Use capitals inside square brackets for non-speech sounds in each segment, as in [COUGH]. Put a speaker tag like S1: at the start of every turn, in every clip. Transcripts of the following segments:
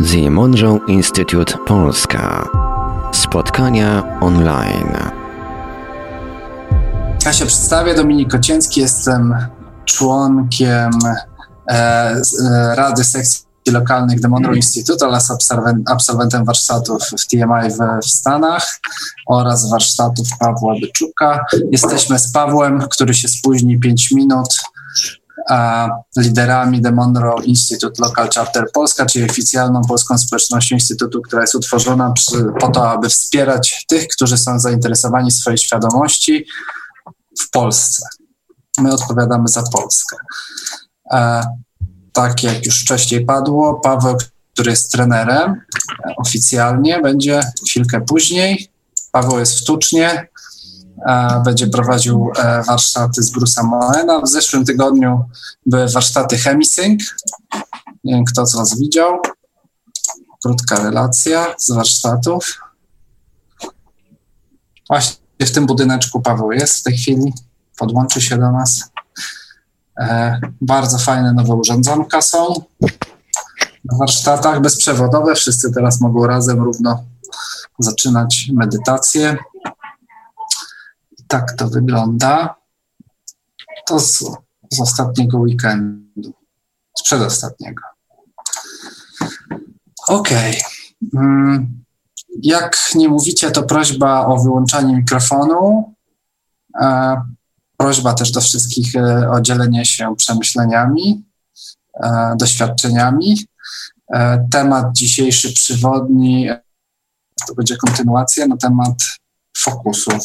S1: The Monroe Institute Polska. Spotkania online.
S2: Ja się przedstawię, Dominik Kocięcki, jestem członkiem e, e, Rady Sekcji Lokalnych The Monroe Institute oraz absolwentem warsztatów w TMI w, w Stanach oraz warsztatów Pawła Byczuka. Jesteśmy z Pawłem, który się spóźni 5 minut, liderami The Monroe Institute Local Chapter Polska, czyli oficjalną polską społecznością Instytutu, która jest utworzona po to, aby wspierać tych, którzy są zainteresowani swojej świadomości w Polsce. My odpowiadamy za Polskę. E, tak jak już wcześniej padło, Paweł, który jest trenerem oficjalnie, będzie chwilkę później. Paweł jest w Tucznie, będzie prowadził e, warsztaty z Bruce'a Moena. W zeszłym tygodniu były warsztaty Chemisync. Nie wiem, kto z Was widział. Krótka relacja z warsztatów. Właśnie w tym budyneczku Paweł jest w tej chwili. Podłączy się do nas. E, bardzo fajne nowe urządzonka są na warsztatach bezprzewodowe. Wszyscy teraz mogą razem równo zaczynać medytację tak to wygląda. To z, z ostatniego weekendu, z przedostatniego. Okej. Okay. Mm, jak nie mówicie, to prośba o wyłączanie mikrofonu. E, prośba też do wszystkich e, o dzielenie się przemyśleniami, e, doświadczeniami. Temat dzisiejszy przywodni to będzie kontynuacja na temat fokusów.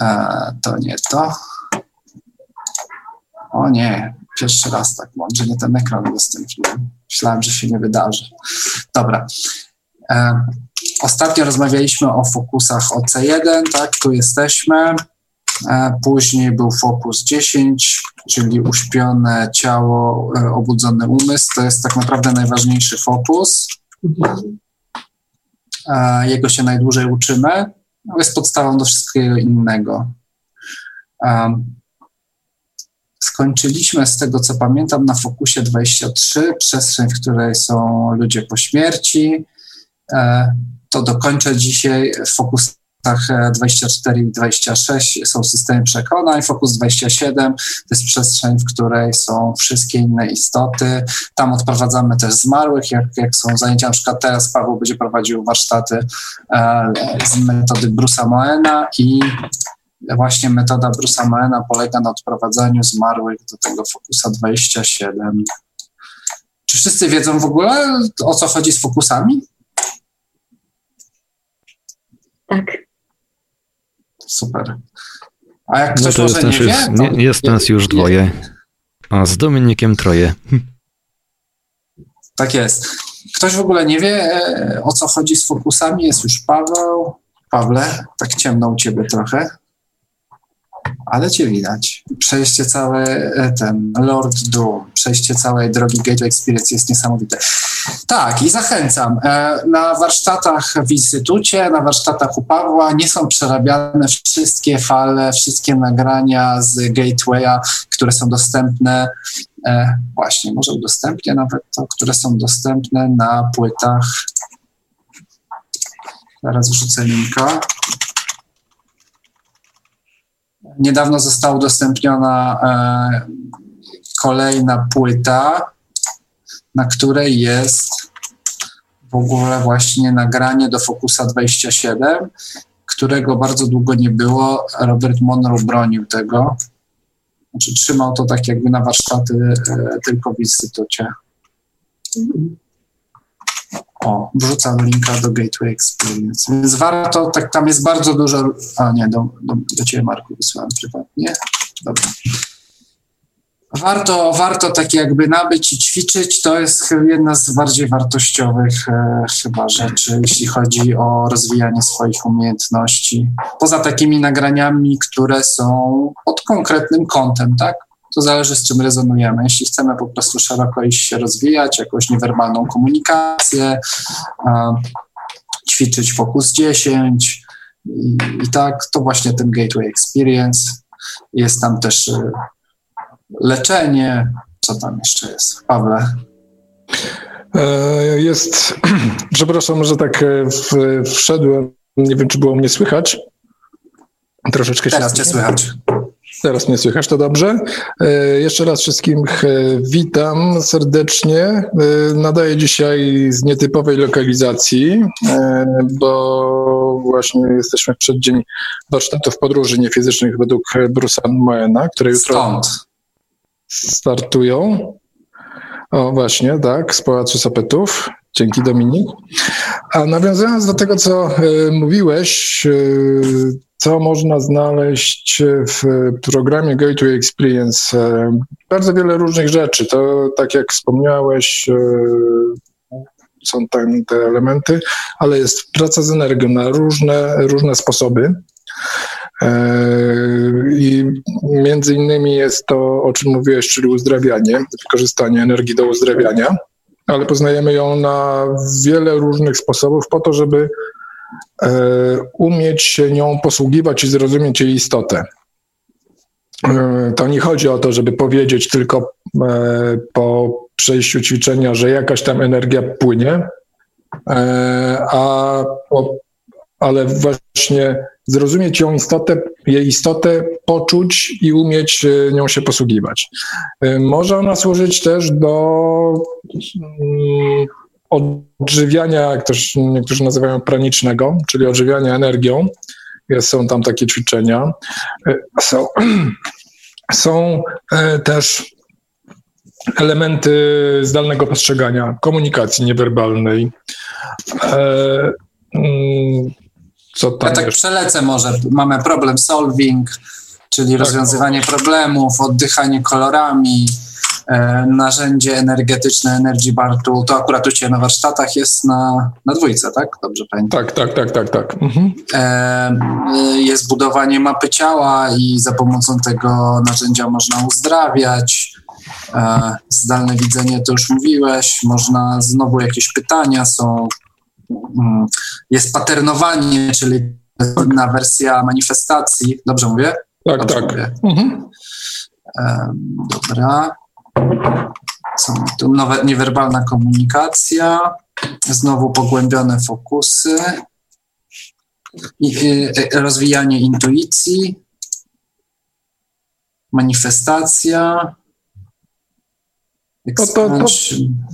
S2: E, to nie to. O nie, pierwszy raz tak mądrze nie ten ekran udostępniłem. Myślałem, że się nie wydarzy. Dobra. E, ostatnio rozmawialiśmy o fokusach OC1, tak, tu jesteśmy. E, później był fokus 10, czyli uśpione ciało, e, obudzony umysł. To jest tak naprawdę najważniejszy fokus. E, jego się najdłużej uczymy jest podstawą do wszystkiego innego. Skończyliśmy z tego, co pamiętam, na Fokusie 23, przestrzeń, w której są ludzie po śmierci. E, to dokończę dzisiaj. W fokusach 24 i 26 są systemy przekonań, Fokus 27 to jest przestrzeń, w której są wszystkie inne istoty. Tam odprowadzamy też zmarłych, jak, jak są zajęcia, na przykład teraz Paweł będzie prowadził warsztaty e, z metody Bruce'a Moena i właśnie metoda Bruce'a Moena polega na odprowadzaniu zmarłych do tego Fokusa 27. Czy wszyscy wiedzą w ogóle, o co chodzi z fokusami?
S3: Tak.
S2: Super. A jak no ktoś
S1: no to
S2: może
S1: jest
S2: nie
S1: nas,
S2: wie,
S1: Jest, jest nas już dwoje, a z Dominikiem troje.
S2: Tak jest. Ktoś w ogóle nie wie, e, o co chodzi z fokusami, jest już Paweł. Pawle, tak ciemno u ciebie trochę ale cię widać. Przejście całe, e, ten Lord Doom, przejście całej drogi Gateway Experience jest niesamowite. Tak, i zachęcam. E, na warsztatach w Instytucie, na warsztatach u Pawła nie są przerabiane wszystkie fale, wszystkie nagrania z Gatewaya, które są dostępne, e, właśnie, może udostępnię nawet to, które są dostępne na płytach. Zaraz wrzucę linka. Niedawno została udostępniona e, kolejna płyta, na której jest w ogóle właśnie nagranie do Focusa 27, którego bardzo długo nie było. Robert Monroe bronił tego. Znaczy, trzymał to tak jakby na warsztaty e, tylko w instytucie. O, wrzucam linka do Gateway Experience. Więc warto, tak tam jest bardzo dużo. A nie, do, do, do Ciebie, Marku, wysłałem prywatnie. Dobra. Warto, warto tak jakby nabyć i ćwiczyć. To jest jedna z bardziej wartościowych e, chyba rzeczy, jeśli chodzi o rozwijanie swoich umiejętności. Poza takimi nagraniami, które są pod konkretnym kątem, tak? To zależy z czym rezonujemy. Jeśli chcemy po prostu szeroko iść się rozwijać, jakąś niewerbalną komunikację, ćwiczyć Focus 10 i, i tak, to właśnie ten Gateway Experience. Jest tam też y, leczenie. Co tam jeszcze jest, Pawle?
S3: E, jest, [CLEARS THROAT] przepraszam, że tak e, wszedłem, nie wiem, czy było mnie słychać.
S2: Troszeczkę Teraz cię słychać.
S3: Teraz mnie słychać, to dobrze. E, jeszcze raz wszystkim witam serdecznie. Nadaję dzisiaj z nietypowej lokalizacji, bo właśnie jesteśmy w przeddzień warsztatów podróży niefizycznych według Brusa Moena, które jutro Stąd. startują. O, właśnie, tak, z Pałacu Sapetów. Dzięki Dominik. A nawiązując do tego, co y, mówiłeś, y, co można znaleźć w programie Gateway Experience, y, bardzo wiele różnych rzeczy. To, tak jak wspomniałeś, są tam te elementy, ale jest praca z energią na różne, różne sposoby. I między innymi jest to, o czym mówiłeś, czyli uzdrawianie, wykorzystanie energii do uzdrawiania, ale poznajemy ją na wiele różnych sposobów po to, żeby e, umieć się nią posługiwać i zrozumieć jej istotę. E, to nie chodzi o to, żeby powiedzieć tylko e, po przejściu ćwiczenia, że jakaś tam energia płynie, a ale właśnie zrozumieć ją istotę, jej istotę, poczuć i umieć e, nią się posługiwać. E, może ona służyć też do mm, odżywiania, jak też niektórzy nazywają pranicznego, czyli odżywiania energią. Są tam takie ćwiczenia. E, są, [CLEARS THROAT] są też elementy zdalnego postrzegania, komunikacji niewerbalnej.
S2: Co tam ja tak jeszcze? przelecę może. Mamy problem solving, czyli tak. rozwiązywanie problemów, oddychanie kolorami, e, narzędzie energetyczne Energy Bar Tool. To akurat u Ciebie na warsztatach jest na, na dwójce, tak? Dobrze pamiętam.
S3: Tak, tak, tak, tak, tak. Mhm.
S2: E, jest budowanie mapy ciała i za pomocą tego narzędzia można uzdrawiać. E, zdalne widzenie to już mówiłeś, można znowu jakieś pytania są, jest paternowanie, czyli inna wersja manifestacji. Dobrze mówię?
S3: Tak,
S2: Dobrze
S3: tak. Mówię. Mhm.
S2: Dobra. Co tu? Nowe, niewerbalna komunikacja. Znowu pogłębione fokusy. I, y, rozwijanie intuicji. Manifestacja.
S3: To, to, to,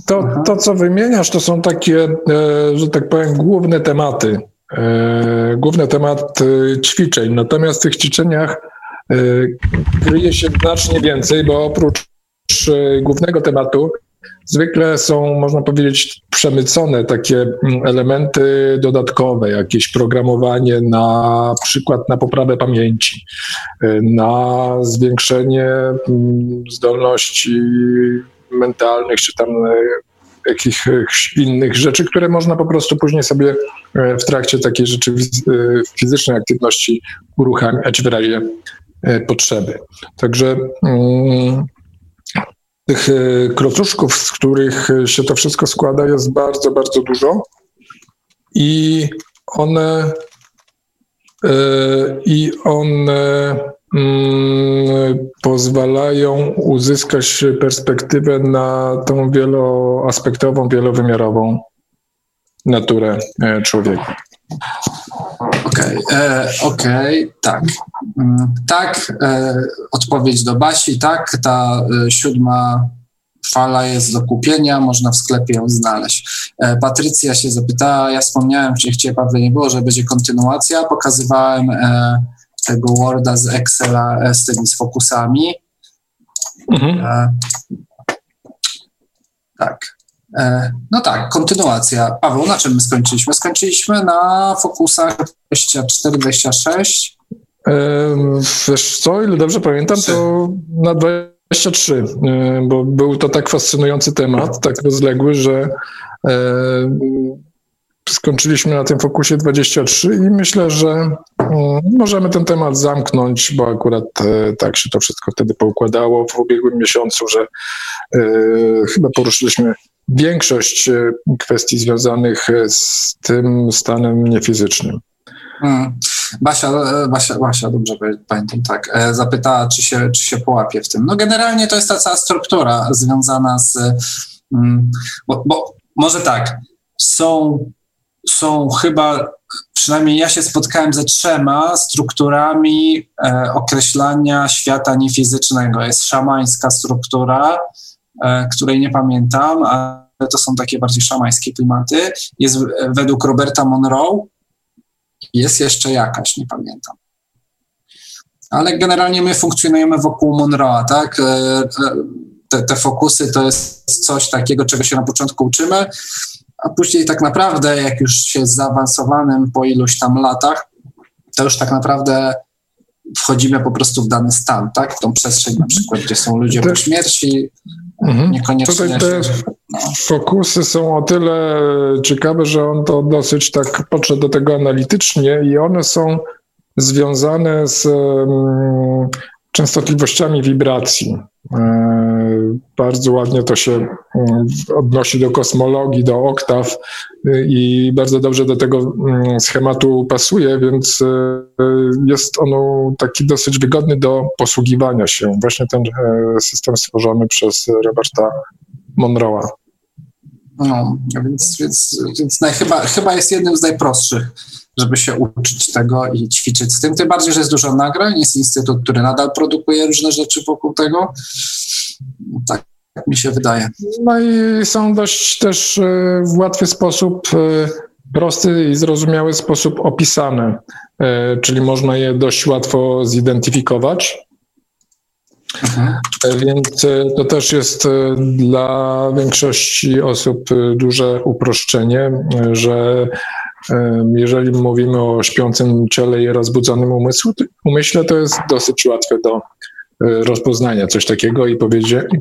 S3: to, to, co wymieniasz, to są takie, e, że tak powiem, główne tematy, e, główne tematy ćwiczeń. Natomiast w tych ćwiczeniach e, kryje się znacznie więcej, bo oprócz głównego tematu zwykle są, można powiedzieć, przemycone takie mm, elementy dodatkowe, jakieś programowanie na przykład na poprawę pamięci, na zwiększenie mm, zdolności mentalnych, czy tam e, jakichś innych rzeczy, które można po prostu później sobie e, w trakcie takiej rzeczy e, fizycznej aktywności uruchamiać w razie potrzeby. Także mm, tych krocuszków, z których się to wszystko składa, jest bardzo, bardzo dużo i one i one pozwalają uzyskać perspektywę na tą wieloaspektową, wielowymiarową naturę e, człowieka.
S2: Okej, okay, e, okay, tak. Mm, tak, e, odpowiedź do Basi, tak, ta siódma fala jest do kupienia, można w sklepie ją znaleźć. Patrycja się zapytała, ja wspomniałem, że chciałem, Pawle nie było, że będzie kontynuacja, pokazywałem tego Worda z Excela e, z tymi z fokusami. Mhm. E, tak. E, no tak, kontynuacja. Paweł, na czym my skończyliśmy? Skończyliśmy na fokusach 24-26.
S3: Wiesz co, ile dobrze pamiętam, to na 23, bo był to tak fascynujący temat, tak rozległy, że skończyliśmy na tym fokusie 23 i myślę, że mm, możemy ten temat zamknąć, bo akurat e, tak się to wszystko wtedy poukładało w ubiegłym miesiącu, że e, chyba poruszyliśmy większość e, kwestii związanych z tym stanem niefizycznym.
S2: Hmm. Basia, Basia, Basia, dobrze pamiętam, tak, zapytała, czy się, czy się połapie w tym. No generalnie to jest ta cała struktura związana z, mm, bo, bo może tak, są, są chyba, przynajmniej ja się spotkałem ze trzema strukturami e, określania świata niefizycznego. Jest szamańska struktura, e, której nie pamiętam, ale to są takie bardziej szamańskie klimaty. Jest według Roberta Monroe, jest jeszcze jakaś, nie pamiętam. Ale generalnie my funkcjonujemy wokół Monroe'a, tak? E, e, te, te fokusy to jest coś takiego, czego się na początku uczymy, a później tak naprawdę, jak już się zaawansowanym po iluś tam latach, to już tak naprawdę wchodzimy po prostu w dany stan, tak? W tą przestrzeń na przykład, gdzie są ludzie po śmierci, mhm. niekoniecznie...
S3: Tutaj te no. fokusy są o tyle ciekawe, że on to dosyć tak podszedł do tego analitycznie i one są związane z um, częstotliwościami wibracji. Bardzo ładnie to się mm, odnosi do kosmologii, do oktaw y, i bardzo dobrze do tego mm, schematu pasuje, więc e, jest ono taki dosyć wygodny do posługiwania się. Właśnie ten e, system stworzony przez Roberta Monroe'a.
S2: No, więc, więc, więc naj, chyba, chyba jest jednym z najprostszych żeby się uczyć tego i ćwiczyć z tym. Tym bardziej, że jest dużo nagrań, jest instytut, który nadal produkuje różne rzeczy wokół tego. Tak mi się wydaje.
S3: No i są dość też e, w łatwy sposób, e, prosty i zrozumiały sposób opisane, e, czyli można je dość łatwo zidentyfikować. Mhm. Więc to też jest dla większości osób duże uproszczenie, że jeżeli mówimy o śpiącym ciele i rozbudzonym umysłu, umyśle, to jest dosyć łatwe do rozpoznania coś takiego i,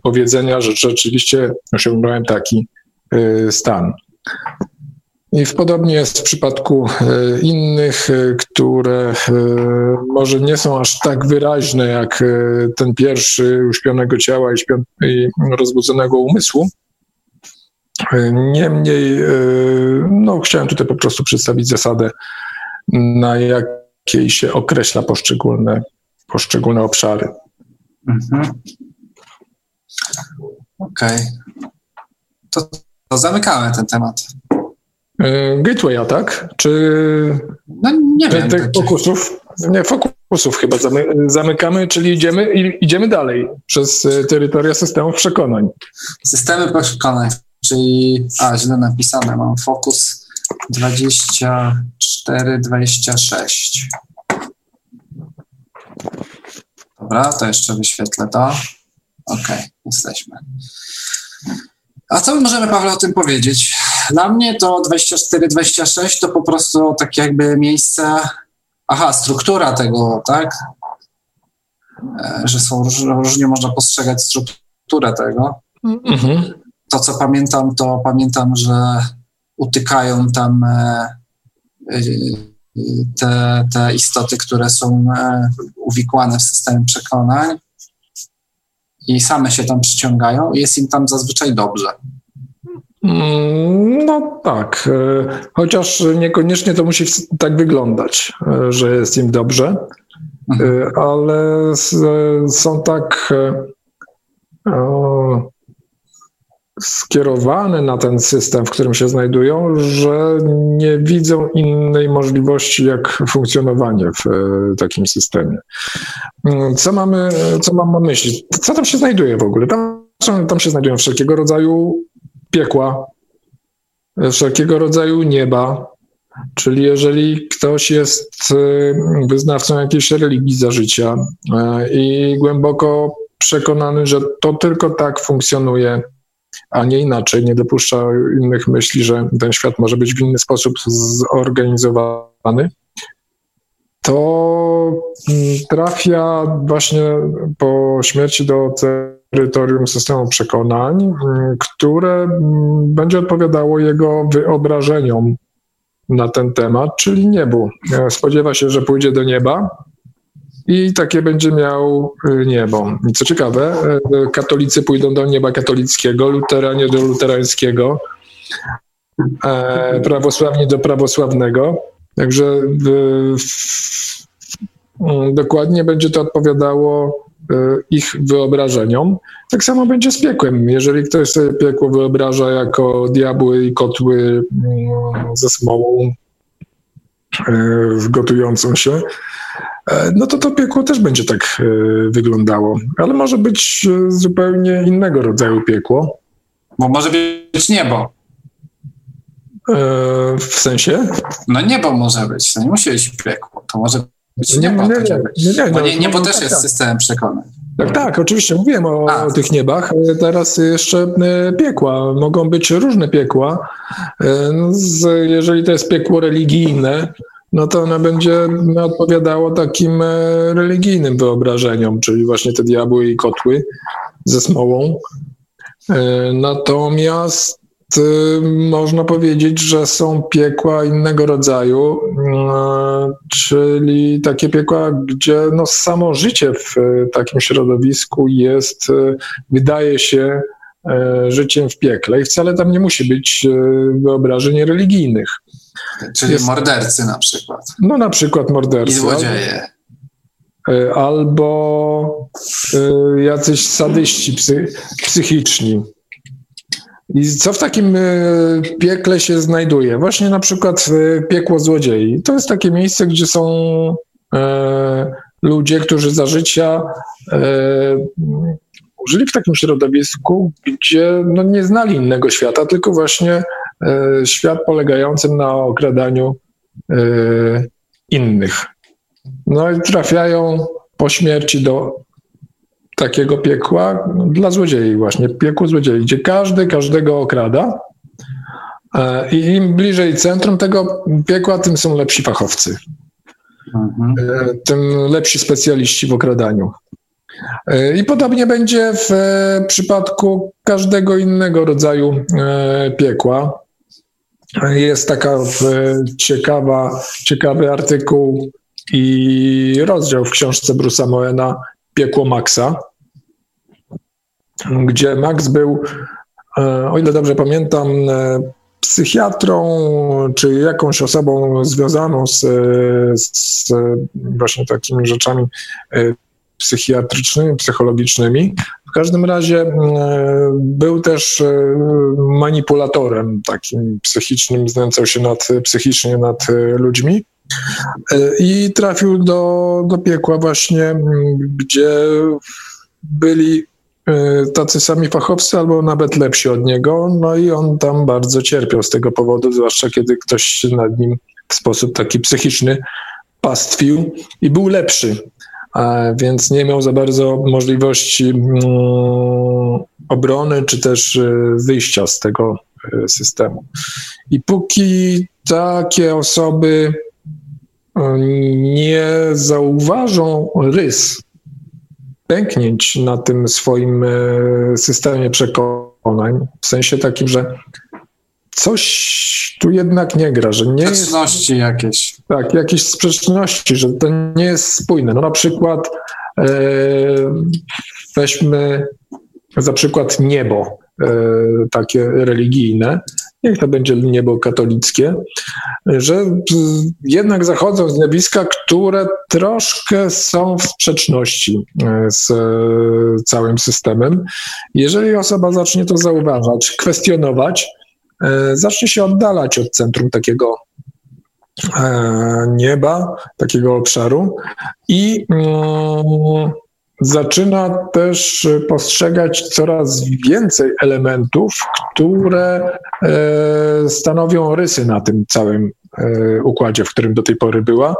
S3: powiedzenia, że rzeczywiście osiągnąłem taki e, stan. I podobnie jest w przypadku e, innych, które może nie są aż tak wyraźne jak ten pierwszy uśpionego ciała i, rozbudzonego umysłu, Niemniej, no, chciałem tutaj po prostu przedstawić zasadę, na jakiej się określa poszczególne, poszczególne obszary. Mhm.
S2: Okej. Okay. To, to zamykamy ten temat.
S3: E, gatewaya, tak? Czy
S2: no, nie wiem,
S3: tych fokusów? Nie, fokusów chyba zamy, zamykamy, czyli idziemy, idziemy dalej przez e, terytoria systemów przekonań.
S2: Systemy przekonań czyli, a źle napisane, mam fokus 24, 26. Dobra, to jeszcze wyświetlę to. Ok, jesteśmy. A co możemy, Paweł, o tym powiedzieć? Dla mnie to 24-26 to po prostu tak jakby miejsce, aha, struktura tego, tak? E, że są różnie można postrzegać strukturę tego. Mhm to, co pamiętam, to pamiętam, że utykają tam e, e, te, te istoty, które są e, uwikłane w systemie przekonań i same się tam przyciągają jest im tam zazwyczaj dobrze.
S3: Mm, no tak, chociaż niekoniecznie to musi tak wyglądać, że jest im dobrze, mhm. ale są tak skierowane na ten system, w którym się znajdują, że nie widzą innej możliwości jak funkcjonowanie w e, takim systemie. Mm, co mamy, co mam na myśli? Co tam się znajduje w ogóle? Tam, tam się znajdują wszelkiego rodzaju piekła, wszelkiego rodzaju nieba, Czyli jeżeli ktoś jest e, wyznawcą jakiejś religii za życia e, i głęboko przekonany, że to tylko tak funkcjonuje a nie inaczej, nie dopuszcza innych myśli, że ten świat może być w inny sposób zorganizowany, to trafia właśnie po śmierci do terytorium systemu przekonań, które będzie odpowiadało jego wyobrażeniom na ten temat, czyli niebu. Spodziewa się, że pójdzie do nieba, i takie będzie miał y, niebo. Co ciekawe, y, katolicy pójdą do nieba katolickiego, luteranie do luterańskiego, e, prawosławni do prawosławnego, Także dokładnie będzie to odpowiadało ich wyobrażeniom. Tak samo będzie z piekłem. Jeżeli ktoś sobie piekło wyobraża jako diabły i kotły ze smołą gotującą się, no to to piekło też będzie tak e, wyglądało. Ale może być e, zupełnie innego rodzaju piekło.
S2: Bo może być niebo.
S3: W sensie?
S2: No niebo może być, to nie musi być piekło, to może być niebo. Nie, nie, nie, nie, Bo nie, niebo też jest systemem przekonań.
S3: Tak, tak, oczywiście mówiłem o, tych niebach. Teraz jeszcze piekła. Mogą być różne piekła. No, jeżeli to jest piekło religijne, no to ono będzie odpowiadało takim e, religijnym wyobrażeniom, czyli właśnie te diabły i kotły ze smołą. E, natomiast e, można powiedzieć, że są piekła innego rodzaju, czyli takie piekła, gdzie no samo życie w takim środowisku jest, wydaje się, życiem w piekle i wcale tam nie musi być wyobrażeń religijnych.
S2: Czyli jest, mordercy na przykład.
S3: No na przykład mordercy.
S2: I złodzieje.
S3: E, albo e, jacyś sadyści psy, psychiczni. I co w takim e, piekle się znajduje? Właśnie na przykład piekło złodziei. To jest takie miejsce, gdzie są ludzie, którzy za życia żyli w takim środowisku, gdzie no, nie znali innego świata, tylko właśnie E, świat polegający na okradaniu e, innych. No i trafiają po śmierci do takiego piekła dla złodziei właśnie, piekło złodziei, gdzie każdy każdego okrada e, i im bliżej centrum tego piekła, tym są lepsi fachowcy. Mhm. Tym lepsi specjaliści w okradaniu. I podobnie będzie w przypadku każdego innego rodzaju piekła. Jest taka ciekawa, ciekawy artykuł i rozdział w książce Bruce'a Moena Piekło Maxa, gdzie Max był, e, o ile dobrze pamiętam, e, psychiatrą czy jakąś osobą związaną z, z właśnie takimi rzeczami e, psychiatrycznymi, psychologicznymi. W każdym razie e, był też e, manipulatorem takim psychicznym, znęcał się nad, psychicznie nad e, ludźmi. I trafił do, do piekła właśnie, gdzie byli tacy sami fachowcy albo nawet lepsi od niego, no i on tam bardzo cierpiał z tego powodu, zwłaszcza kiedy ktoś nad nim w sposób taki psychiczny pastwił i był lepszy więc nie miał za bardzo możliwości mm, obrony czy też e, wyjścia z tego e, systemu. I póki takie osoby e, nie zauważą rys, pęknięć na tym swoim systemie przekonań, w sensie takim, że coś tu jednak nie gra, że nie
S2: Sprzeczności jest, jakieś.
S3: Tak, jakieś sprzeczności, że to nie jest spójne. No na przykład e, weźmy za przykład niebo e, takie religijne, niech to będzie niebo katolickie, że jednak zachodzą zjawiska, które troszkę są w sprzeczności e, z całym systemem. Jeżeli osoba zacznie to zauważać, kwestionować, E, zacznie się oddalać od centrum takiego e, nieba, takiego obszaru i mm, zaczyna też postrzegać coraz więcej elementów, które e, stanowią rysy na tym całym układzie, w którym do tej pory była.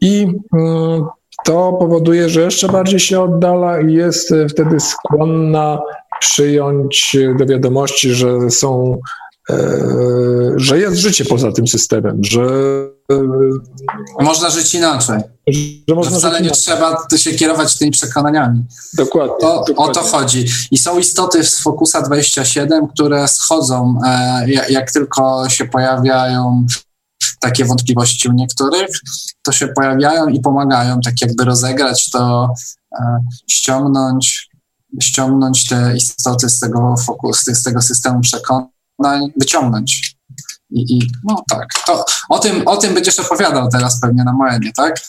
S3: I mm, to powoduje, że jeszcze bardziej się oddala i jest wtedy skłonna przyjąć do wiadomości, że są E, że jest życie poza tym systemem, że
S2: można żyć inaczej. Że, można że wcale nie trzeba się kierować tymi przekonaniami.
S3: Dokładnie,
S2: to,
S3: dokładnie.
S2: O to chodzi. I są istoty z Focusa 27, które schodzą, e, jak tylko się pojawiają takie wątpliwości u niektórych, to się pojawiają i pomagają tak jakby rozegrać to, e, ściągnąć, ściągnąć te istoty z tego fokusu, z tego systemu przekonań wyciągnąć. I, i no tak, to o tym, o tym będziesz opowiadał teraz pewnie na Moenie, tak?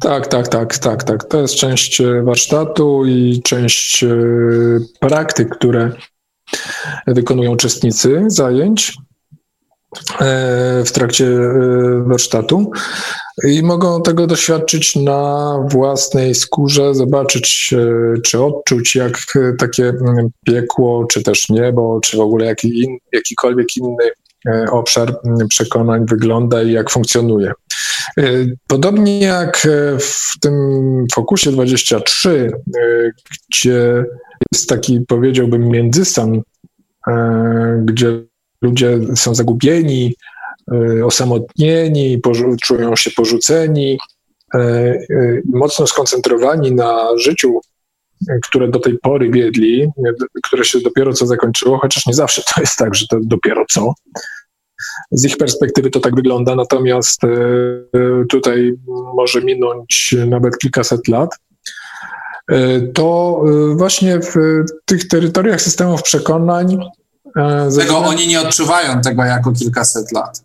S3: Tak, tak, tak, tak, tak. To jest część e, warsztatu i część e, praktyk, które wykonują uczestnicy zajęć w trakcie warsztatu i mogą tego doświadczyć na własnej skórze, zobaczyć czy odczuć, jak takie piekło, czy też niebo, czy w ogóle jaki in, jakikolwiek inny E, obszar przekonań wygląda i jak funkcjonuje. E, podobnie jak e, w tym Fokusie 23, gdzie jest taki, powiedziałbym, międzystan, gdzie ludzie są zagubieni, osamotnieni, czują się porzuceni, mocno skoncentrowani na życiu, które do tej pory wiedli, które się dopiero co zakończyło, chociaż nie zawsze to jest tak, że to dopiero co. Z ich perspektywy to tak wygląda, natomiast tutaj może minąć nawet kilkaset lat. To właśnie w tych terytoriach systemów przekonań.
S2: Tego oni nie odczuwają tego jako kilkaset lat.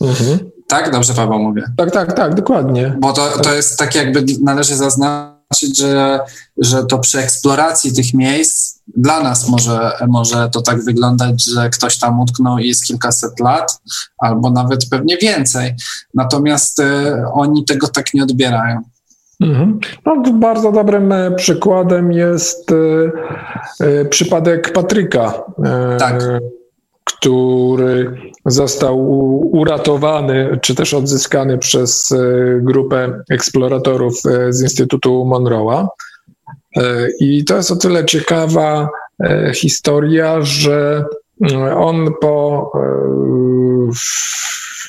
S2: Mhm. Tak? Dobrze Paweł mówię.
S3: Tak, tak, tak, dokładnie.
S2: Bo to, to jest tak jakby należy zaznaczyć, że, że to przy eksploracji tych miejsc dla nas może, może to tak wyglądać, że ktoś tam utknął i jest kilkaset lat, albo nawet pewnie więcej. Natomiast y, oni tego tak nie odbierają.
S3: Mhm. No, bardzo dobrym e, przykładem jest y, y, przypadek Patryka.
S2: Tak
S3: który został uratowany, czy też odzyskany przez grupę eksploratorów z Instytutu Monroe'a. E, I to jest o tyle ciekawa e, historia, że on po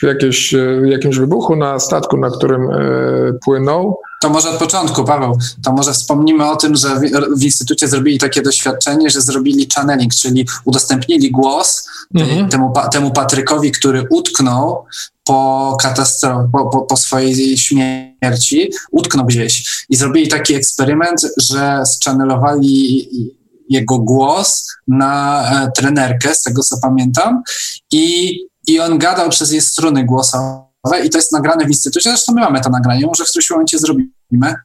S3: e, jakieś, jakimś wybuchu na statku, na którym płynął,
S2: to może od początku, Paweł, to może wspomnimy o tym, że w, w Instytucie zrobili takie doświadczenie, że zrobili channeling, czyli udostępnili głos mhm. temu, temu Patrykowi, który utknął po katastrofie, po, po, po, swojej śmierci, utknął gdzieś. I zrobili taki eksperyment, że zchannelowali jego głos na e, trenerkę, z tego co pamiętam, i, i on gadał przez jej struny głosowe i to jest nagrane w instytucie. Zresztą my mamy to nagranie, może w którymś momencie zrobimy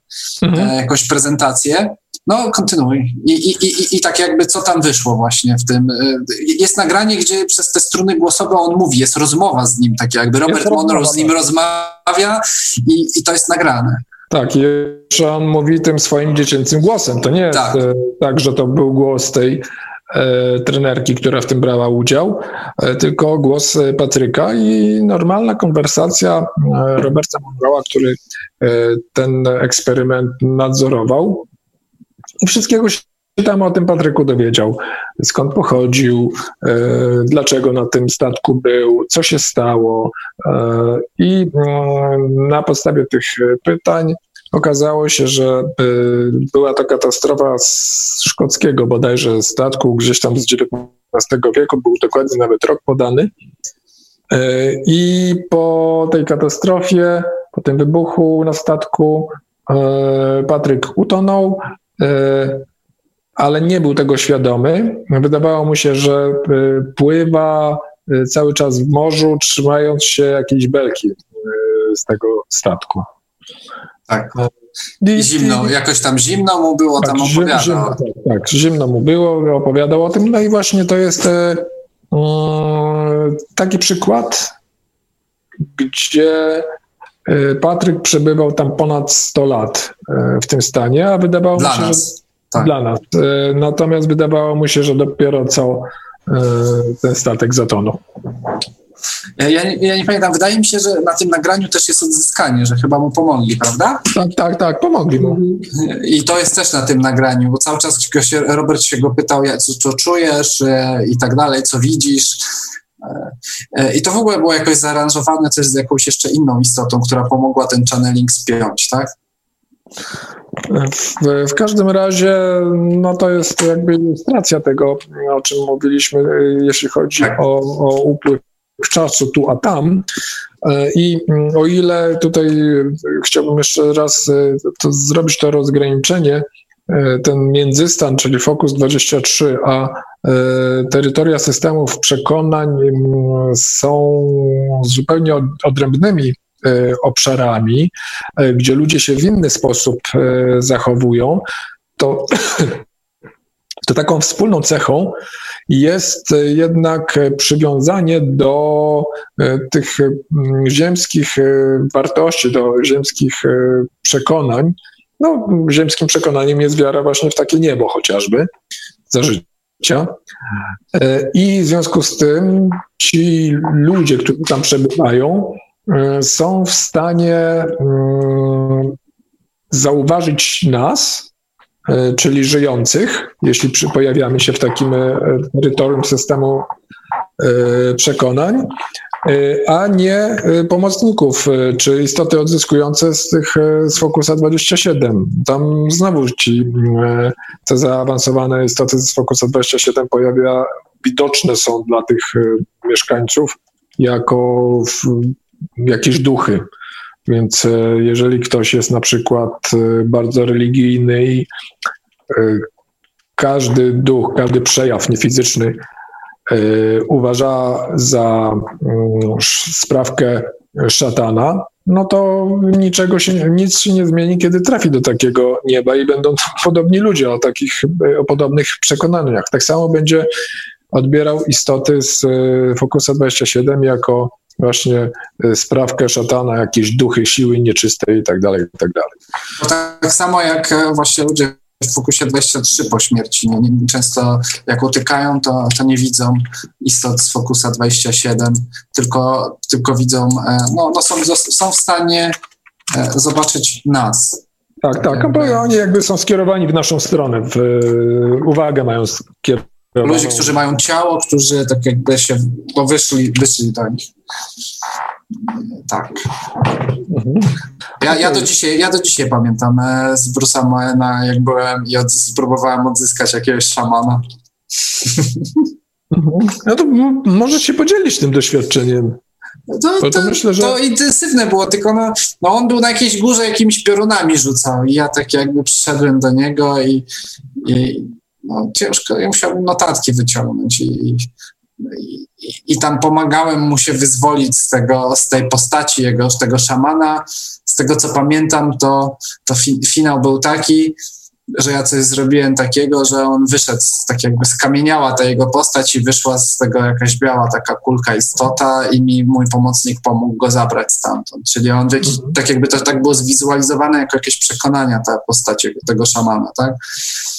S2: mhm. e, jakąś prezentację. No, kontynuuj. I, i, i, I tak jakby co tam wyszło właśnie w tym. E, jest nagranie, gdzie przez te struny głosowe on mówi, jest rozmowa z nim, tak jakby Robert Monroe z nim tak. rozmawia i, i to jest nagrane.
S3: Tak, jeszcze on mówi tym swoim dziecięcym głosem. To nie jest tak, e, tak że to był głos tej E, trenerki, która w tym brała udział, e, tylko głos e, Patryka i normalna konwersacja Roberta Monroe'a, który ten eksperyment nadzorował. I wszystkiego się tam o tym Patryku dowiedział. Skąd pochodził, dlaczego na tym statku był, co się stało. I mm, na podstawie tych pytań Okazało się, że y, była to katastrofa z szkockiego bodajże statku, gdzieś tam z XIX wieku, był dokładnie nawet rok podany. Y, I po tej katastrofie, po tym wybuchu na statku, y, Patryk utonął, ale nie był tego świadomy. Wydawało mu się, że pływa cały czas w morzu, trzymając się jakiejś belki z tego statku.
S2: Tak. I zimno, jakoś tam zimno mu było, tak, tam opowiadał. Zimno,
S3: tak, tak, zimno mu było, opowiadał o tym. No i właśnie to jest taki przykład, gdzie Patryk przebywał tam ponad 100 lat w tym stanie, a wydawało
S2: dla
S3: mu się,
S2: nas.
S3: że tak. dla nas. Natomiast wydawało mu się, że dopiero co ten statek zatonął.
S2: Ja, ja, nie pamiętam, wydaje mi się, że na tym nagraniu też jest odzyskanie, że chyba mu pomogli, prawda?
S3: Tak, tak, tak, pomogli mu.
S2: I to jest też na tym nagraniu, bo cały czas się, Robert się go pytał, co, co czujesz e, i tak dalej, co widzisz. E, e, I to w ogóle było jakoś zaaranżowane też z jakąś jeszcze inną istotą, która pomogła ten channeling spiąć, tak?
S3: W, w, każdym razie, no to jest jakby ilustracja tego, o czym mówiliśmy, jeśli chodzi tak. o, o upływ czasu tu a tam. E, I mm, o ile tutaj chciałbym jeszcze raz e, to zrobić to rozgraniczenie, e, ten międzystan, czyli Focus 23, a terytoria systemów przekonań są zupełnie odrębnymi obszarami, gdzie ludzie się w inny sposób zachowują, to [COUGHS] to taką wspólną cechą jest jednak przywiązanie do e, tych mm, ziemskich e, wartości, do ziemskich e, przekonań. No, ziemskim przekonaniem jest wiara właśnie w takie niebo chociażby za życia. I w związku z tym ci ludzie, którzy tam przebywają, są w stanie mm, zauważyć nas, E, czyli żyjących, jeśli pojawiamy się w takim e, terytorium systemu e, przekonań, a nie pomocników, czy istoty odzyskujące z tych z Focusa 27. Tam znowu ci te zaawansowane istoty z Focusa 27 pojawia, widoczne są dla tych mieszkańców jako jakieś duchy. Więc e, jeżeli ktoś jest na przykład e, bardzo religijny i e, każdy duch, każdy przejaw niefizyczny uważa za mm, sprawkę szatana, no to niczego się, nic się nie zmieni, kiedy trafi do takiego nieba i będą [LAUGHS] podobni ludzie o takich, o podobnych przekonaniach. Tak samo będzie odbierał istoty z Focusa 27 jako właśnie y, sprawkę szatana, jakieś duchy siły nieczystej i tak dalej, i tak dalej.
S2: Tak samo jak e, właśnie ludzie w Fokusie 23 po śmierci. Nie, nie, często jak utykają, to, to nie widzą istot z Fokusa 27, tylko, tylko widzą, e, no, no są, są w stanie e, zobaczyć nas.
S3: Tak, tak, bo oni jakby są skierowani w naszą stronę, w, uwagę mają skierowaną
S2: Ludzie, którzy mają ciało, którzy tak jakby się, bo wyszli, wyszli do nich. Tak. Mhm. Ja, ja, do dzisiaj, ja do dzisiaj pamiętam z Bruce'a Moena, jak byłem i spróbowałem odzyskać jakiegoś szamana.
S3: Mhm. No to możesz się podzielić tym doświadczeniem.
S2: To, to, to, myślę, że... to intensywne było, tylko no, no on był na jakiejś górze jakimiś piorunami rzucał i ja tak jakby przyszedłem do niego i, i no, ciężko, ja musiałem notatki wyciągnąć i, i, i, tam pomagałem mu się wyzwolić z, tego, z tej postaci jego, z tego szamana. Z tego co pamiętam, to, to fi, finał był taki, że ja coś zrobiłem takiego, że on wyszedł, tak jakby skamieniała ta jego postać i wyszła z tego jakaś biała taka kulka istota i mi mój pomocnik pomógł go zabrać stamtąd. Czyli on jakiś, mhm. tak jakby to tak było zwizualizowane jako jakieś przekonania ta postać tego szamana, tak?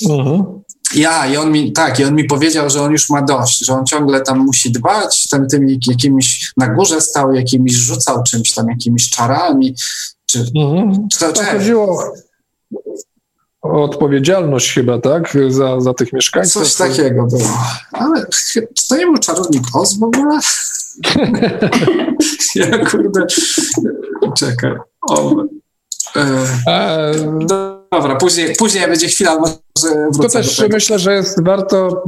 S2: Mhm. Ja, i on mi, tak, i on mi powiedział, że on już ma dość, że on ciągle tam musi dbać, tam tymi jakimiś, na górze stał, jakimiś rzucał czymś tam, jakimiś czarami, czy,
S3: mhm. czy to, to chodziło o odpowiedzialność chyba, tak, za, za tych mieszkańców.
S2: Coś takiego było. Ale czy to nie był czarownik Oz w ogóle? [LAUGHS] ja kurde, czekaj. O, e, dobra, później, później będzie chwila,
S3: to też myślę, że jest warto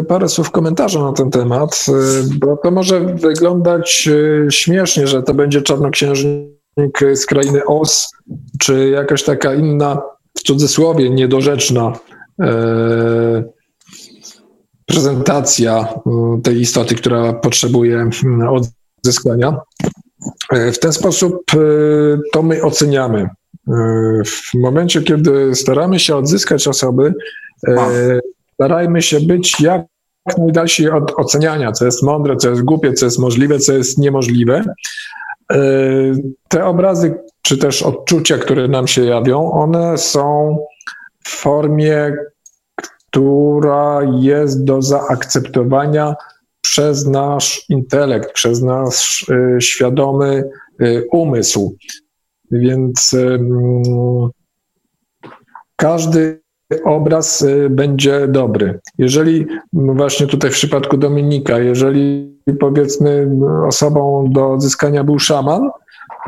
S3: y, parę słów komentarza na ten temat, y, bo to może wyglądać y, śmiesznie, że to będzie czarnoksiężnik z krainy Os, czy jakaś taka inna, w cudzysłowie, niedorzeczna prezentacja tej istoty, która potrzebuje odzyskania. W ten sposób to my oceniamy w momencie, kiedy staramy się odzyskać osoby, e, starajmy się być jak najdalsi od oceniania, co jest mądre, co jest głupie, co jest możliwe, co jest niemożliwe. E, te obrazy, czy też odczucia, które nam się jawią, one są w formie, która jest do zaakceptowania przez nasz intelekt, przez nasz e, świadomy umysł. Więc każdy obraz y, będzie dobry. Jeżeli właśnie tutaj w przypadku Dominika, jeżeli powiedzmy osobą do odzyskania był szaman,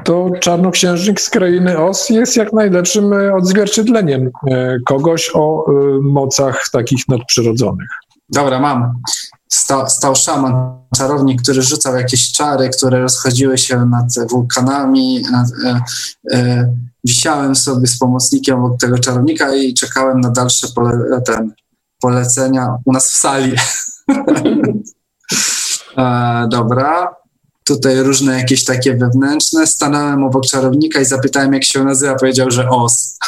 S3: to czarnoksiężnik z krainy Os jest jak najlepszym y, odzwierciedleniem y, kogoś o mocach takich nadprzyrodzonych.
S2: Dobra, mam stał, stał szaman, czarownik, który rzucał jakieś czary, które rozchodziły się nad wulkanami. Nad, e, e, wisiałem sobie z pomocnikiem obok tego czarownika i czekałem na dalsze pole, ten, polecenia u nas w sali. [LAUGHS] e, dobra. Tutaj różne jakieś takie wewnętrzne. Stanąłem obok czarownika i zapytałem, jak się nazywa. Powiedział, że os.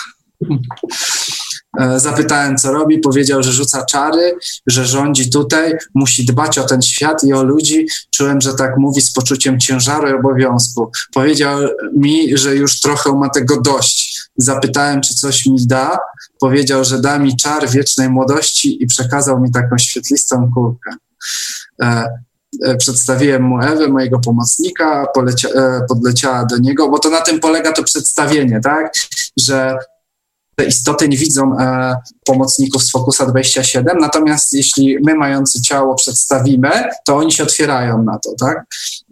S2: E, zapytałem, co robi. Powiedział, że rzuca czary, że rządzi tutaj, musi dbać o ten świat i o ludzi. Czułem, że tak mówi z poczuciem ciężaru i obowiązku. Powiedział mi, że już trochę ma tego dość. Zapytałem, czy coś mi da. Powiedział, że da mi czar wiecznej młodości i przekazał mi taką świetlistą kulkę. E, e przedstawiłem mu Ewę, mojego pomocnika, polecia, e, podleciała do niego, bo to na tym polega to przedstawienie, tak? Że istoty nie widzą e, pomocników z Focusa 27, natomiast jeśli my mający ciało przedstawimy, to oni się otwierają na to, tak?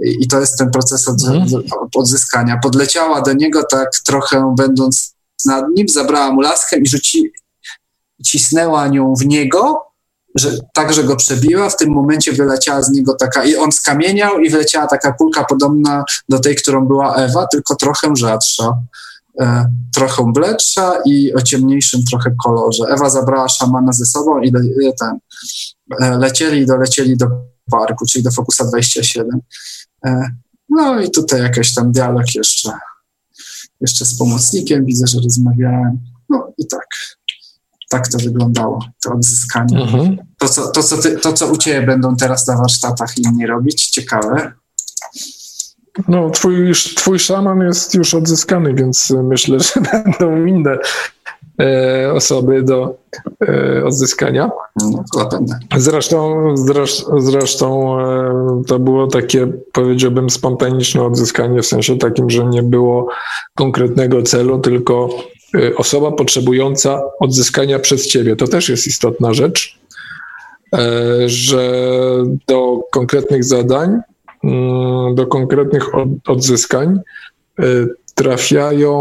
S2: I, i to jest ten proces od, mm. odzyskania. Podleciała do niego tak trochę będąc nad nim, zabrała mu laskę i rzuci, cisnęła nią w niego, że, tak, że go przebiła. W tym momencie wyleciała z niego taka, i on skamieniał i wyleciała taka kulka podobna do tej, którą była Ewa, tylko trochę rzadsza. E, trochę bledsza i o ciemniejszym trochę kolorze. Ewa zabrała szamana ze sobą i le, e, ten, e, lecieli i dolecieli do parku, czyli do Focusa 27. No i tutaj jakiś tam dialog jeszcze, jeszcze z pomocnikiem, widzę, że rozmawiałem. No i tak. Tak to wyglądało, to odzyskanie. Mhm. To, co, to, co ty, to, co u Ciebie będą teraz na warsztatach inni robić, ciekawe.
S3: No, twój, twój szaman jest już odzyskany, więc myślę, [LAUGHS] że będą inne e, osoby do e, odzyskania. Zresztą, zresztą, zresztą e, to było takie, powiedziałbym, spontaniczne odzyskanie, w sensie takim, że nie było konkretnego celu, tylko e, osoba potrzebująca odzyskania przez ciebie. To też jest istotna rzecz, e, że do konkretnych zadań do konkretnych odzyskań y, trafiają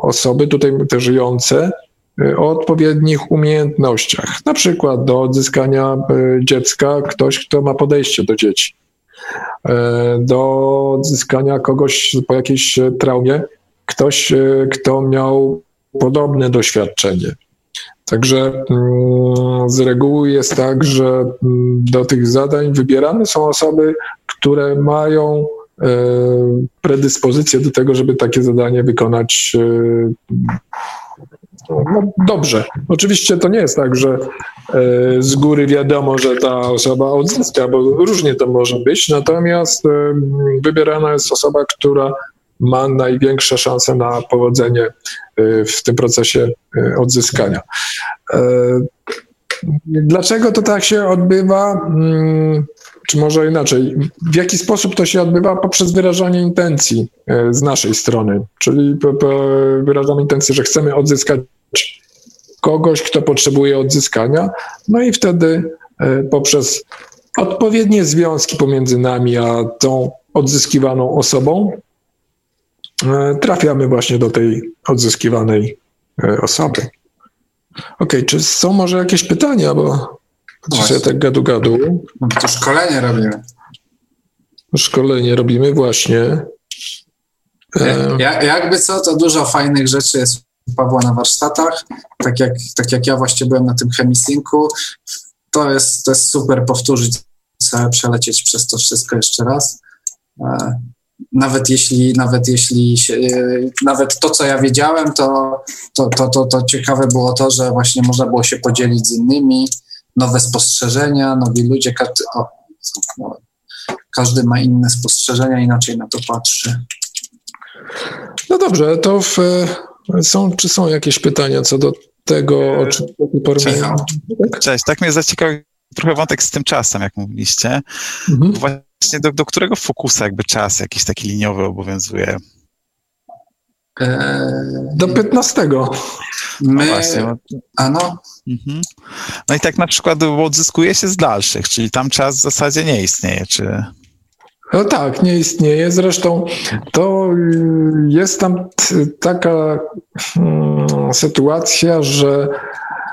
S3: osoby tutaj te żyjące y, o odpowiednich umiejętnościach. Na przykład do odzyskania y, dziecka ktoś, kto ma podejście do dzieci. Do odzyskania kogoś po jakiejś traumie, ktoś, kto miał podobne doświadczenie. Także mm, z reguły jest tak, że mm, do tych zadań wybierane są osoby, które mają e, predyspozycję do tego, żeby takie zadanie wykonać e, no, dobrze. Oczywiście to nie jest tak, że e, z góry wiadomo, że ta osoba odzyska, bo różnie to może być, natomiast wybierana jest osoba, która ma największe szanse na powodzenie w tym procesie odzyskania. Dlaczego to tak się odbywa? Mm, czy może inaczej, w jaki sposób to się odbywa? Poprzez wyrażanie intencji z naszej strony, czyli wyrażamy intencję, że chcemy odzyskać kogoś, kto potrzebuje odzyskania, no i wtedy poprzez odpowiednie związki pomiędzy nami a tą odzyskiwaną osobą trafiamy właśnie do tej odzyskiwanej osoby. Okej, okay, czy są może jakieś pytania, bo Dzisiaj tak gadu gadu.
S2: No to szkolenie robimy.
S3: Szkolenie robimy właśnie.
S2: Ja, jakby co, to dużo fajnych rzeczy jest u Pawła na warsztatach. Tak jak, tak jak ja właśnie byłem na tym chemisynku. To jest, to jest super powtórzyć, przelecieć przez to wszystko jeszcze raz. E, nawet jeśli, nawet jeśli się, nawet to, co ja wiedziałem, to, to, to, to, to ciekawe było to, że właśnie można było się podzielić z innymi, nowe spostrzeżenia, nowi ludzie, każdy, o, każdy ma inne spostrzeżenia, inaczej na to patrzy.
S3: No dobrze, to w, są, czy są jakieś pytania co do tego, o czym
S4: Cześć, tak? Cześć, tak mnie zaciekawił trochę wątek z tym czasem, jak mówiliście. Mhm. Właśnie do, do którego fokusa jakby czas jakiś taki liniowy obowiązuje?
S3: Do 15.
S2: My, no właśnie. Ano.
S4: Mhm. No i tak na przykład odzyskuje się z dalszych, czyli tam czas w zasadzie nie istnieje, czy...
S3: No tak, nie istnieje. Zresztą to jest tam taka hmm, sytuacja, że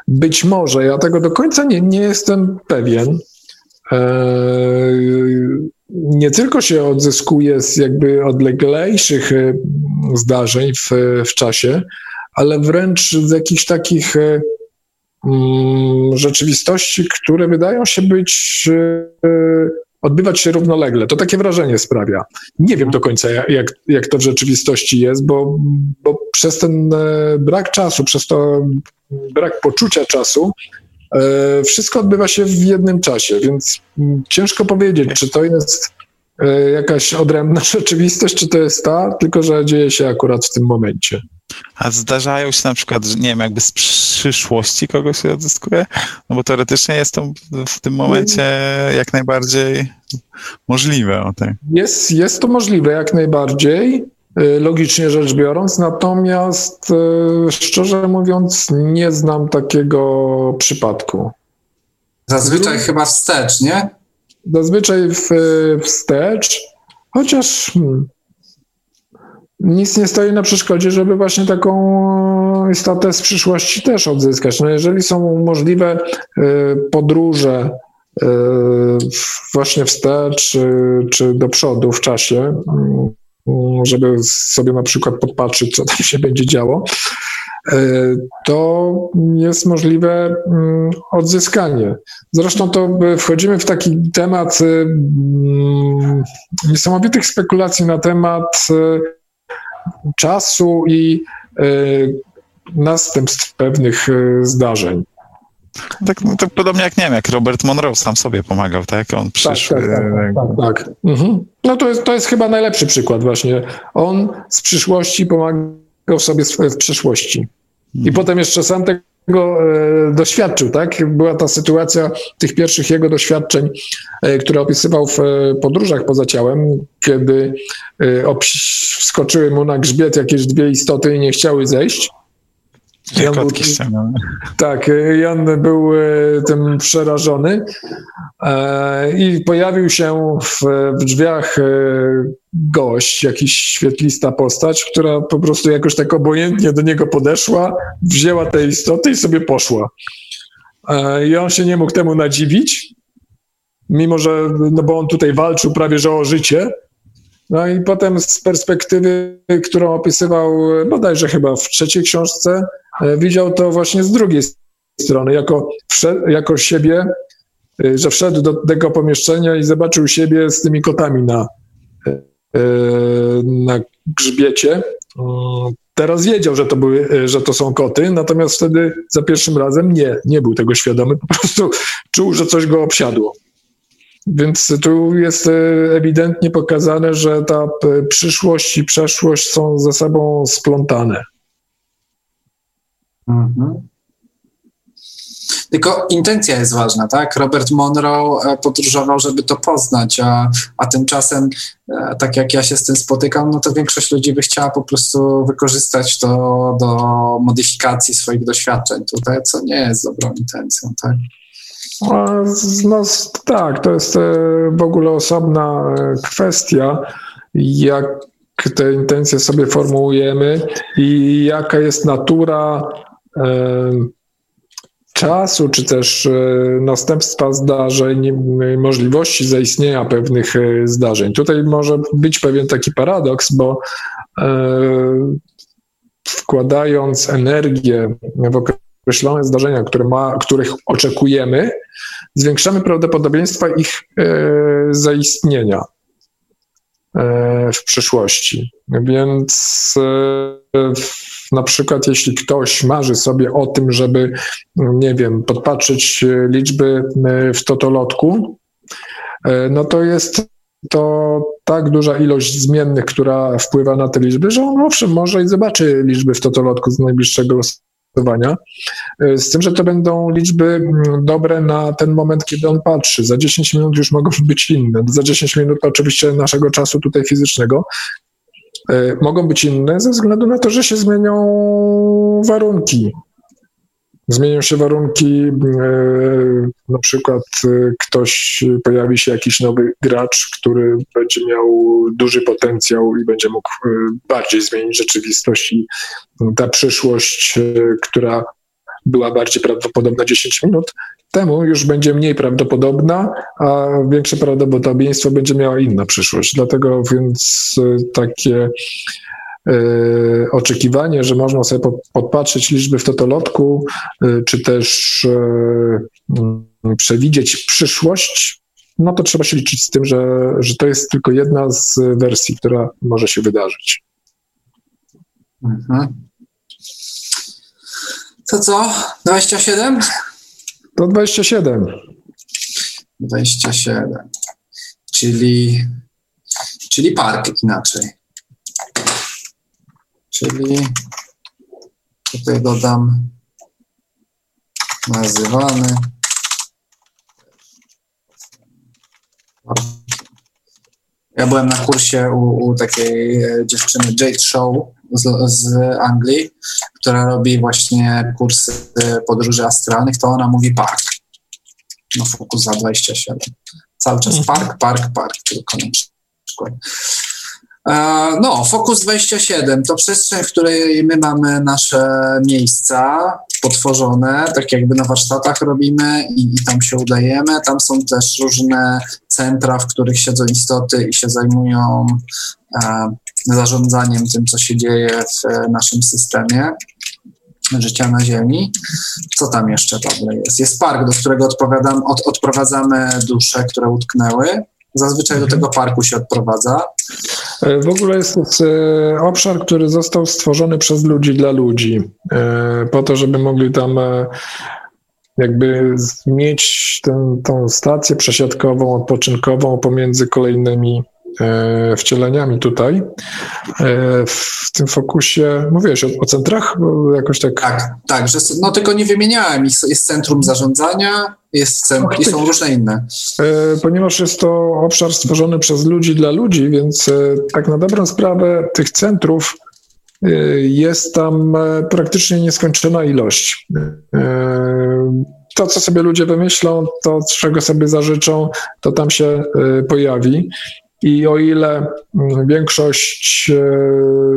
S3: być może, ja tego do końca nie, nie jestem pewien, e, nie tylko się odzyskuje z jakby odleglejszych e, zdarzeń w, w czasie, ale wręcz z jakichś takich e, mm, rzeczywistości, które wydają się być odbywać się równolegle. To takie wrażenie sprawia. Nie wiem do końca, jak, jak to w rzeczywistości jest, bo, bo przez ten brak czasu, przez to brak poczucia czasu, E, wszystko odbywa się w jednym czasie, więc ciężko powiedzieć, czy to jest e, jakaś odrębna [LAUGHS] rzeczywistość, czy to jest ta, tylko że dzieje się akurat w tym momencie.
S4: A zdarzają się na przykład, że nie wiem, jakby z przyszłości kogoś się odzyskuje? No bo teoretycznie jest to w tym momencie jak najbardziej możliwe. O tak.
S3: jest, jest to możliwe jak najbardziej. Y, logicznie rzecz biorąc, natomiast y, szczerze mówiąc nie znam takiego przypadku.
S2: Zazwyczaj hmm. chyba wstecz, nie?
S3: Zazwyczaj w, wstecz, chociaż hmm, nic nie stoi na przeszkodzie, żeby właśnie taką istotę z przyszłości też odzyskać. No jeżeli są możliwe y, podróże właśnie wstecz czy do przodu w czasie, hmm, żeby sobie na przykład podpatrzeć, co tam się będzie działo, e, to jest możliwe mm, odzyskanie. Zresztą to wchodzimy w taki temat e, mm, niesamowitych spekulacji na temat e, czasu i następstw pewnych zdarzeń.
S4: Tak, no, tak podobnie jak nie wiem, jak Robert Monroe sam sobie pomagał, tak? On przyszły.
S3: Tak, tak, tak, tak, tak. Mhm. No to jest, to jest chyba najlepszy przykład właśnie. On z przyszłości pomagał sobie w przyszłości. I mhm. potem jeszcze sam tego e, doświadczył, tak? Była ta sytuacja tych pierwszych jego doświadczeń, e, które opisywał w e, podróżach poza ciałem, kiedy wskoczyły mu na grzbiet jakieś dwie istoty i nie chciały zejść.
S4: Jan był,
S3: tak, Jan był e, tym przerażony e, i pojawił się w, w drzwiach e, gość, jakiś świetlista postać, która po prostu jakoś tak obojętnie do niego podeszła, wzięła te istoty i sobie poszła. I on się nie mógł temu nadziwić, mimo że, no bo on tutaj walczył prawie że o życie, no i potem z perspektywy, którą opisywał bodajże chyba w trzeciej książce, E, widział to właśnie z drugiej strony, jako, jako siebie, e, że wszedł do tego pomieszczenia i zobaczył siebie z tymi kotami na, e, na grzbiecie. Teraz wiedział, że to, były, że to są koty, natomiast wtedy za pierwszym razem nie, nie był tego świadomy, po prostu czuł, że coś go obsiadło. Więc tu jest ewidentnie pokazane, że ta przyszłość i przeszłość są ze sobą splątane. Mhm.
S2: Tylko intencja jest ważna, tak? Robert Monroe e, podróżował, żeby to poznać, a, a tymczasem, e, tak jak ja się z tym spotykam, no to większość ludzi by chciała po prostu wykorzystać to do modyfikacji swoich doświadczeń tutaj, co nie jest dobrą intencją, tak?
S3: No, tak, to jest e, w ogóle osobna kwestia, jak te intencje sobie formułujemy i jaka jest natura czasu, czy też e, następstwa zdarzeń, możliwości zaistnienia pewnych e, zdarzeń. Tutaj może być pewien taki paradoks, bo e, wkładając energię w określone zdarzenia, które ma, których oczekujemy, zwiększamy prawdopodobieństwa ich zaistnienia w przyszłości. Więc na przykład, jeśli ktoś marzy sobie o tym, żeby, nie wiem, podpatrzeć liczby e, w totolotku, e, no to jest to tak duża ilość zmiennych, która wpływa na te liczby, że on owszem może i zobaczy liczby w totolotku z najbliższego e, z tym, że to będą liczby mm, dobre na ten moment, kiedy on patrzy. Za 10 minut już mogą być inne. Za 10 minut oczywiście naszego czasu tutaj fizycznego, E, mogą być inne ze względu na to, że się zmienią warunki. Zmienią się warunki, e, na przykład e, ktoś, pojawi się jakiś nowy gracz, który będzie miał duży potencjał i będzie mógł bardziej zmienić rzeczywistość i ta przyszłość, która była bardziej prawdopodobna 10 minut temu, już będzie mniej prawdopodobna, a większe prawdopodobieństwo będzie miała inna przyszłość. Dlatego więc e, takie oczekiwanie, że można sobie podpatrzeć liczby w totolotku, czy też mm, przewidzieć przyszłość, no to trzeba się liczyć z tym, że, że to jest tylko jedna z wersji, która może się wydarzyć. Mhm.
S2: To co? 27?
S3: To 27.
S2: 27. Czyli, czyli park inaczej. Czyli tutaj dodam nazywany Ja byłem na kursie u, u takiej e, dziewczyny Jade Show z, z, Anglii, która robi właśnie kursy podróży astralnych, to ona mówi park. No fokus za 27. Cały czas mhm. park, park, park, tylko na przykład. E, no, Focus 27 to przestrzeń, w której my mamy nasze miejsca potworzone, tak jakby na warsztatach robimy i, i, tam się udajemy. Tam są też różne centra, w których siedzą istoty i się zajmują e, zarządzaniem tym, co się dzieje w naszym systemie życia na Ziemi. Co tam jeszcze dobre jest? Jest park, do którego odpowiadam, od, odprowadzamy dusze, które utknęły. Zazwyczaj do mhm. tego parku się odprowadza.
S3: E, w ogóle jest to e, obszar, który został stworzony przez ludzi dla ludzi, e, po to, żeby mogli tam jakby mieć tę, tą stację przesiadkową, odpoczynkową pomiędzy kolejnymi wcieleniami tutaj. W tym fokusie, mówiłeś o, o centrach? Jakoś tak...
S2: Tak, tak, że, no tylko nie wymieniałem. Jest centrum zarządzania, jest i są różne inne.
S3: E, ponieważ jest to obszar stworzony przez ludzi dla ludzi, więc e, tak na dobrą sprawę tych centrów e, jest tam praktycznie nieskończona ilość. To, co sobie ludzie wymyślą, to, czego sobie zażyczą, to tam się pojawi. I o ile mm, większość e,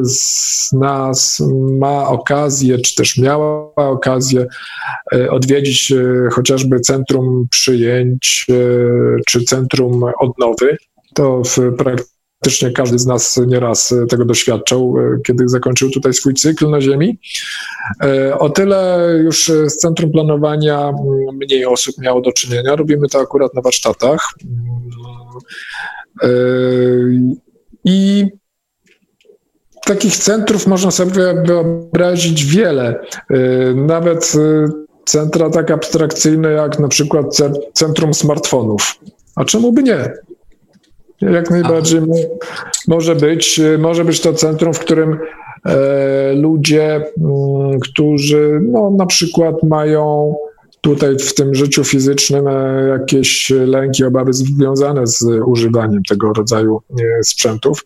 S3: z nas ma okazję, czy też miała okazję e, odwiedzić e, chociażby centrum przyjęć, czy centrum odnowy, to w praktycznie każdy z nas nieraz tego doświadczał, kiedy zakończył tutaj swój cykl na Ziemi. O tyle już z centrum planowania mniej osób miało do czynienia. Robimy to akurat na warsztatach. Yy, I takich centrów można sobie wyobrazić wiele. Yy, nawet yy, centra tak abstrakcyjne jak na przykład centrum smartfonów. A czemu by nie? Jak najbardziej może być. Może być to centrum, w którym e, ludzie, mm, którzy no, na przykład mają tutaj w tym życiu fizycznym e, jakieś lęki, obawy związane z używaniem tego rodzaju e, sprzętów,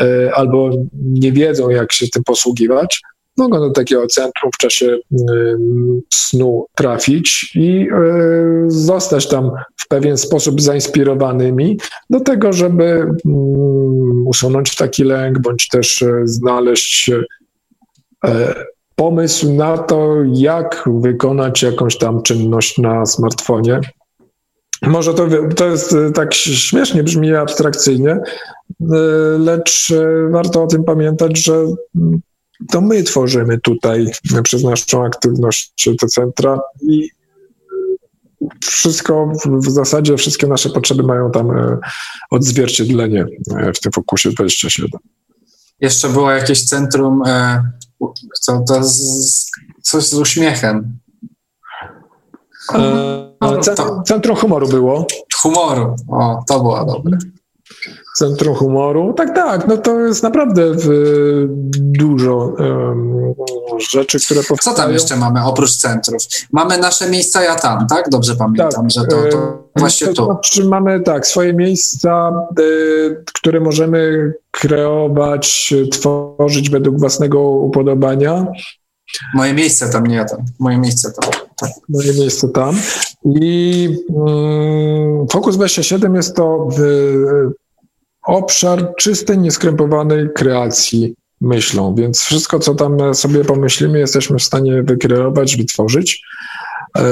S3: e, albo nie wiedzą, jak się tym posługiwać, mogą do takiego centrum w czasie snu trafić i zostać tam w pewien sposób zainspirowanymi do tego, żeby mm, usunąć taki lęk, bądź też znaleźć pomysł na to, jak wykonać jakąś tam czynność na smartfonie. Może to, to jest e, tak śmiesznie brzmi abstrakcyjnie, e, lecz e, warto o tym pamiętać, że mm, to my tworzymy tutaj przez naszą aktywność te centra i wszystko, w zasadzie wszystkie nasze potrzeby mają tam odzwierciedlenie w tym fokusie 27.
S2: Jeszcze było jakieś centrum co to z, coś z uśmiechem.
S3: E, centrum, centrum humoru było.
S2: Humoru, o, to było dobre.
S3: Centrum Humoru. Tak, tak, no to jest naprawdę dużo um, rzeczy, które powstają.
S2: Co tam jeszcze mamy oprócz centrów? Mamy nasze miejsca ja tam, tak? Dobrze pamiętam, tak, że to, to właśnie to tu.
S3: Znaczy mamy tak, swoje miejsca, y, które możemy kreować, tworzyć według własnego upodobania.
S2: Moje miejsce tam, nie ja tam. Moje miejsce tam. Tak.
S3: Moje miejsce tam. I mm, Focus 27 jest to y, obszar czystej, nieskrępowanej kreacji myślą, więc wszystko, co tam sobie pomyślimy, jesteśmy w stanie wykreować, wytworzyć e,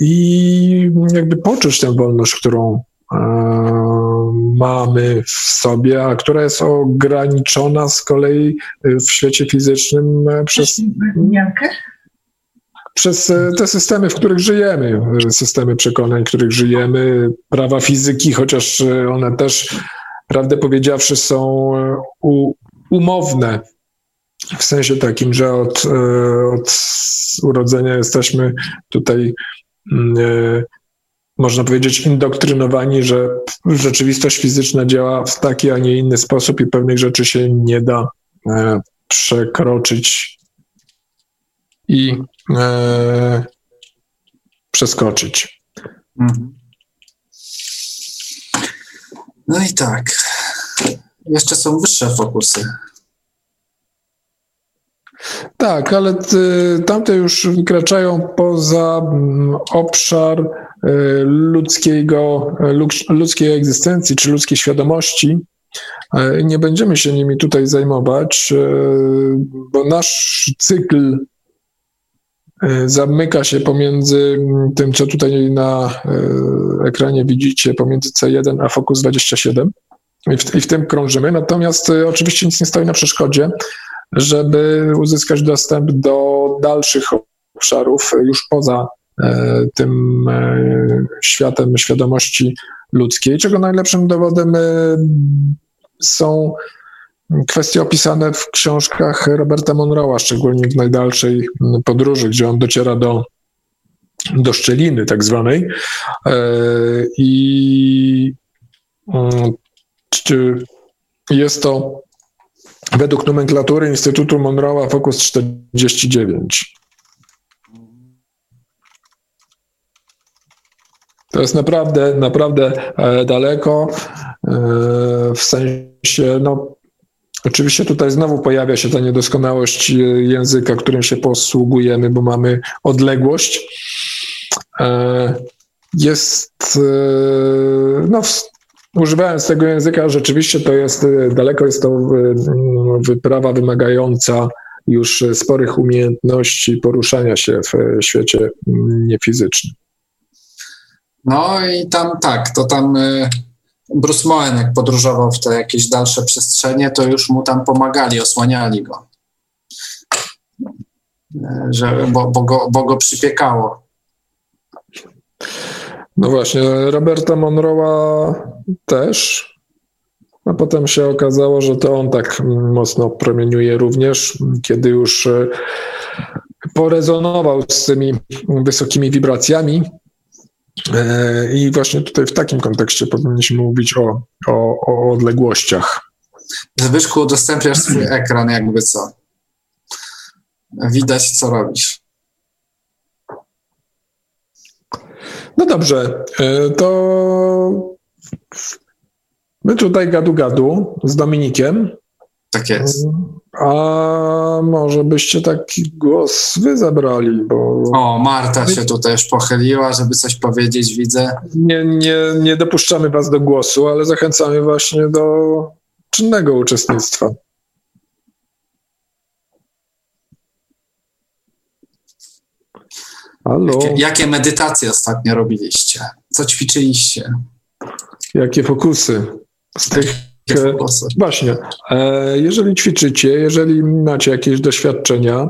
S3: i jakby poczuć tę wolność, którą e, mamy w sobie, a która jest ograniczona z kolei w świecie fizycznym przez. Przez te systemy, w których żyjemy, systemy przekonań, w których żyjemy, prawa fizyki, chociaż one też, prawdę powiedziawszy, są umowne. W sensie takim, że od, od urodzenia jesteśmy tutaj mm, można powiedzieć, indoktrynowani, że rzeczywistość fizyczna działa w taki, a nie inny sposób i pewnych rzeczy się nie da e, przekroczyć i e, przeskoczyć. Mhm.
S2: No i tak. Jeszcze są wyższe fokusy.
S3: Tak, ale tamte już wykraczają poza mm, obszar E, ludzkiego, e, ludzkiej egzystencji czy ludzkiej świadomości. E, nie będziemy się nimi tutaj zajmować, bo nasz cykl zamyka się pomiędzy tym, co tutaj na ekranie widzicie, pomiędzy C1 a Focus 27 i w, i w tym krążymy. Natomiast oczywiście nic nie stoi na przeszkodzie, żeby uzyskać dostęp do dalszych obszarów już poza E, tym e, światem świadomości ludzkiej, czego najlepszym dowodem e, są kwestie opisane w książkach Roberta Monroe'a, szczególnie w najdalszej podróży, gdzie on dociera do, do szczeliny tak zwanej i mm, jest to według nomenklatury Instytutu Monroe'a Focus 49. To jest naprawdę, naprawdę e, daleko. E, w sensie, no, oczywiście tutaj znowu pojawia się ta niedoskonałość języka, którym się posługujemy, bo mamy odległość. E, jest, no, używając tego języka, rzeczywiście to jest daleko, jest to wyprawa wymagająca już sporych umiejętności poruszania się w świecie niefizycznym.
S2: No i tam tak, to tam Bruce Moen, jak podróżował w te jakieś dalsze przestrzenie, to już mu tam pomagali, osłaniali go. Że, bo, bo, go, bo go przypiekało.
S3: No właśnie, Roberta Monroe'a też. A potem się okazało, że to on tak mocno promieniuje również, kiedy już y, porezonował z tymi wysokimi wibracjami, E, I właśnie tutaj w takim kontekście powinniśmy mówić o, o, o odległościach.
S2: Zbyszku, udostępniasz swój ekran, jakby co. Widać, co robisz.
S3: No dobrze, e, to my tutaj gadu-gadu z Dominikiem.
S2: Tak jest.
S3: A może byście taki głos wy zabrali, bo...
S2: O, Marta się tu też pochyliła, żeby coś powiedzieć, widzę.
S3: Nie, nie, nie dopuszczamy was do głosu, ale zachęcamy właśnie do czynnego uczestnictwa.
S2: Halo? Jakie, jakie medytacje ostatnio robiliście? Co ćwiczyliście?
S3: Jakie fokusy z tych Właśnie. E, jeżeli ćwiczycie, jeżeli macie jakieś doświadczenia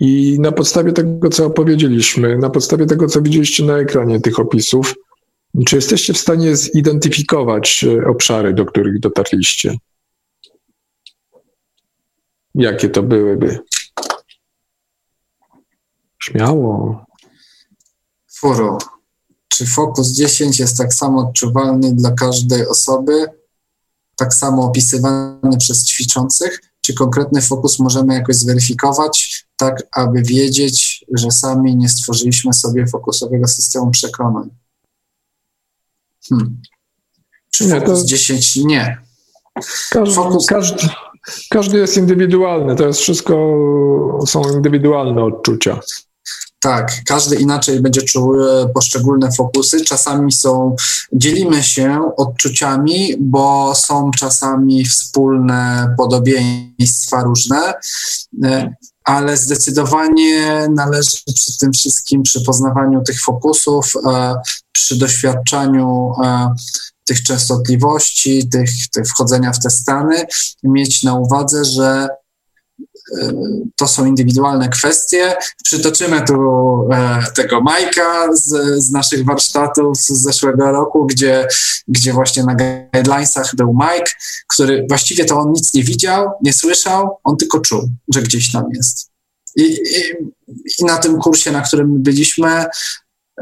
S3: i na podstawie tego, co opowiedzieliśmy, na podstawie tego, co widzieliście na ekranie tych opisów, czy jesteście w stanie zidentyfikować e, obszary, do których dotarliście? Jakie to byłyby? Śmiało.
S2: Furo. Czy fokus 10 jest tak samo odczuwalny dla każdej osoby? Tak samo opisywany przez ćwiczących, czy konkretny fokus możemy jakoś zweryfikować, tak aby wiedzieć, że sami nie stworzyliśmy sobie fokusowego systemu przekonań. Hmm. Czy nie, fokus to... 10? Nie.
S3: Każdy, fokus... każdy, każdy jest indywidualny, to jest wszystko, są indywidualne odczucia.
S2: Tak, każdy inaczej będzie czuł e, poszczególne fokusy. Czasami są, dzielimy się odczuciami, bo są czasami wspólne podobieństwa różne, e, ale zdecydowanie należy przy tym wszystkim, przy poznawaniu tych fokusów, e, przy doświadczaniu tych częstotliwości, tych, tych wchodzenia w te stany, mieć na uwadze, że to są indywidualne kwestie. Przytoczymy tu e, tego Majka z, z naszych warsztatów z zeszłego roku, gdzie, gdzie właśnie na guidelinesach był Mike, który właściwie to on nic nie widział, nie słyszał, on tylko czuł, że gdzieś tam jest. I, i, i na tym kursie, na którym byliśmy,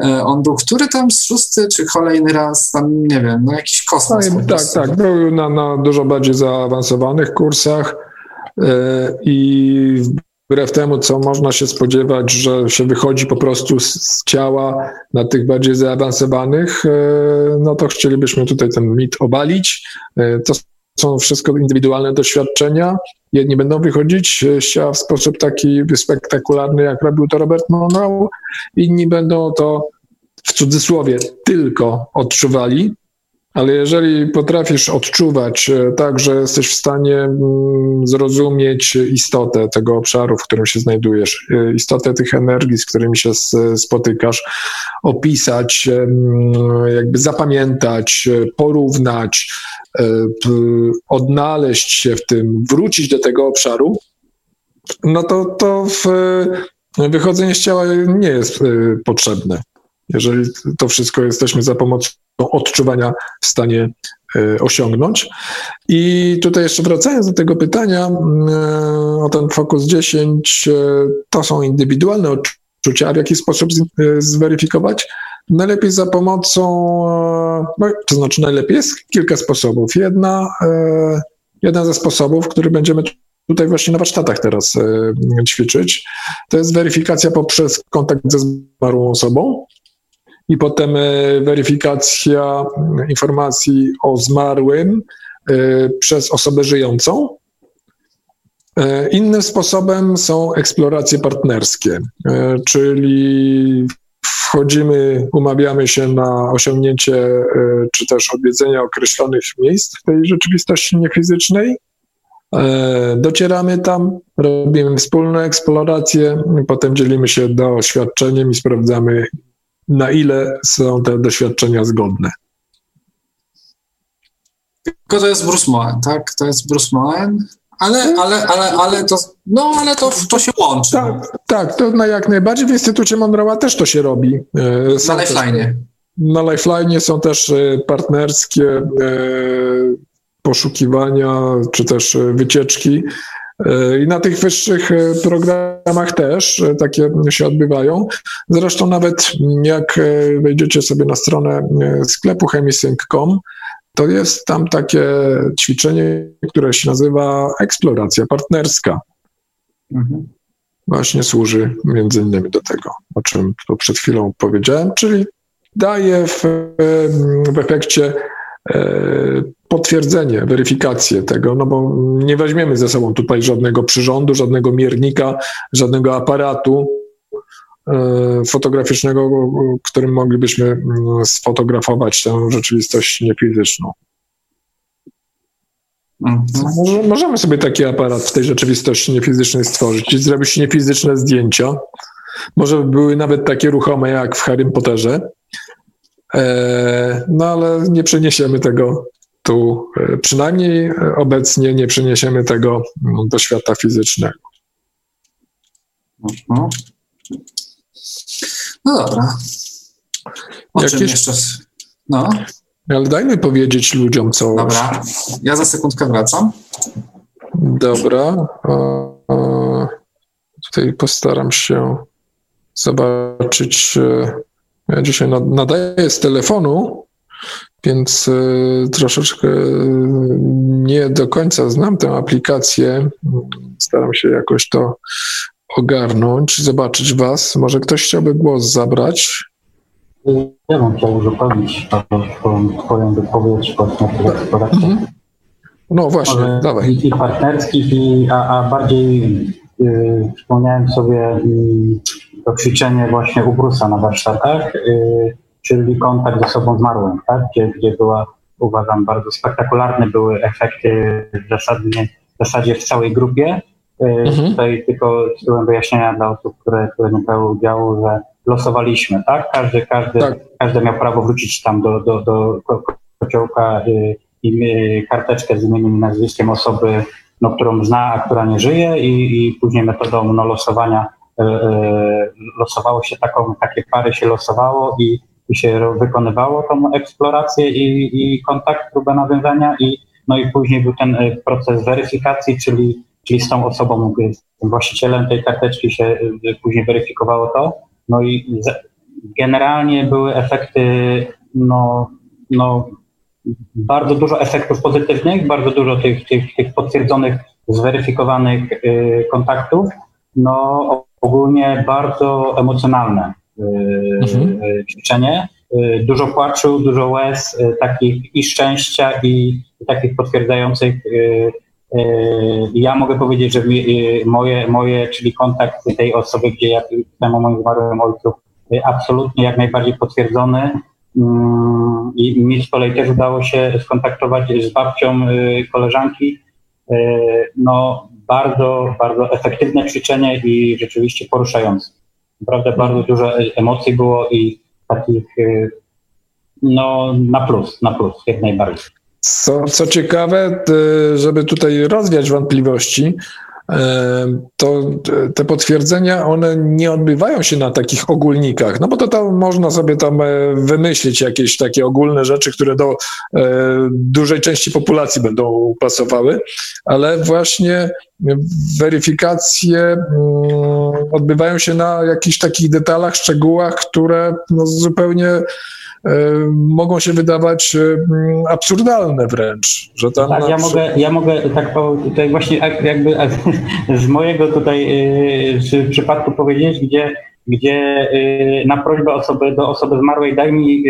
S2: e, on był który tam, szósty czy kolejny raz, tam nie wiem, no jakiś kosmos.
S3: No, tak, tak, był na, na dużo bardziej zaawansowanych kursach. E, i wbrew temu, co można się spodziewać, że się wychodzi po prostu z, ciała na tych bardziej zaawansowanych, e, no to chcielibyśmy tutaj ten mit obalić. E, to są wszystko indywidualne doświadczenia. Jedni będą wychodzić z ciała w sposób taki spektakularny, jak robił to Robert Monroe, inni będą to w cudzysłowie tylko odczuwali, ale jeżeli potrafisz odczuwać e, tak, że jesteś w stanie mm, zrozumieć istotę tego obszaru, w którym się znajdujesz, e, istotę tych energii, z którymi się spotykasz, opisać, jakby zapamiętać, e, porównać, odnaleźć się w tym, wrócić do tego obszaru, no to, to w, wychodzenie z ciała nie jest potrzebne. Jeżeli to wszystko jesteśmy za pomocą odczuwania w stanie e, osiągnąć. I tutaj jeszcze wracając do tego pytania e, o ten Focus 10, e, to są indywidualne odczucia, a w jaki sposób zweryfikować? Najlepiej za pomocą, no, to znaczy najlepiej jest kilka sposobów. Jedna, jeden ze sposobów, który będziemy tutaj właśnie na warsztatach teraz ćwiczyć, to jest weryfikacja poprzez kontakt ze zmarłą osobą i potem e, weryfikacja informacji o zmarłym e, przez osobę żyjącą. E, innym sposobem są eksploracje partnerskie, czyli wchodzimy, umawiamy się na osiągnięcie czy też odwiedzenie określonych miejsc w tej rzeczywistości niefizycznej. Docieramy tam, robimy wspólne eksploracje, potem dzielimy się doświadczeniem i sprawdzamy, na ile są te doświadczenia zgodne.
S2: Tylko to jest Bruce Moen, tak? To jest Bruce Moen, ale, ale, ale, ale to, no, ale to, to się łączy.
S3: Tak, tak, to na jak najbardziej w Instytucie Monroe'a też to się robi.
S2: E, są na Lifeline.
S3: Na Lifeline są też e, partnerskie e, poszukiwania, czy też wycieczki i na tych wyższych e, programach też e, takie się odbywają. Zresztą nawet jak e, wejdziecie sobie na stronę sklepu chemisync.com, to jest tam takie ćwiczenie, które się nazywa eksploracja partnerska. Mhm. Właśnie służy między innymi do tego, o czym tu przed chwilą powiedziałem, czyli daje w, w efekcie potwierdzenie, weryfikację tego, no bo nie weźmiemy ze sobą tutaj żadnego przyrządu, żadnego miernika, żadnego aparatu e, fotograficznego, którym moglibyśmy mm, sfotografować tę rzeczywistość niefizyczną. Mhm. Możemy sobie taki aparat w tej rzeczywistości niefizycznej stworzyć i zrobić niefizyczne zdjęcia. Może były nawet takie ruchome jak w Harrym Potterze. E, no ale nie przeniesiemy tego tu e, przynajmniej obecnie nie przeniesiemy tego mm, do świata fizycznego.
S2: Mhm. No dobra. O Jakieś... czym jeszcze? No.
S3: Ale dajmy powiedzieć ludziom coś.
S2: Dobra, ja za sekundkę wracam.
S3: Dobra. Tutaj postaram się zobaczyć. E, ja dzisiaj nadaję z telefonu, więc y, troszeczkę nie do końca znam tę aplikację. Staram się jakoś to ogarnąć, zobaczyć Was. Może ktoś chciałby głos zabrać?
S5: Ja bym chciał uzupełnić twoją, twoją wypowiedź o eksploracji. Mhm.
S3: No właśnie, Może dawaj.
S5: I, partnerskich, i, a, a bardziej y, przypomniałem sobie y, to ćwiczenie właśnie u Brusa na warsztatach. Y, czyli kontakt z osobą zmarłą, tak? gdzie, gdzie była, uważam, bardzo spektakularne były efekty w zasadzie, w zasadzie w całej grupie. Y, mhm. Tutaj tylko tytułem wyjaśnienia dla osób, które, które nie brały udziału, że losowaliśmy, tak? Każdy, każdy, tak. każdy miał prawo wrócić tam do, do, do kociołka i karteczkę z imieniem i nazwiskiem osoby, no, którą zna, a która nie żyje i, i później metodą no, losowania losowało się taką, takie pary się losowało i, i się wykonywało tą eksplorację i, i kontakt, próbę nawiązania i no i później był ten proces weryfikacji, czyli czyli z tą osobą, z właścicielem tej karteczki się y, później weryfikowało to. No i generalnie były efekty, no, no bardzo dużo efektów pozytywnych, bardzo dużo tych, tych, tych potwierdzonych, zweryfikowanych y, kontaktów. No ogólnie bardzo emocjonalne y, mhm. ćwiczenie. Y, dużo płaczu, dużo łez, y, takich i szczęścia, i, i takich potwierdzających y, ja mogę powiedzieć, że moje, moje, czyli kontakt tej osoby, gdzie ja o moim zmarłym ojcu, absolutnie jak najbardziej potwierdzony. Mm, I mi z kolei też udało się skontaktować z babcią y, koleżanki. Y, no, bardzo, bardzo efektywne ćwiczenie i rzeczywiście poruszające. Naprawdę bardzo dużo emocji było i takich, y, no, na plus, na plus, jak najbardziej.
S3: Co, co ciekawe, żeby tutaj rozwiać wątpliwości, to te potwierdzenia, one nie odbywają się na takich ogólnikach, no bo to tam można sobie tam e, wymyślić jakieś takie ogólne rzeczy, które do e, dużej części populacji będą pasowały, ale właśnie weryfikacje mm, odbywają się na jakichś takich detalach, szczegółach, które no zupełnie mogą się wydawać e, absurdalne wręcz.
S5: Że tam tak, ja, mogę, ja mogę tak tutaj właśnie jakby [LAUGHS] z mojego tutaj e, przypadku powiedzieć, gdzie, gdzie na prośbę osoby, do osoby zmarłej daj mi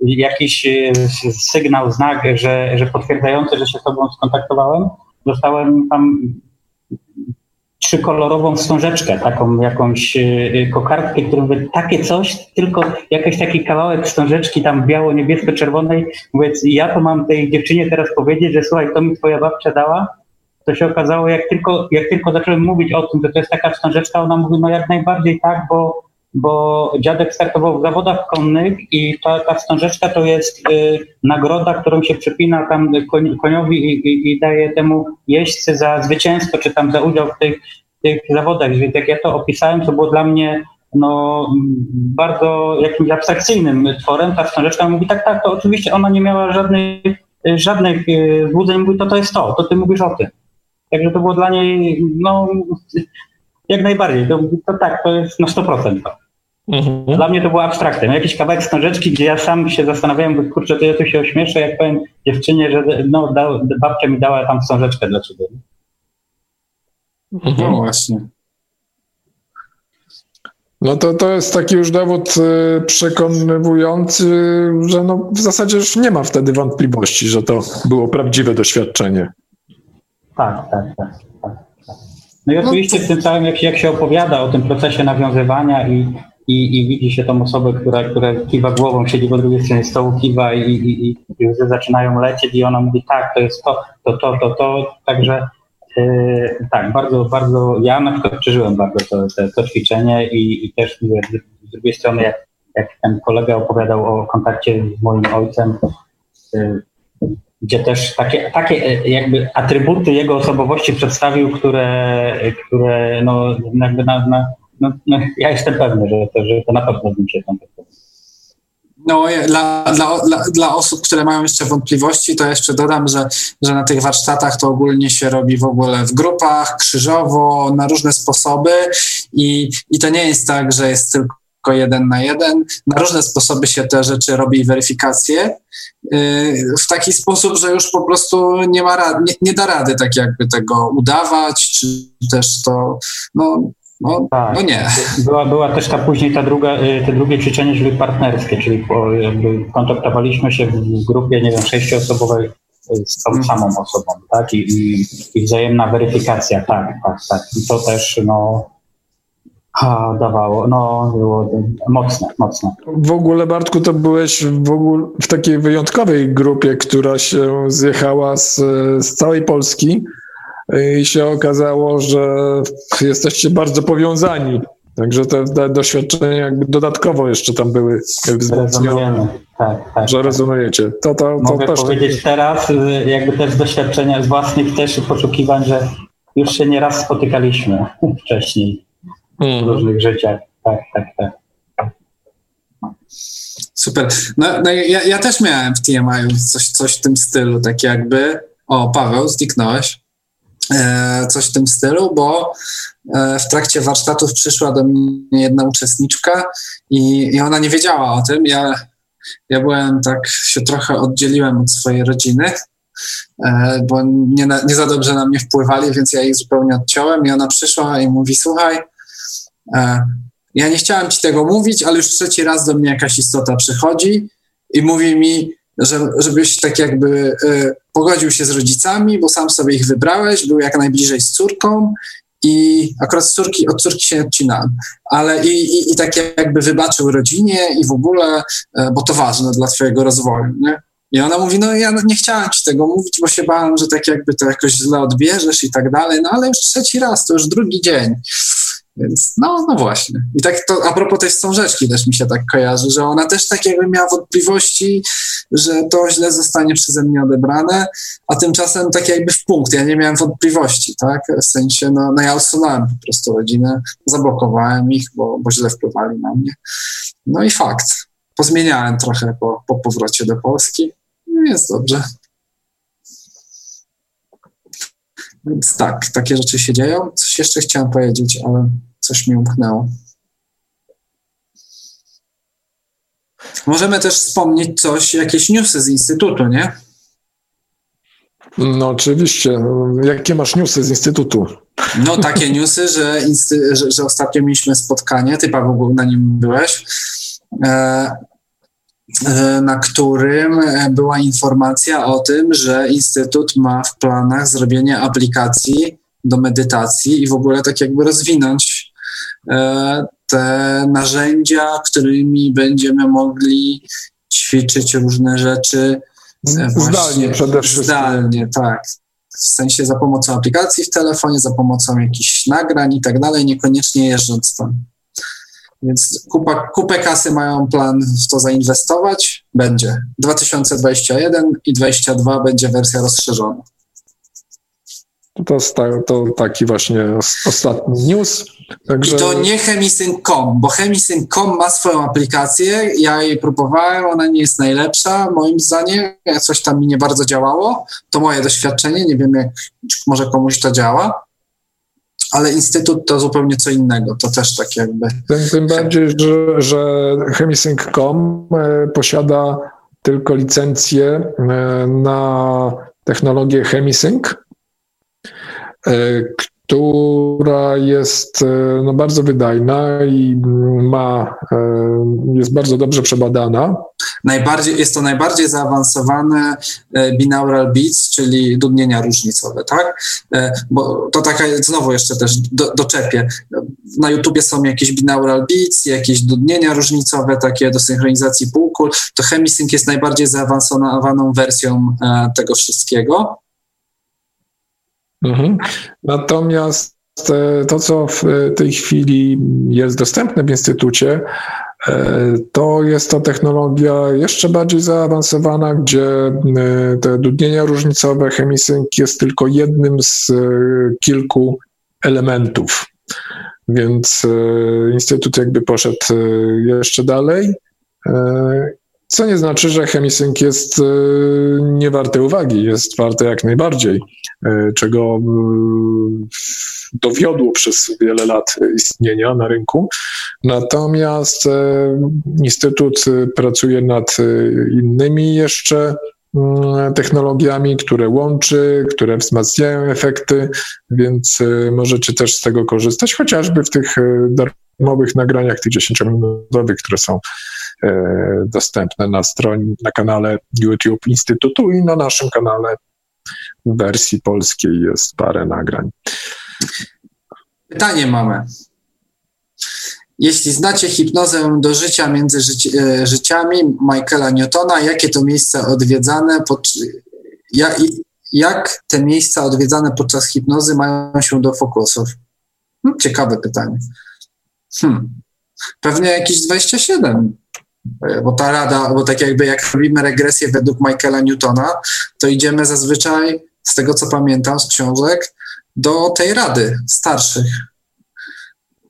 S5: jakiś sygnał, znak, że, że potwierdzający, że się z tobą skontaktowałem. Dostałem tam trzykolorową wstążeczkę, taką jakąś yy, kokardkę, którą mówię, takie coś, tylko jakiś taki kawałek wstążeczki tam biało-niebiesko-czerwonej. Mówię, ja to mam tej dziewczynie teraz powiedzieć, że słuchaj, to mi twoja babcia dała. To się okazało, jak tylko, jak tylko zacząłem mówić o tym, że to jest taka wstążeczka, ona mówi, no jak najbardziej tak, bo bo dziadek startował w zawodach konnych i ta, ta wstążeczka to jest y, nagroda, którą się przypina tam koniowi i, i, i, daje temu jeźdźcy za zwycięstwo, czy tam za udział w tych, tych zawodach. Więc jak ja to opisałem, to było dla mnie no, bardzo jakimś abstrakcyjnym tworem. Ta wstążeczka mówi, tak, tak, to oczywiście ona nie miała żadnych, żadnych y, złudzeń, mówi, to to jest to, to ty mówisz o tym. Także to było dla niej, no, jak najbardziej, to, to tak, to jest na 100% to. Mhm. Dla mnie to było abstraktem. Jakiś kawałek wstążeczki, gdzie ja sam się zastanawiałem, bo kurczę, to ja tu się ośmieszę, jak powiem dziewczynie, że no, da, babcia mi dała tam wstążeczkę dla ciebie.
S2: Mhm. No właśnie.
S3: No to, to jest taki już dowód y, przekonywujący, że no w zasadzie już nie ma wtedy wątpliwości, że to było prawdziwe doświadczenie.
S5: Tak, tak, tak. tak, tak. No i oczywiście w tym całym, jak jak się opowiada o tym procesie nawiązywania i i, i widzi się tą osobę, która, która kiwa głową, siedzi po drugiej stronie stołu, kiwa i, i, i, zaczynają lecieć i ona mówi tak, to jest to, to, to, to, to. Także yy, tak, bardzo, bardzo, ja na przykład przeżyłem bardzo to, to, to ćwiczenie i, i też mówię, z, drugiej strony, jak, jak ten kolega opowiadał o kontakcie z moim ojcem, yy, gdzie też takie, takie jakby atrybuty jego osobowości przedstawił, które, które no, jakby na, na no, no, ja jestem pewny, że to, że to na pewno z nim się kontaktuje.
S2: No, dla, dla, dla, osób, które mają jeszcze wątpliwości, to jeszcze dodam, że, że na tych warsztatach to ogólnie się robi w ogóle w grupach, krzyżowo, na różne sposoby i, i to nie jest tak, że jest tylko jeden na jeden. Na różne sposoby się te rzeczy robi weryfikacje yy, w taki sposób, że już po prostu nie ma rad, nie, nie da rady tak jakby tego udawać, czy też to, no, no, tak. no nie.
S5: Była, była też ta później ta druga, y, te drugie ćwiczenie, czyli partnerskie, czyli jakby kontaktowaliśmy się w grupie, nie wiem, sześcioosobowej y, z tą mhm. samą osobą, tak? I, i, I, wzajemna weryfikacja, tak, tak, tak. I to też, no, a, dawało, no, było mocne, mocne.
S3: W ogóle, Bartku, to byłeś w, ogóle w takiej wyjątkowej grupie, która się zjechała z, z całej Polski i się okazało, że jesteście bardzo powiązani Także te, te doświadczenia jakby dodatkowo jeszcze tam były wzmocnione.
S5: Tak, tak.
S3: że rezonujecie. To, to, to
S5: Mogę
S3: też
S5: powiedzieć teraz, y, jakby też z doświadczenia z własnych też poszukiwań, że już się nieraz spotykaliśmy [LAUGHS] wcześniej w
S3: Mhm.
S5: różnych życiach. Tak, tak, tak.
S2: Super. No, no ja, ja też miałem w TMI coś, coś w tym stylu, tak jakby. O, Paweł, zniknąłeś. E, coś w tym stylu, bo e, w trakcie warsztatów przyszła do mnie jedna uczestniczka i, i ona nie wiedziała o tym. Ja, ja byłem tak, się trochę oddzieliłem od swojej rodziny, e, bo nie, nie za dobrze na mnie wpływali, więc ja ich zupełnie odciąłem i ona przyszła i mówi, słuchaj, ja nie chciałam ci tego mówić, ale już trzeci raz do mnie jakaś istota przychodzi i mówi mi, że, żebyś tak jakby y, pogodził się z rodzicami, bo sam sobie ich wybrałeś, był jak najbliżej z córką i akurat z córki, od córki się odcinałem, ale i, i, i tak jakby wybaczył rodzinie i w ogóle, y, bo to ważne dla twojego rozwoju, nie? I ona mówi, no ja nie chciałam ci tego mówić, bo się bałam, że tak jakby to jakoś źle odbierzesz i tak dalej, no ale już trzeci raz, to już drugi dzień. Więc no, no właśnie. I tak to a propos tej wstążeczki też mi się tak kojarzy, że ona też tak jakby miała wątpliwości, że to źle zostanie przeze mnie odebrane, a tymczasem tak jakby w punkt. Ja nie miałem wątpliwości, tak? W sensie, no, no ja usunąłem po prostu rodzinę, zablokowałem ich, bo, bo źle wpływali na mnie. No i fakt. Pozmieniałem trochę po, po powrocie do Polski. No jest dobrze. Więc tak, takie rzeczy się dzieją. Coś jeszcze chciałem powiedzieć, ale coś mi umknęło. Możemy też wspomnieć coś, jakieś newsy z Instytutu, nie?
S3: No oczywiście. Jakie masz newsy z Instytutu?
S2: No takie [LAUGHS] newsy, że, insty- że, że ostatnio mieliśmy spotkanie, ty Paweł na nim byłeś, e, e, na którym była informacja o tym, że Instytut ma w planach zrobienie aplikacji do medytacji i w ogóle tak jakby rozwinąć e, te narzędzia, którymi będziemy mogli ćwiczyć różne rzeczy. e,
S3: Zdalnie przede wszystkim.
S2: Zdalnie, tak. W sensie za pomocą aplikacji w telefonie, za pomocą jakichś nagrań i tak dalej, niekoniecznie jeżdżąc tam. Więc kupa, kupę kasy mają plan w to zainwestować. Będzie. 2021 i 2022 będzie wersja rozszerzona.
S3: To, to taki właśnie os- ostatni news. Także
S2: I to nie Chemisync.com, bo Chemisync.com ma swoją aplikację, ja jej próbowałem, ona nie jest najlepsza, moim zdaniem, coś tam mi nie bardzo działało, to moje doświadczenie, nie wiem jak może komuś to działa, ale Instytut to zupełnie co innego, to też tak jakby,
S3: tym, tym bardziej, że, że Chemisync.com e, posiada tylko licencję e, na technologię Chemisync, e, która jest e, no, bardzo wydajna i ma, e, jest bardzo dobrze przebadana.
S2: najbardziej, jest to najbardziej zaawansowane e, binaural beats, czyli dudnienia różnicowe, tak? Bo to taka, znowu jeszcze też do, doczepię. Na YouTubie są jakieś binaural beats, jakieś dudnienia różnicowe, takie do synchronizacji półkul. To Chemisync jest najbardziej zaawansowaną wersją tego wszystkiego.
S3: Mhm. Natomiast e, to, co w e, tej chwili jest dostępne w Instytucie, e, to jest to technologia jeszcze bardziej zaawansowana, gdzie te dudnienia różnicowe, chemisync jest tylko jednym z kilku elementów. Więc Instytut jakby poszedł jeszcze dalej. Co nie znaczy, że chemisync jest e, nie warte uwagi, jest warte jak najbardziej e, czego mm, dowiodło przez wiele lat istnienia na rynku. Natomiast Instytut pracuje nad innymi jeszcze technologiami, które łączy, które wzmacniają efekty, więc możecie też z tego korzystać, chociażby w tych e, darmowych nagraniach, tych 10-minutowych, które są e, dostępne na stronie, na kanale YouTube Instytutu i na naszym kanale w wersji polskiej jest parę nagrań.
S2: Pytanie mamy. Jeśli znacie hipnozę do życia między życi, e, życiami Michaela Newtona, jakie to miejsca odwiedzane, pod, jak te miejsca odwiedzane podczas hipnozy mają się do fokusów? Hmm, ciekawe pytanie. Hmm. Pewnie jakieś 27. Bo ta rada, bo tak jakby jak robimy regresję według Michaela Newtona, to idziemy zazwyczaj, z tego co pamiętam z książek, do tej rady starszych.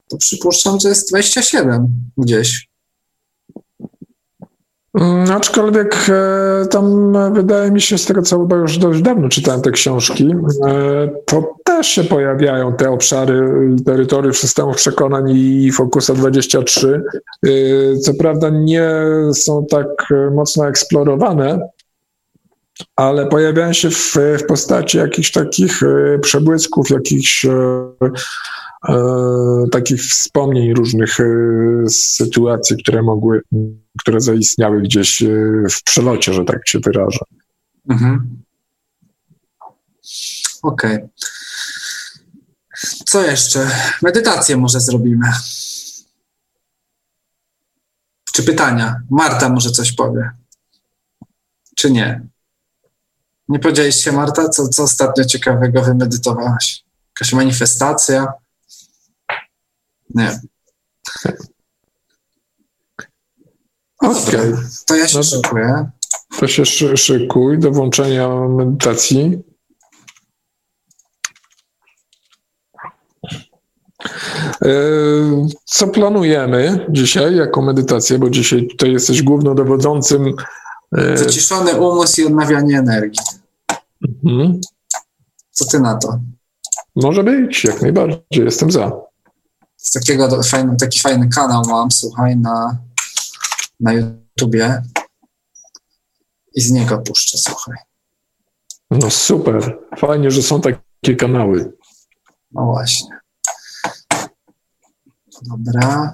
S2: To przypuszczam, że jest 27 gdzieś.
S3: Mm, aczkolwiek e, tam e, wydaje mi się, z tego co chyba już dość dawno czytałem te książki, e, to też się pojawiają te obszary terytoriów systemów przekonań i Focusa 23. Co prawda nie są tak mocno eksplorowane, ale pojawiają się w, w postaci jakichś takich przebłysków, jakichś takich wspomnień różnych sytuacji, które mogły, które zaistniały gdzieś e, w przelocie, że tak się wyrażę. Mhm.
S2: Okej. Okay. Co jeszcze? Medytację może zrobimy. Czy pytania? Marta może coś powie. Czy nie? Nie powiedziałeś się, Marta, co, co ostatnio ciekawego wymedytowałaś? Jakaś manifestacja? Nie.
S3: Okej. Okay.
S2: To ja się no, szykuję.
S3: To się szykuj do włączenia medytacji. E, co planujemy dzisiaj jako medytację, bo dzisiaj tutaj jesteś głównodowodzącym.
S2: E, Zaciszony umysł i odnawianie energii. Mhm. Co ty na to?
S3: Może być, jak najbardziej, jestem za
S2: z takiego fajny, taki fajny kanał mam, słuchaj, na, na YouTubie i z niego puszczę, słuchaj.
S3: No super, fajnie, że są takie kanały.
S2: No właśnie. Dobra.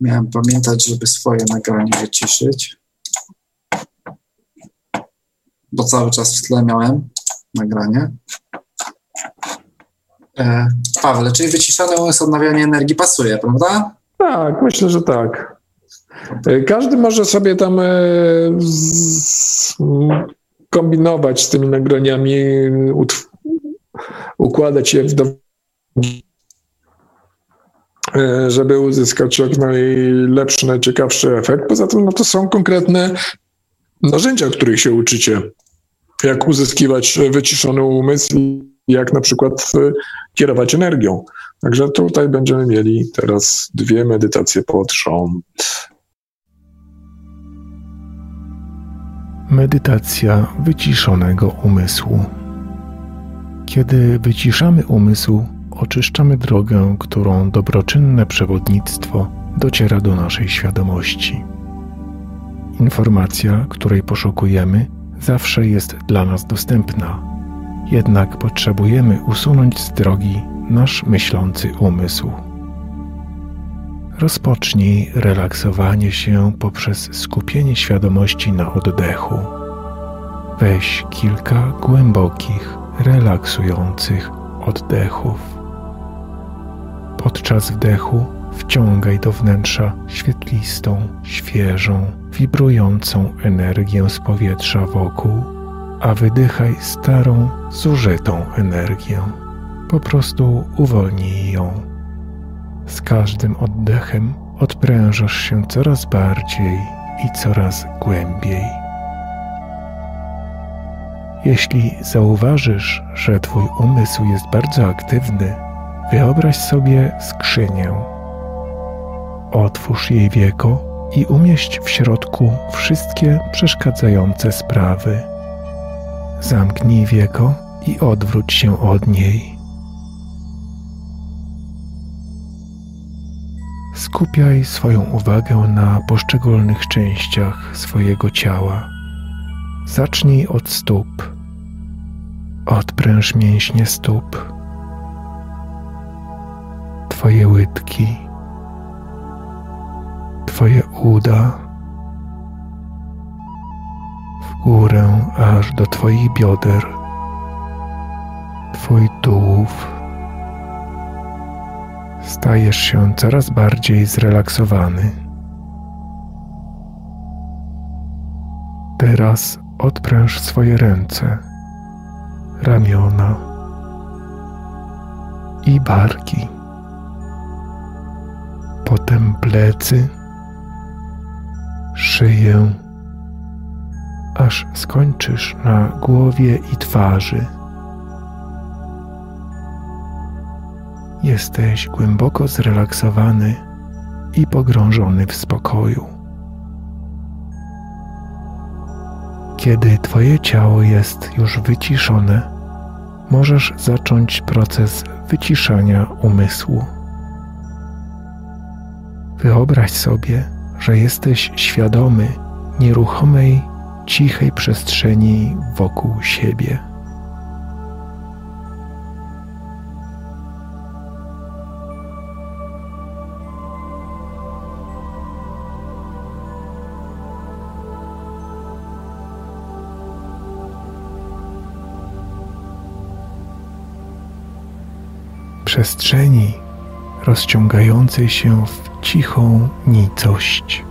S2: Miałem pamiętać, żeby swoje nagranie wyciszyć. Bo cały czas w tle miałem nagranie. E, Paweł, czyli wyciszony umysł, odnawianie energii pasuje, prawda?
S3: Tak, myślę, że tak. E, każdy może sobie tam e, kombinować z tymi nagraniami, układać je w do żeby uzyskać jak najlepszy, najciekawszy efekt. Poza tym no to są konkretne narzędzia, których się uczycie. Jak uzyskiwać wyciszony umysł jak na przykład e, kierować energią. Także tutaj będziemy mieli teraz dwie medytacje pod rząd.
S6: Medytacja wyciszonego umysłu. Kiedy wyciszamy umysł, oczyszczamy drogę, którą dobroczynne przewodnictwo dociera do naszej świadomości. Informacja, której poszukujemy, zawsze jest dla nas dostępna jednak potrzebujemy usunąć z drogi nasz myślący umysł. Rozpocznij relaksowanie się poprzez skupienie świadomości na oddechu. Weź kilka głębokich, relaksujących oddechów. Podczas wdechu wciągaj do wnętrza świetlistą, świeżą, wibrującą energię z powietrza wokół a wydychaj starą, zużytą energię. Po prostu uwolnij ją. Z każdym oddechem odprężasz się coraz bardziej i coraz głębiej. Jeśli zauważysz, że Twój umysł jest bardzo aktywny, wyobraź sobie skrzynię. Otwórz jej wieko i umieść w środku wszystkie przeszkadzające sprawy Zamknij wieko i odwróć się od niej. Skupiaj swoją uwagę na poszczególnych częściach swojego ciała. Zacznij od stóp. Odpręż mięśnie stóp. Twoje łydki. Twoje uda górę aż do Twoich bioder, Twój tułów. Stajesz się coraz bardziej zrelaksowany. Teraz odpręż swoje ręce, ramiona i barki. potem plecy, szyję, aż skończysz na głowie i twarzy. Jesteś głęboko zrelaksowany i pogrążony w spokoju. Kiedy Twoje ciało jest już wyciszone, możesz zacząć proces wyciszania umysłu. Wyobraź sobie, że jesteś świadomy nieruchomej, cichej przestrzeni wokół siebie. Przestrzeni rozciągającej się w cichą nicość.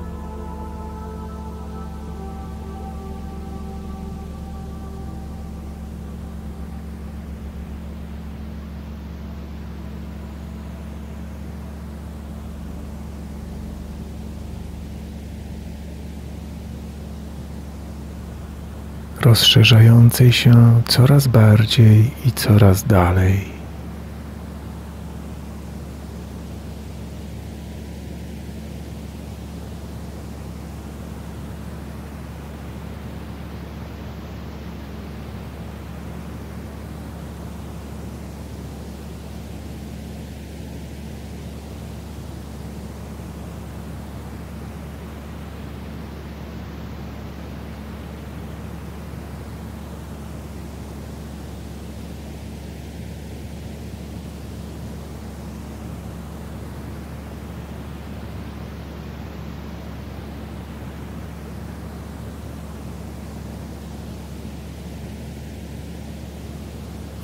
S6: rozszerzającej się coraz bardziej i coraz dalej.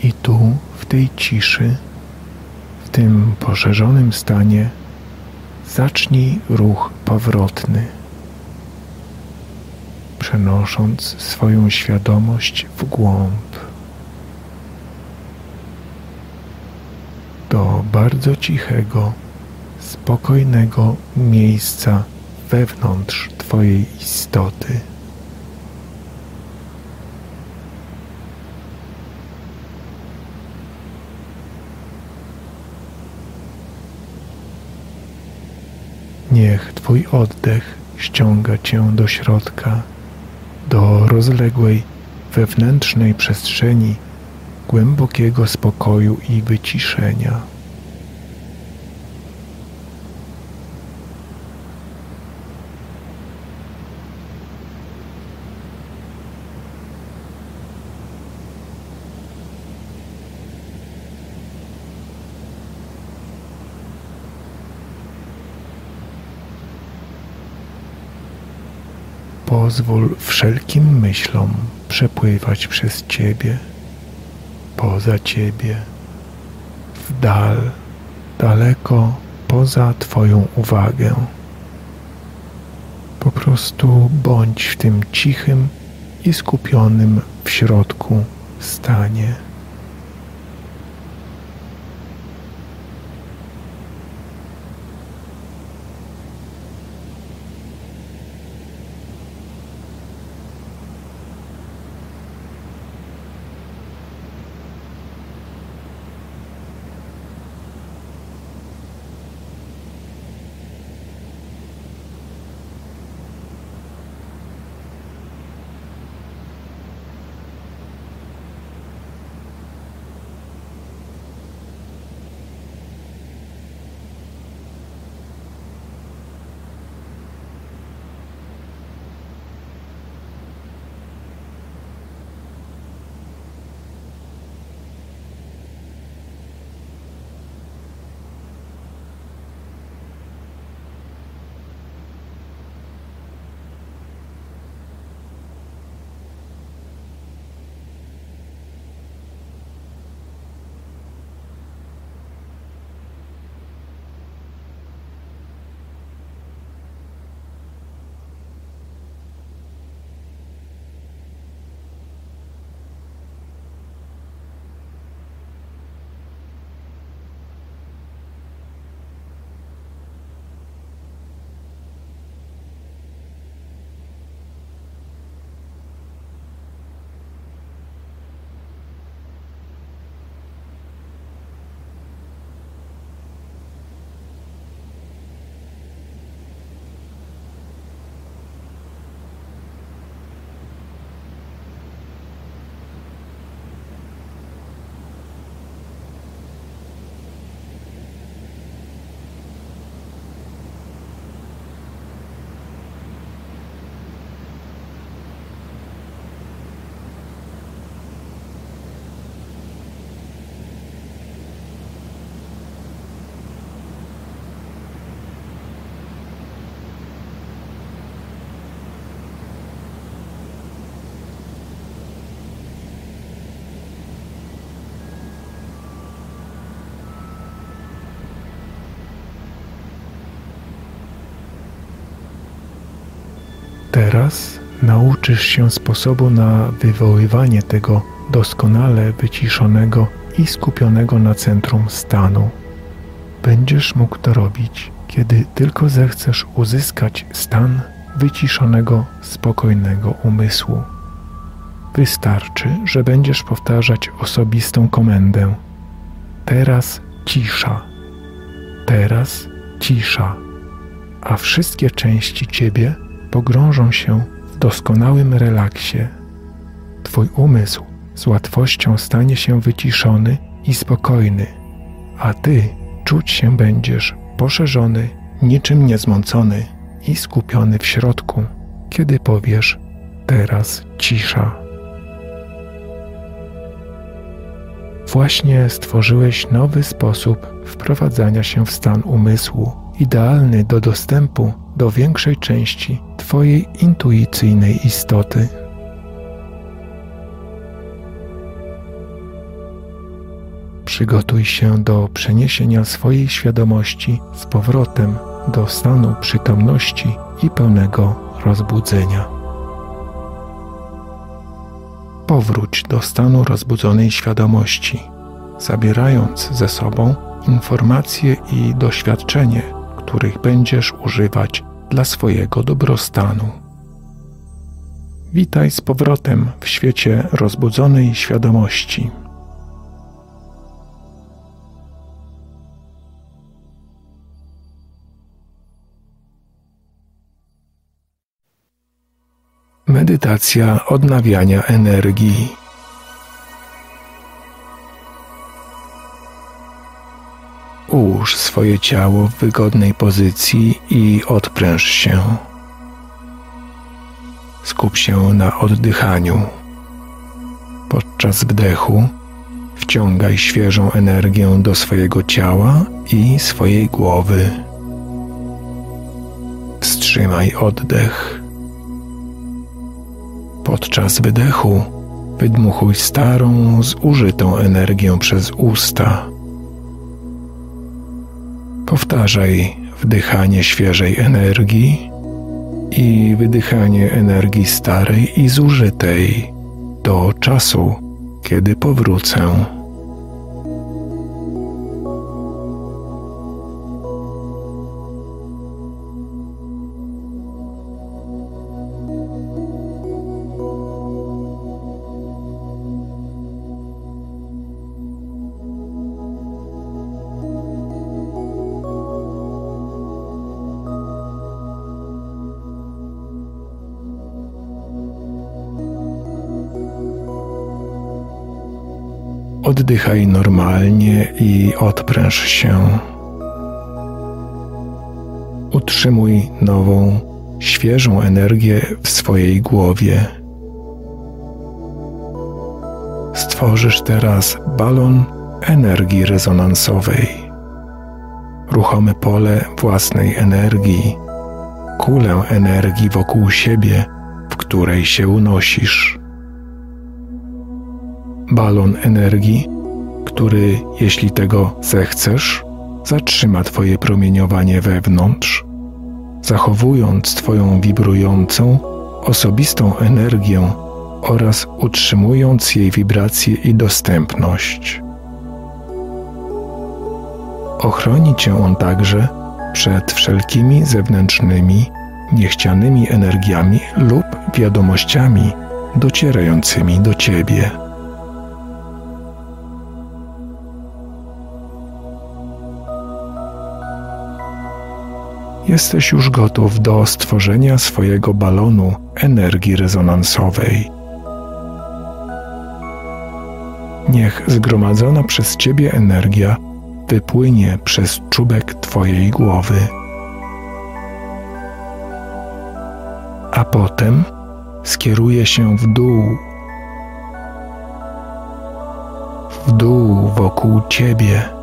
S6: I tu, w tej ciszy, w tym poszerzonym stanie, zacznij ruch powrotny, przenosząc swoją świadomość w głąb do bardzo cichego, spokojnego miejsca wewnątrz Twojej istoty. Niech Twój oddech ściąga Cię do środka, do rozległej wewnętrznej przestrzeni głębokiego spokoju i wyciszenia. Pozwól wszelkim myślom przepływać przez Ciebie, poza Ciebie, w dal, daleko poza Twoją uwagę. Po prostu bądź w tym cichym i skupionym w środku stanie. Teraz nauczysz się sposobu na wywoływanie tego doskonale wyciszonego i skupionego na centrum stanu. Będziesz mógł to robić, kiedy tylko zechcesz uzyskać stan wyciszonego, spokojnego umysłu. Wystarczy, że będziesz powtarzać osobistą komendę. Teraz cisza. Teraz cisza. A wszystkie części ciebie pogrążą się w doskonałym relaksie. Twój umysł z łatwością stanie się wyciszony i spokojny, a ty czuć się będziesz poszerzony, niczym niezmącony i skupiony w środku, kiedy powiesz teraz cisza. Właśnie stworzyłeś nowy sposób wprowadzania się w stan umysłu, idealny do dostępu do większej części Twojej intuicyjnej istoty. Przygotuj się do przeniesienia swojej świadomości z powrotem do stanu przytomności i pełnego rozbudzenia. Powróć do stanu rozbudzonej świadomości, zabierając ze sobą informacje i doświadczenie, których będziesz używać dla swojego dobrostanu. Witaj z powrotem w świecie rozbudzonej świadomości. Medytacja odnawiania energii. Ułóż swoje ciało w wygodnej pozycji i odpręż się. Skup się na oddychaniu. Podczas wdechu wciągaj świeżą energię do swojego ciała i swojej głowy. Wstrzymaj oddech. Podczas wydechu wydmuchuj starą, zużytą energię przez usta. Powtarzaj wdychanie świeżej energii i wydychanie energii starej i zużytej do czasu, kiedy powrócę. Oddychaj normalnie i odpręż się. Utrzymuj nową, świeżą energię w swojej głowie. Stworzysz teraz balon energii rezonansowej, ruchome pole własnej energii, kulę energii wokół siebie, w której się unosisz balon energii, który, jeśli tego zechcesz, zatrzyma Twoje promieniowanie wewnątrz, zachowując Twoją wibrującą, osobistą energię oraz utrzymując jej wibrację i dostępność. Ochroni Cię on także przed wszelkimi zewnętrznymi, niechcianymi energiami lub wiadomościami docierającymi do Ciebie. Jesteś już gotów do stworzenia swojego balonu energii rezonansowej. Niech zgromadzona przez Ciebie energia wypłynie przez czubek Twojej głowy. A potem skieruje się w dół, w dół wokół Ciebie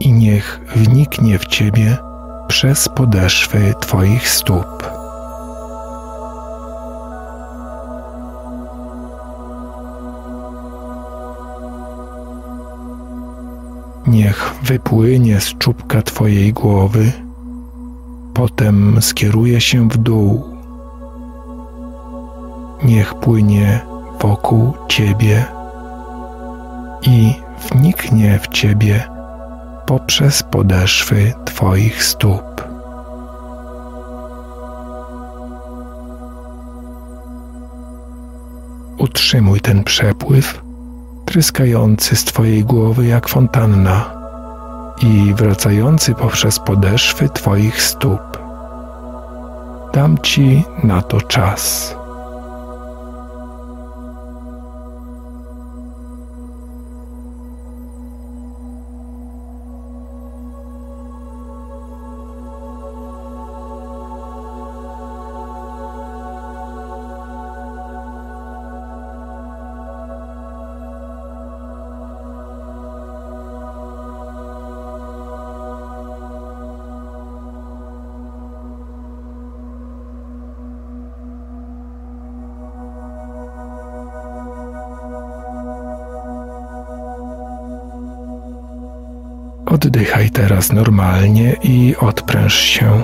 S6: i niech wniknie w Ciebie przez podeszwy Twoich stóp. Niech wypłynie z czubka Twojej głowy, potem skieruje się w dół. Niech płynie wokół Ciebie i wniknie w Ciebie poprzez podeszwy Twoich stóp. Utrzymuj ten przepływ, tryskający z Twojej głowy jak fontanna i wracający poprzez podeszwy Twoich stóp. Dam Ci na to czas. Oddychaj teraz normalnie i odpręż się.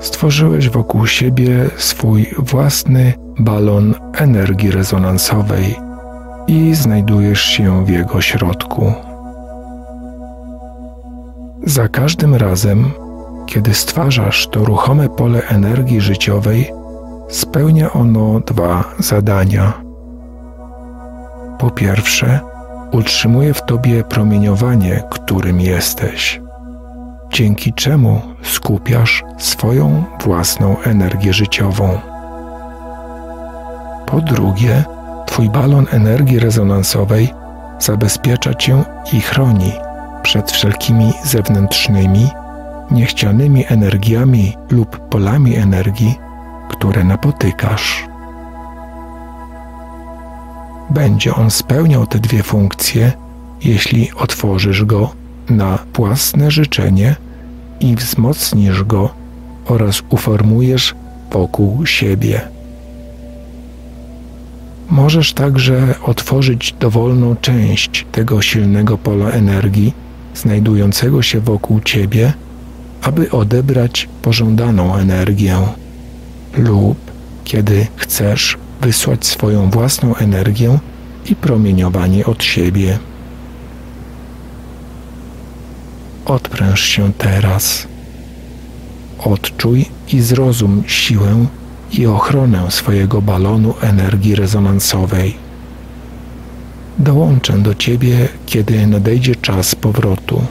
S6: Stworzyłeś wokół siebie swój własny balon energii rezonansowej i znajdujesz się w jego środku. Za każdym razem, kiedy stwarzasz to ruchome pole energii życiowej, spełnia ono dwa zadania. Po pierwsze, utrzymuje w tobie promieniowanie, którym jesteś, dzięki czemu skupiasz swoją własną energię życiową. Po drugie, twój balon energii rezonansowej zabezpiecza cię i chroni przed wszelkimi zewnętrznymi, niechcianymi energiami lub polami energii, które napotykasz będzie on spełniał te dwie funkcje, jeśli otworzysz go na własne życzenie i wzmocnisz go oraz uformujesz wokół siebie. Możesz także otworzyć dowolną część tego silnego pola energii znajdującego się wokół ciebie, aby odebrać pożądaną energię, lub kiedy chcesz wysłać swoją własną energię i promieniowanie od siebie. Odpręż się teraz. Odczuj i zrozum siłę i ochronę swojego balonu energii rezonansowej. Dołączę do Ciebie, kiedy nadejdzie czas powrotu.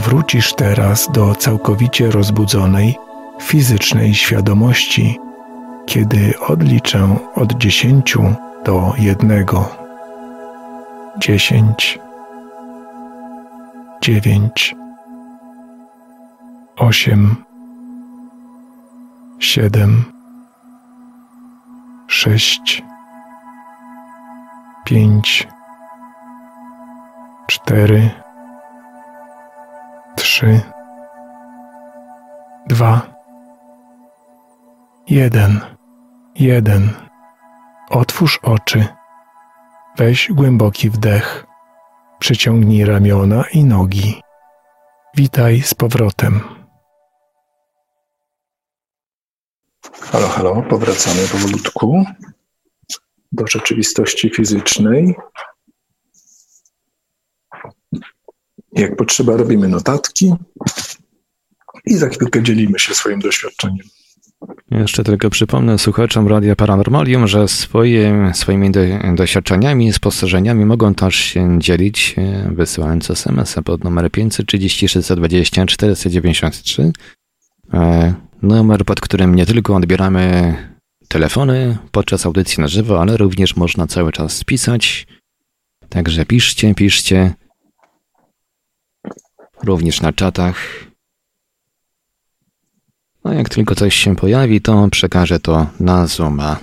S6: Powrócisz teraz do całkowicie rozbudzonej fizycznej świadomości, kiedy odliczę od dziesięciu do jednego. Dziesięć, dziewięć, osiem, siedem, sześć, pięć, cztery, trzy, dwa, jeden, jeden. Otwórz oczy. Weź głęboki wdech. Przyciągnij ramiona i nogi. Witaj z powrotem.
S3: Halo, halo, powracamy powolutku do rzeczywistości fizycznej. Jak potrzeba, robimy notatki i za chwilkę dzielimy się swoim doświadczeniem.
S1: Jeszcze tylko przypomnę słuchaczom Radia Paranormalium, że swoje, swoimi do, doświadczeniami i spostrzeżeniami mogą też się dzielić, e, wysyłając SMS-a pod numer 530 620 493. Numer, pod którym nie tylko odbieramy telefony podczas audycji na żywo, ale również można cały czas pisać. Także piszcie, piszcie. Również na czatach. No jak tylko coś się pojawi, to przekażę to na Zooma.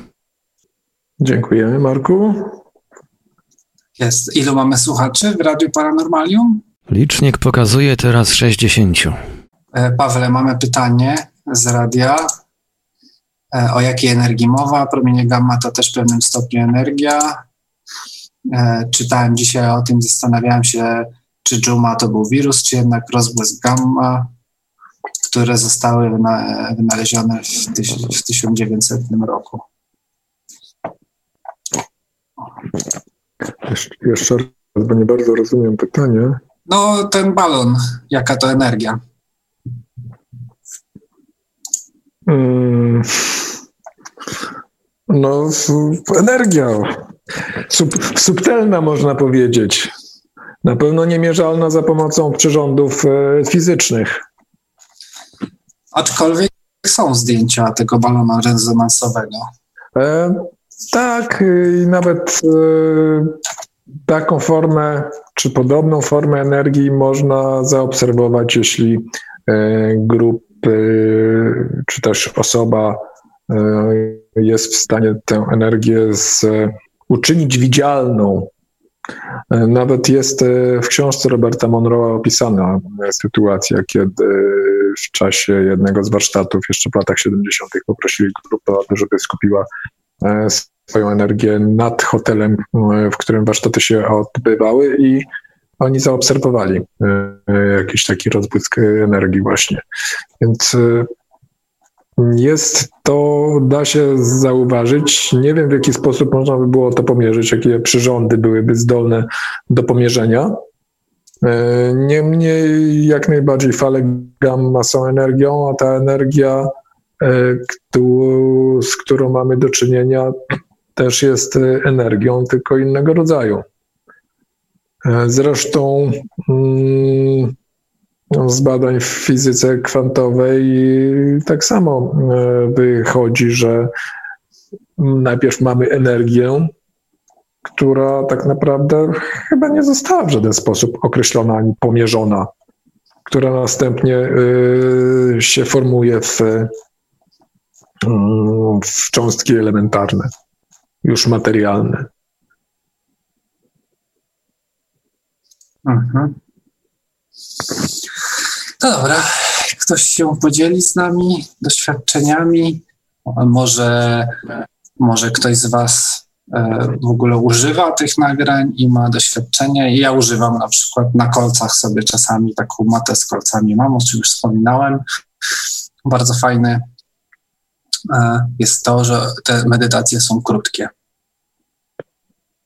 S3: Dziękujemy, Marku.
S2: Jest. Ilu mamy słuchaczy w Radiu Paranormalium?
S1: Licznik pokazuje teraz 60.
S2: E, Pawle, mamy pytanie z radia. E, O jakiej energii mowa? Promienie gamma to też w pewnym stopniu energia. E, Czytałem dzisiaj o tym, zastanawiałem się, czy Juma to był wirus, czy jednak rozbłysk gamma, które zostały wyna- wynalezione w, tyś- w 1900 roku.
S3: Jeszcze, jeszcze raz, bo nie bardzo rozumiem pytanie.
S2: No, ten balon, jaka to energia?
S3: Mm. No, energia. Sub, subtelna można powiedzieć. Na pewno niemierzalna za pomocą przyrządów e, fizycznych.
S2: Aczkolwiek są zdjęcia tego balonu rezonansowego.
S3: E, tak, y, i nawet e, taką formę, czy podobną formę energii można zaobserwować, jeśli e, grupy, czy też osoba e, jest w stanie tę energię z, uczynić widzialną. E, Nawet jest e, w książce Roberta Monroe'a opisana e, sytuacja, kiedy w czasie jednego z warsztatów, jeszcze w latach 70., poprosili grupę, żeby skupiła e, swoją energię nad hotelem, e, w którym warsztaty się odbywały i oni zaobserwowali e, jakiś taki rozbłysk energii właśnie. Więc e, jest to, da się zauważyć. Nie wiem, w jaki sposób można by było to pomierzyć, jakie przyrządy byłyby zdolne do pomierzenia. E, Niemniej jak najbardziej fale gamma są energią, a ta energia, e, z którą mamy do czynienia, też jest energią, tylko innego rodzaju. E, Zresztą mm, no, z badań w fizyce kwantowej tak samo e, wychodzi, że najpierw mamy energię, która tak naprawdę chyba nie została w żaden sposób określona ani pomierzona, która następnie y, się formuje w, mm, w cząstki elementarne, już materialne.
S2: Mhm. No dobra, ktoś się podzieli z nami doświadczeniami. Może, może ktoś z Was e, w ogóle używa tych nagrań i ma doświadczenie. Ja używam na przykład na kolcach sobie czasami taką matę z kolcami mam, o czym już wspominałem. Bardzo fajne e, jest to, że te medytacje są krótkie.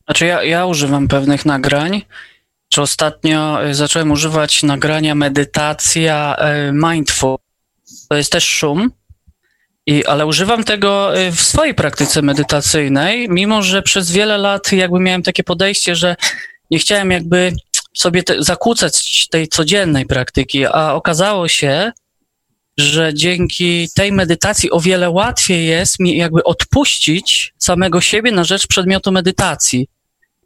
S7: Znaczy ja, ja używam pewnych nagrań. Czy ostatnio y, zacząłem używać nagrania medytacja y, mindful. To jest też szum. I, ale używam tego y, w swojej praktyce medytacyjnej, mimo że przez wiele lat jakby miałem takie podejście, że nie chciałem jakby sobie te, zakłócać tej codziennej praktyki, a okazało się, że dzięki tej medytacji o wiele łatwiej jest mi jakby odpuścić samego siebie na rzecz przedmiotu medytacji.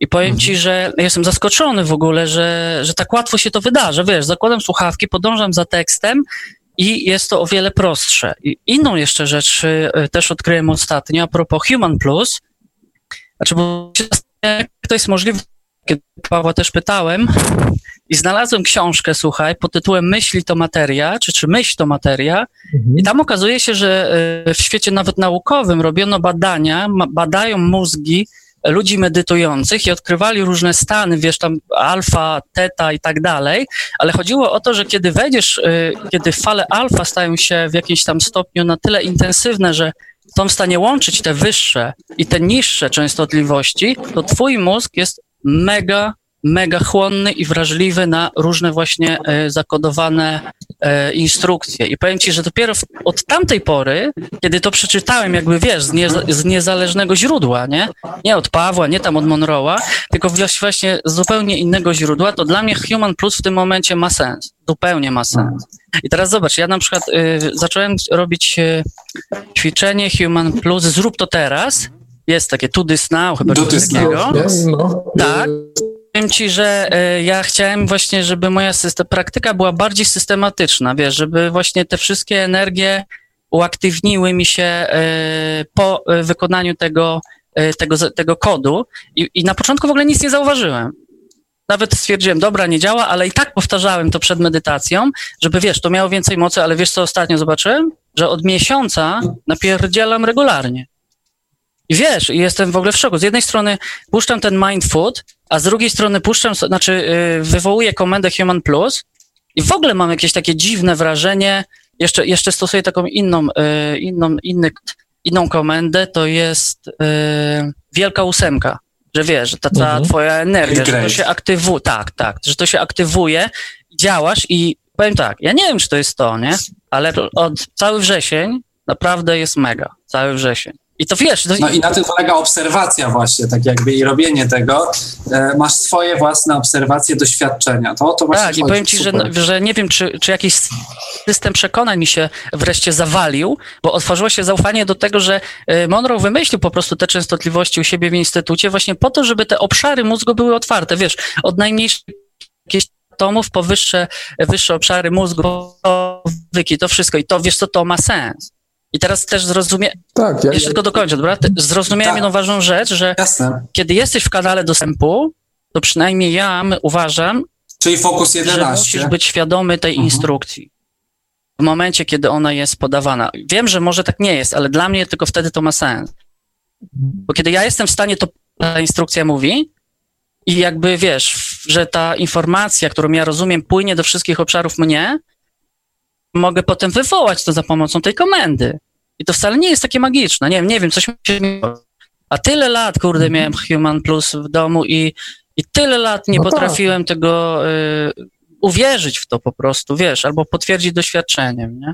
S7: I powiem mhm. ci, że jestem zaskoczony w ogóle, że, że tak łatwo się to wydarza. Wiesz, zakładam słuchawki, podążam za tekstem i jest to o wiele prostsze. I inną jeszcze rzecz y, też odkryłem ostatnio a propos Human Plus. Znaczy, bo jak to jest możliwe, kiedy Pawła też pytałem i znalazłem książkę, słuchaj, pod tytułem Myśli to materia, czy czy myśl to materia mhm. i tam okazuje się, że y, w świecie nawet naukowym robiono badania, badają mózgi ludzi medytujących i odkrywali różne stany, wiesz, tam alfa, teta i tak dalej, ale chodziło o to, że kiedy wejdziesz, y, kiedy fale alfa stają się w jakimś tam stopniu na tyle intensywne, że są w stanie łączyć te wyższe i te niższe częstotliwości, to twój mózg jest mega mega chłonny i wrażliwy na różne właśnie e, zakodowane e, instrukcje. I powiem ci, że dopiero od tamtej pory, kiedy to przeczytałem, jakby wiesz, z, nie, z niezależnego źródła, nie? Nie od Pawła, nie tam od Monroe'a, tylko właśnie z zupełnie innego źródła, to dla mnie Human Plus w tym momencie ma sens. Zupełnie ma sens. I teraz zobacz, ja na przykład y, zacząłem robić y, ćwiczenie Human Plus, zrób to teraz. Jest takie to this now, chyba do coś takiego. No. Tak. Powiem ci, że e, ja chciałem właśnie, żeby moja system, praktyka była bardziej systematyczna, wiesz, żeby właśnie te wszystkie energie uaktywniły mi się e, po e, wykonaniu tego, tego, tego kodu I, i na początku w ogóle nic nie zauważyłem. Nawet stwierdziłem, dobra, nie działa, ale i tak powtarzałem to przed medytacją, żeby wiesz, to miało więcej mocy, ale wiesz co ostatnio zobaczyłem? Że od miesiąca napierdzielam regularnie. I wiesz, jestem w ogóle w szoku. Z jednej strony puszczam ten Mind Food, a z drugiej strony puszczam, znaczy yy, wywołuję komendę Human Plus i w ogóle mam jakieś takie dziwne wrażenie, jeszcze, jeszcze stosuję taką inną, yy, inną, inny, inną komendę, to jest yy, wielka ósemka, że wiesz, że ta cała mhm. twoja energia, że to się aktywuje, tak, tak, że to się aktywuje, działasz i powiem tak, ja nie wiem, czy to jest to, nie? Ale od cały wrzesień naprawdę jest mega, cały wrzesień. I to wiesz. To...
S2: No i na tym polega obserwacja właśnie, tak jakby i robienie tego. E, masz swoje własne obserwacje, doświadczenia. To, to właśnie
S7: tak, i powiem ci, że, że nie wiem, czy, czy jakiś system przekonań mi się wreszcie zawalił, bo otworzyło się zaufanie do tego, że e, Monroe wymyślił po prostu te częstotliwości u siebie w instytucie właśnie po to, żeby te obszary mózgu były otwarte. Wiesz, od najmniejszych jakichś atomów po wyższe, wyższe obszary mózgu, to wszystko. I to, wiesz co, to ma sens. I teraz też zrozumie... Tak, ja, Jeszcze tylko dokończę, dobra? Zrozumiałem tak. jedną ważną rzecz, że Jasne. kiedy jesteś w kanale dostępu, to przynajmniej ja uważam,
S2: Czyli fokus 11.
S7: że musisz być świadomy tej mhm. instrukcji. W momencie, kiedy ona jest podawana. Wiem, że może tak nie jest, ale dla mnie tylko wtedy to ma sens. Bo kiedy ja jestem w stanie, to ta instrukcja mówi i jakby wiesz, że ta informacja, którą ja rozumiem, płynie do wszystkich obszarów mnie, mogę potem wywołać to za pomocą tej komendy. I to wcale nie jest takie magiczne. Nie wiem, nie wiem, coś mi się... A tyle lat, kurde, miałem Human Plus w domu i, i tyle lat nie no tak. potrafiłem tak. tego y, uwierzyć w to po prostu, wiesz, albo potwierdzić doświadczeniem, nie?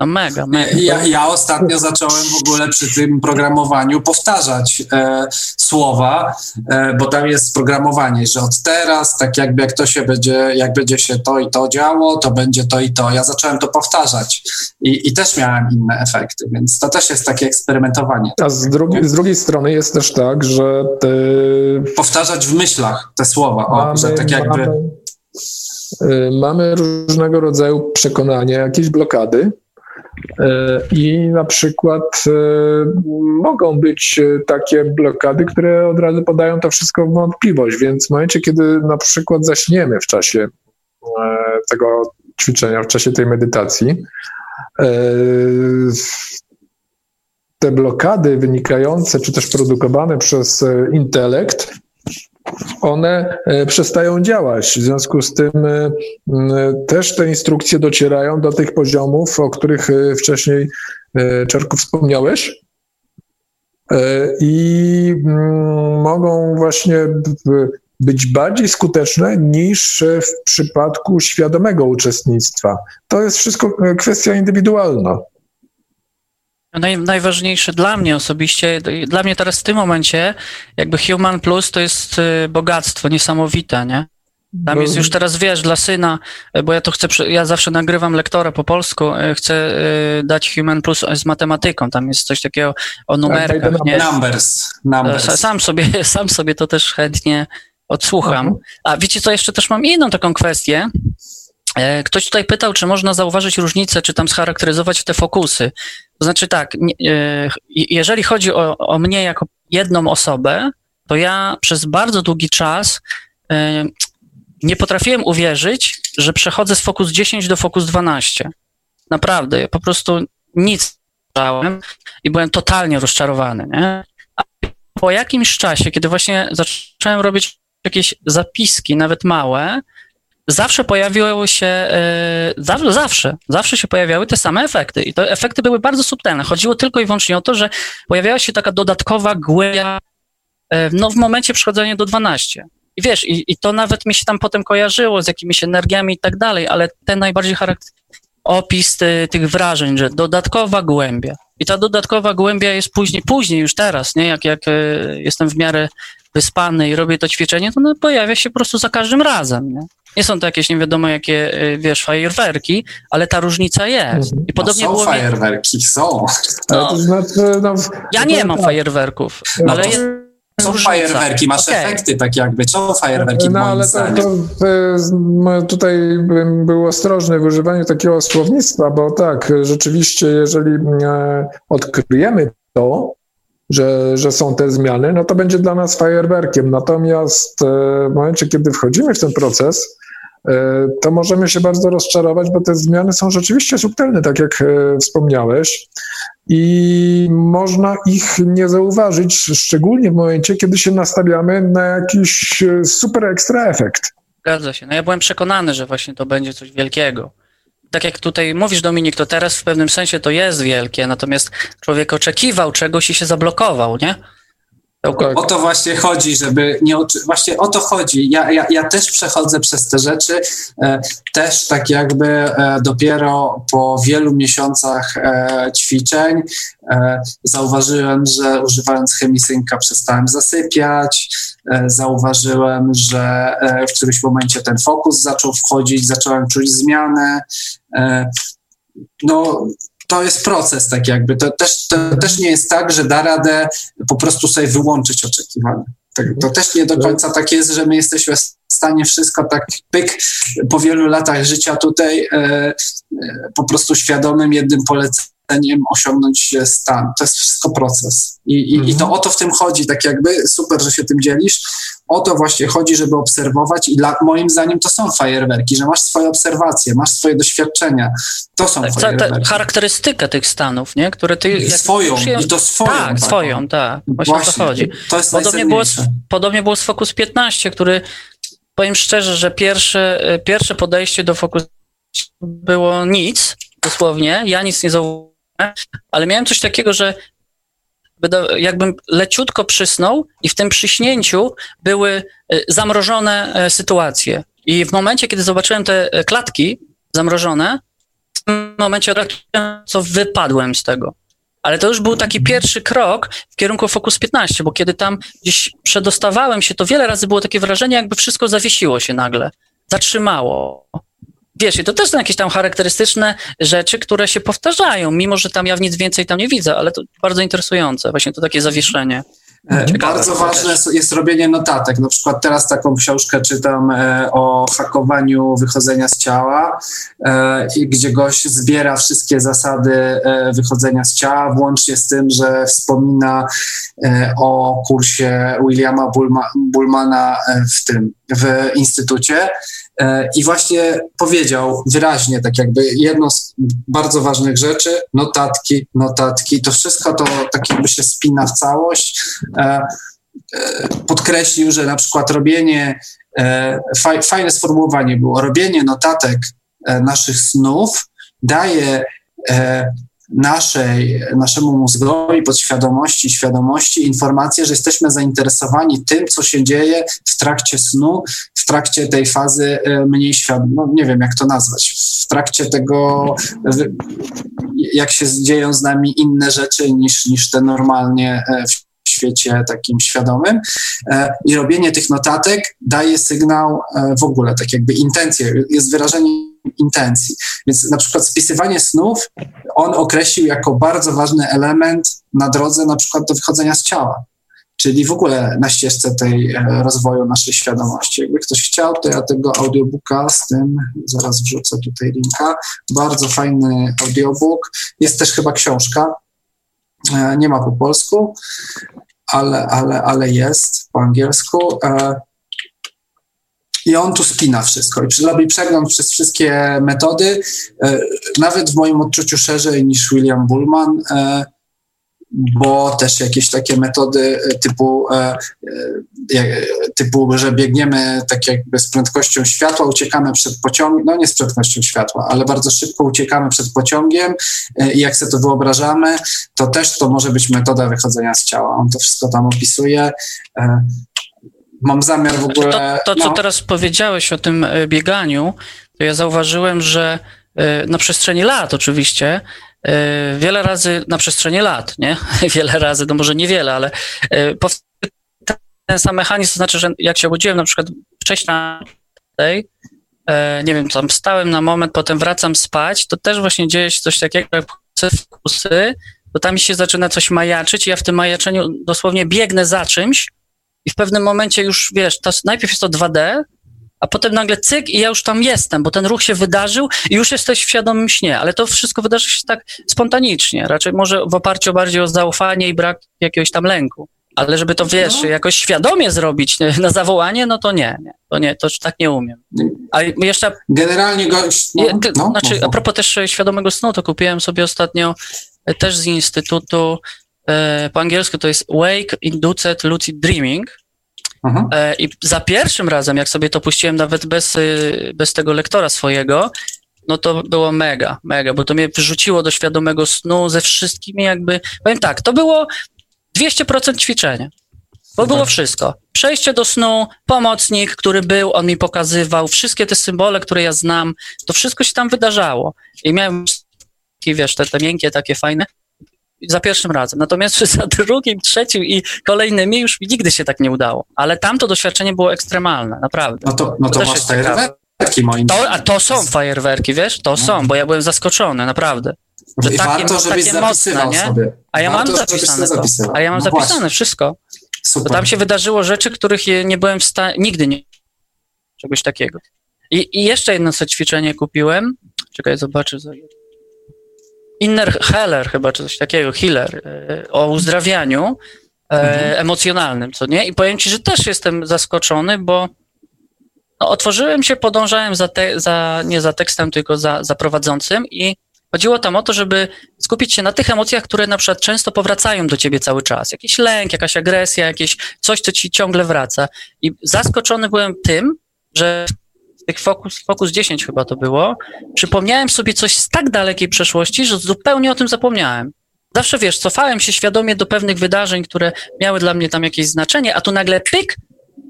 S7: No mega, mega. [LAUGHS]
S2: Ja, ja ostatnio zacząłem w ogóle przy tym programowaniu powtarzać e, słowa, e, bo tam jest programowanie, że od teraz, tak jakby jak to się będzie, jak będzie się to i to działo, to będzie to i to. Ja zacząłem to powtarzać i, i też miałem inne efekty, więc to też jest takie eksperymentowanie.
S3: A z, drugi, z drugiej strony jest też tak, że... Te...
S2: Powtarzać w myślach te słowa, o, mamy, że tak jakby... Mamy,
S3: y, mamy różnego rodzaju przekonania, jakieś blokady, I na przykład e, mogą być e, takie blokady, które od razu podają to wszystko w wątpliwość, więc w momencie, kiedy na przykład zaśniemy w czasie tego ćwiczenia, w czasie tej medytacji, te blokady wynikające czy też produkowane przez intelekt one e, przestają działać. W związku z tym e, też te instrukcje docierają do tych poziomów, o których e, wcześniej Czarku wspomniałeś. I mogą właśnie być bardziej skuteczne niż w przypadku świadomego uczestnictwa. To jest wszystko kwestia indywidualna.
S7: Naj, najważniejsze dla mnie osobiście, dla mnie teraz w tym momencie, jakby Human Plus to jest y, bogactwo niesamowite, nie? Tam jest już teraz, wiesz, dla syna, bo ja to chcę, ja zawsze nagrywam lektora po polsku, chcę dać Human Plus z matematyką, tam jest coś takiego o numerkach, nie?
S2: Numbers, numbers.
S7: Sam sobie, [LAUGHS] sam sobie to też chętnie odsłucham. A wiecie co, jeszcze też mam inną taką kwestię. Ktoś tutaj pytał, czy można zauważyć różnicę, czy tam scharakteryzować te fokusy. Znaczy tak, jeżeli chodzi o, o mnie jako jedną osobę, to ja przez bardzo długi czas nie potrafiłem uwierzyć, że przechodzę z Focus 10 do Focus 12. Naprawdę, ja po prostu nic nie i byłem totalnie rozczarowany, nie? A po jakimś czasie, kiedy właśnie zacząłem robić jakieś zapiski, nawet małe, zawsze pojawiały się, yy, zawsze, zawsze się pojawiały te same efekty. I te efekty były bardzo subtelne. Chodziło tylko i wyłącznie o to, że pojawiała się taka dodatkowa głębia yy, no, w momencie przechodzenia do 12. I wiesz, i, i to nawet mi się tam potem kojarzyło z jakimiś energiami i tak dalej, ale ten najbardziej charakter, opis ty, tych wrażeń, że dodatkowa głębia. I ta dodatkowa głębia jest później, później już teraz, nie? Jak, jak jestem w miarę wyspany i robię to ćwiczenie, to pojawia się po prostu za każdym razem, nie? Nie są to jakieś nie wiadomo jakie, y, wiesz, fajerwerki, ale ta różnica jest. I
S2: no podobnie no są było fajerwerki, są.
S7: No, to znaczy, no, ja nie mam fajerwerków, no ale jest
S2: są fajerwerki, masz okay. efekty tak jakby, są fajerwerki No ale to, to,
S3: to, tutaj bym był ostrożny w używaniu takiego słownictwa, bo tak, rzeczywiście jeżeli e, odkryjemy to, że, że są te zmiany, no to będzie dla nas fajerwerkiem. Natomiast e, w momencie, kiedy wchodzimy w ten proces, e, to możemy się bardzo rozczarować, bo te zmiany są rzeczywiście subtelne, tak jak wspomniałeś i można ich nie zauważyć, szczególnie w momencie, kiedy się nastawiamy na jakiś e, super ekstra efekt.
S7: Zgadza się. No ja byłem przekonany, że właśnie to będzie coś wielkiego. Tak jak tutaj mówisz, Dominik, to teraz w pewnym sensie to jest wielkie, natomiast człowiek oczekiwał czegoś i się zablokował, nie?
S2: O to właśnie chodzi, żeby nie właśnie o to chodzi. Ja, ja, ja też przechodzę przez te rzeczy, e, też tak jakby e, dopiero po wielu miesiącach e, ćwiczeń e, zauważyłem, że używając chemisynka przestałem zasypiać, e, zauważyłem, że e, w którymś momencie ten fokus zaczął wchodzić, zacząłem czuć zmianę. no to jest proces, tak jakby. To też, to też nie jest tak, że da radę po prostu sobie wyłączyć oczekiwania. Tak, to też nie do końca tak jest, że my jesteśmy w stanie wszystko tak pyk po wielu latach życia tutaj e, e, po prostu świadomym jednym poleceniem osiągnąć stan. To jest wszystko proces. I, i, mhm. I, to mhm. o to w tym chodzi, tak jakby, super, że się tym dzielisz. O to właśnie chodzi, żeby obserwować i dla, moim zdaniem to są fajerwerki, że masz swoje obserwacje, masz swoje doświadczenia. To są tak, fajerwerki.
S7: charakterystykę tych stanów, nie? Które ty...
S2: Swoją, je... i to swoją.
S7: Tak, taką. swoją, tak. Właśnie, właśnie, o to chodzi. To jest podobnie było, podobnie było z Focus 15, który powiem szczerze, że pierwsze, pierwsze podejście do Focus było nic, dosłownie. Ja nic nie zauważyłem ale miałem coś takiego, że jakbym leciutko przysnął i w tym przyśnięciu były e, zamrożone e, sytuacje. I w momencie, kiedy zobaczyłem te e, klatki zamrożone, w tym momencie co wypadłem z tego. Ale to już był taki pierwszy krok w kierunku Focus 15, bo kiedy tam gdzieś przedostawałem się, to wiele razy było takie wrażenie, jakby wszystko zawiesiło się nagle, zatrzymało wiesz, i to też są jakieś tam charakterystyczne rzeczy, które się powtarzają, mimo że tam ja nic więcej tam nie widzę, ale to bardzo interesujące, właśnie to takie zawieszenie.
S2: E, Ciekawe, Bardzo ważne jest robienie notatek. Na przykład teraz taką książkę czytam e, o hakowaniu wychodzenia z ciała, e, gdzie gość zbiera wszystkie zasady wychodzenia z ciała, włącznie z tym, że wspomina o kursie Williama Bullmana w tym, w instytucie E, I właśnie powiedział wyraźnie, tak jakby jedno z bardzo ważnych rzeczy, notatki, notatki, to wszystko to tak jakby się spina w całość. E, e, podkreślił, że na przykład robienie, fajne sformułowanie było, robienie notatek naszych snów daje naszej, naszemu mózgowi, podświadomości, świadomości informację, że jesteśmy zainteresowani tym, co się dzieje w trakcie snu, w trakcie tej fazy e, mniej świadomej, no nie wiem jak to nazwać, w trakcie tego, jak się dzieją z nami inne rzeczy niż, niż te normalnie e, w świecie takim świadomym. E, I robienie tych notatek daje sygnał w ogóle, tak jakby intencje, jest wyrażenie intencji. Więc na przykład spisywanie snów on określił jako bardzo ważny element na drodze na przykład do wychodzenia z ciała czyli w ogóle na ścieżce tej e, rozwoju naszej świadomości. Jakby ktoś chciał, to ja tego audiobooka z tym, zaraz wrzucę tutaj linka, bardzo fajny audiobook, jest też chyba książka, e, nie ma po polsku, ale, ale, ale jest po angielsku. E, I on tu spina wszystko i robi przegląd przez wszystkie metody, nawet w moim odczuciu szerzej niż William Bullman bo też jakieś takie metody e, typu, e, e, typu, że biegniemy tak jakby z prędkością światła, uciekamy przed pociągiem, no nie z prędkością światła, ale bardzo szybko uciekamy przed pociągiem i jak sobie to wyobrażamy, to też to może być metoda wychodzenia z ciała. On to wszystko tam opisuje. Mam zamiar w ogóle...
S7: To, to co no. teraz powiedziałeś o tym bieganiu, to ja zauważyłem, że na przestrzeni lat oczywiście E, wiele razy na przestrzeni lat, nie? [LAUGHS] Wiele razy, no może niewiele, ale e, ten sam mechanizm, to znaczy, że jak się obudziłem na przykład wcześniej, e, nie wiem, tam stałem na moment, potem wracam spać, to też właśnie dzieje się coś takiego jak fokusy, to tam się zaczyna coś majaczyć i ja w tym majaczeniu dosłownie biegnę za czymś i w pewnym momencie już, wiesz, to, najpierw jest to 2D, a potem nagle cyk i ja już tam jestem, bo ten ruch się wydarzył i już jesteś w świadomym śnie, ale to wszystko wydarzy się tak spontanicznie, raczej może w oparciu bardziej o zaufanie i brak jakiegoś tam lęku. Ale żeby to, wiesz, no. jakoś świadomie zrobić na zawołanie, no to nie, nie, to nie, to tak nie umiem.
S2: A jeszcze... Generalnie gość... No,
S7: no, znaczy, no, a propos też świadomego snu, to kupiłem sobie ostatnio też z Instytutu, po angielsku to jest Wake Induced Lucid Dreaming, Mhm. E, I za pierwszym razem, jak sobie to puściłem nawet bez, y, bez tego lektora swojego, no to było mega, mega, bo to mnie wyrzuciło do świadomego snu ze wszystkimi jakby, powiem tak, to było 200% ćwiczenia. Bo było wszystko. Przejście do snu, pomocnik, który był, on mi pokazywał, wszystkie te symbole, które ja znam, to wszystko się tam wydarzało. I miałem, wiesz, te, te miękkie, takie fajne za pierwszym razem. Natomiast [LAUGHS] za drugim, trzecim i kolejnymi już nigdy się tak nie udało. Ale tamto doświadczenie było ekstremalne, naprawdę.
S2: No to, no to, to masz fajerwerki moim
S7: to, A to są fajerwerki, wiesz? To są, no. bo ja byłem zaskoczony, naprawdę.
S2: Że I takie, warto, żebyś takie mocne, nie? Sobie.
S7: A ja
S2: warto,
S7: mam zapisane to. A ja mam no zapisane właśnie. wszystko. Super. Bo tam się wydarzyło rzeczy, których nie byłem w stanie, nigdy nie, czegoś takiego. I, I jeszcze jedno sobie ćwiczenie kupiłem. Czekaj, zobaczę. Inner Healer chyba, czy coś takiego, healer, e, o uzdrawianiu e, mhm. emocjonalnym, co nie? I powiem ci, że też jestem zaskoczony, bo no, otworzyłem się, podążałem za, te, za, nie za tekstem, tylko za, za prowadzącym i chodziło tam o to, żeby skupić się na tych emocjach, które na przykład często powracają do ciebie cały czas. Jakiś lęk, jakaś agresja, jakieś coś, co ci ciągle wraca. I zaskoczony byłem tym, że tych Focus, Focus 10 chyba to było, przypomniałem sobie coś z tak dalekiej przeszłości, że zupełnie o tym zapomniałem. Zawsze, wiesz, cofałem się świadomie do pewnych wydarzeń, które miały dla mnie tam jakieś znaczenie, a tu nagle pyk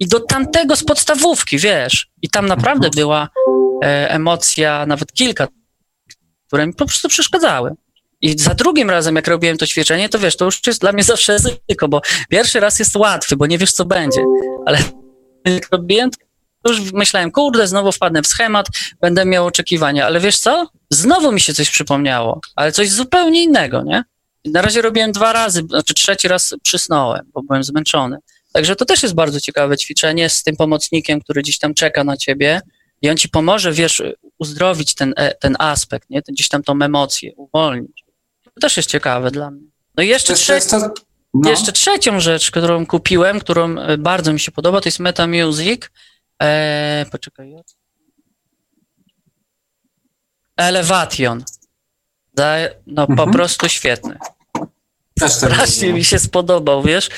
S7: i do tamtego z podstawówki, wiesz. I tam naprawdę mhm. była e, emocja, nawet kilka, które mi po prostu przeszkadzały. I za drugim razem, jak robiłem to ćwiczenie, to wiesz, to już jest dla mnie zawsze ryzyko, bo pierwszy raz jest łatwy, bo nie wiesz, co będzie. Ale [LAUGHS] jak robiłem, już myślałem, kurde, znowu wpadnę w schemat, będę miał oczekiwania, ale wiesz co? Znowu mi się coś przypomniało, ale coś zupełnie innego, nie? Na razie robiłem dwa razy, znaczy trzeci raz przysnąłem, bo byłem zmęczony. Także to też jest bardzo ciekawe ćwiczenie z tym pomocnikiem, który gdzieś tam czeka na ciebie i on ci pomoże, wiesz, uzdrowić ten, e, ten aspekt, nie? Gdzieś tam tą emocję, uwolnić. To też jest ciekawe dla mnie. No i jeszcze, trze- no. jeszcze trzecią rzecz, którą kupiłem, którą e, bardzo mi się podoba, to jest Meta Music. Eee, poczekaj. Elevation. No mhm. po prostu świetny. Strasznie mi się spodobał, wiesz.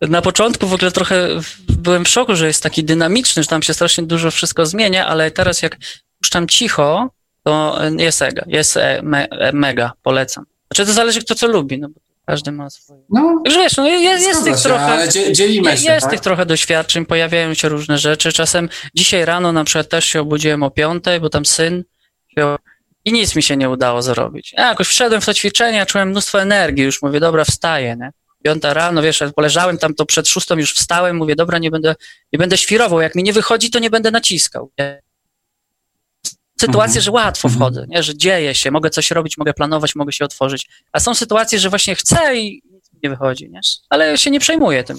S7: Na początku w ogóle trochę byłem w szoku, że jest taki dynamiczny, że tam się strasznie dużo wszystko zmienia, ale teraz jak puszczam cicho, to jest ega, jest e, me, e, mega, polecam. Znaczy to zależy kto co lubi, no bo każdy ma swoje. No, Już wiesz, no jest, jest tych się, trochę.
S2: Ale dzielimy
S7: się, Jest tak? tych trochę doświadczeń, pojawiają się różne rzeczy. Czasem dzisiaj rano na przykład też się obudziłem o piątej, bo tam syn się... i nic mi się nie udało zrobić. Ja jakoś wszedłem w to ćwiczenie, czułem mnóstwo energii, już mówię, dobra, wstaję, nie? piąta rano, wiesz, poleżałem tam, to przed szóstą już wstałem, mówię, dobra, nie będę, nie będę świrował, jak mi nie wychodzi, to nie będę naciskał. Nie? Sytuacje, mhm. że łatwo mhm. wchodzę, nie? że dzieje się, mogę coś robić, mogę planować, mogę się otworzyć, a są sytuacje, że właśnie chcę i nic nie wychodzi, nie? ale się nie przejmuję tym.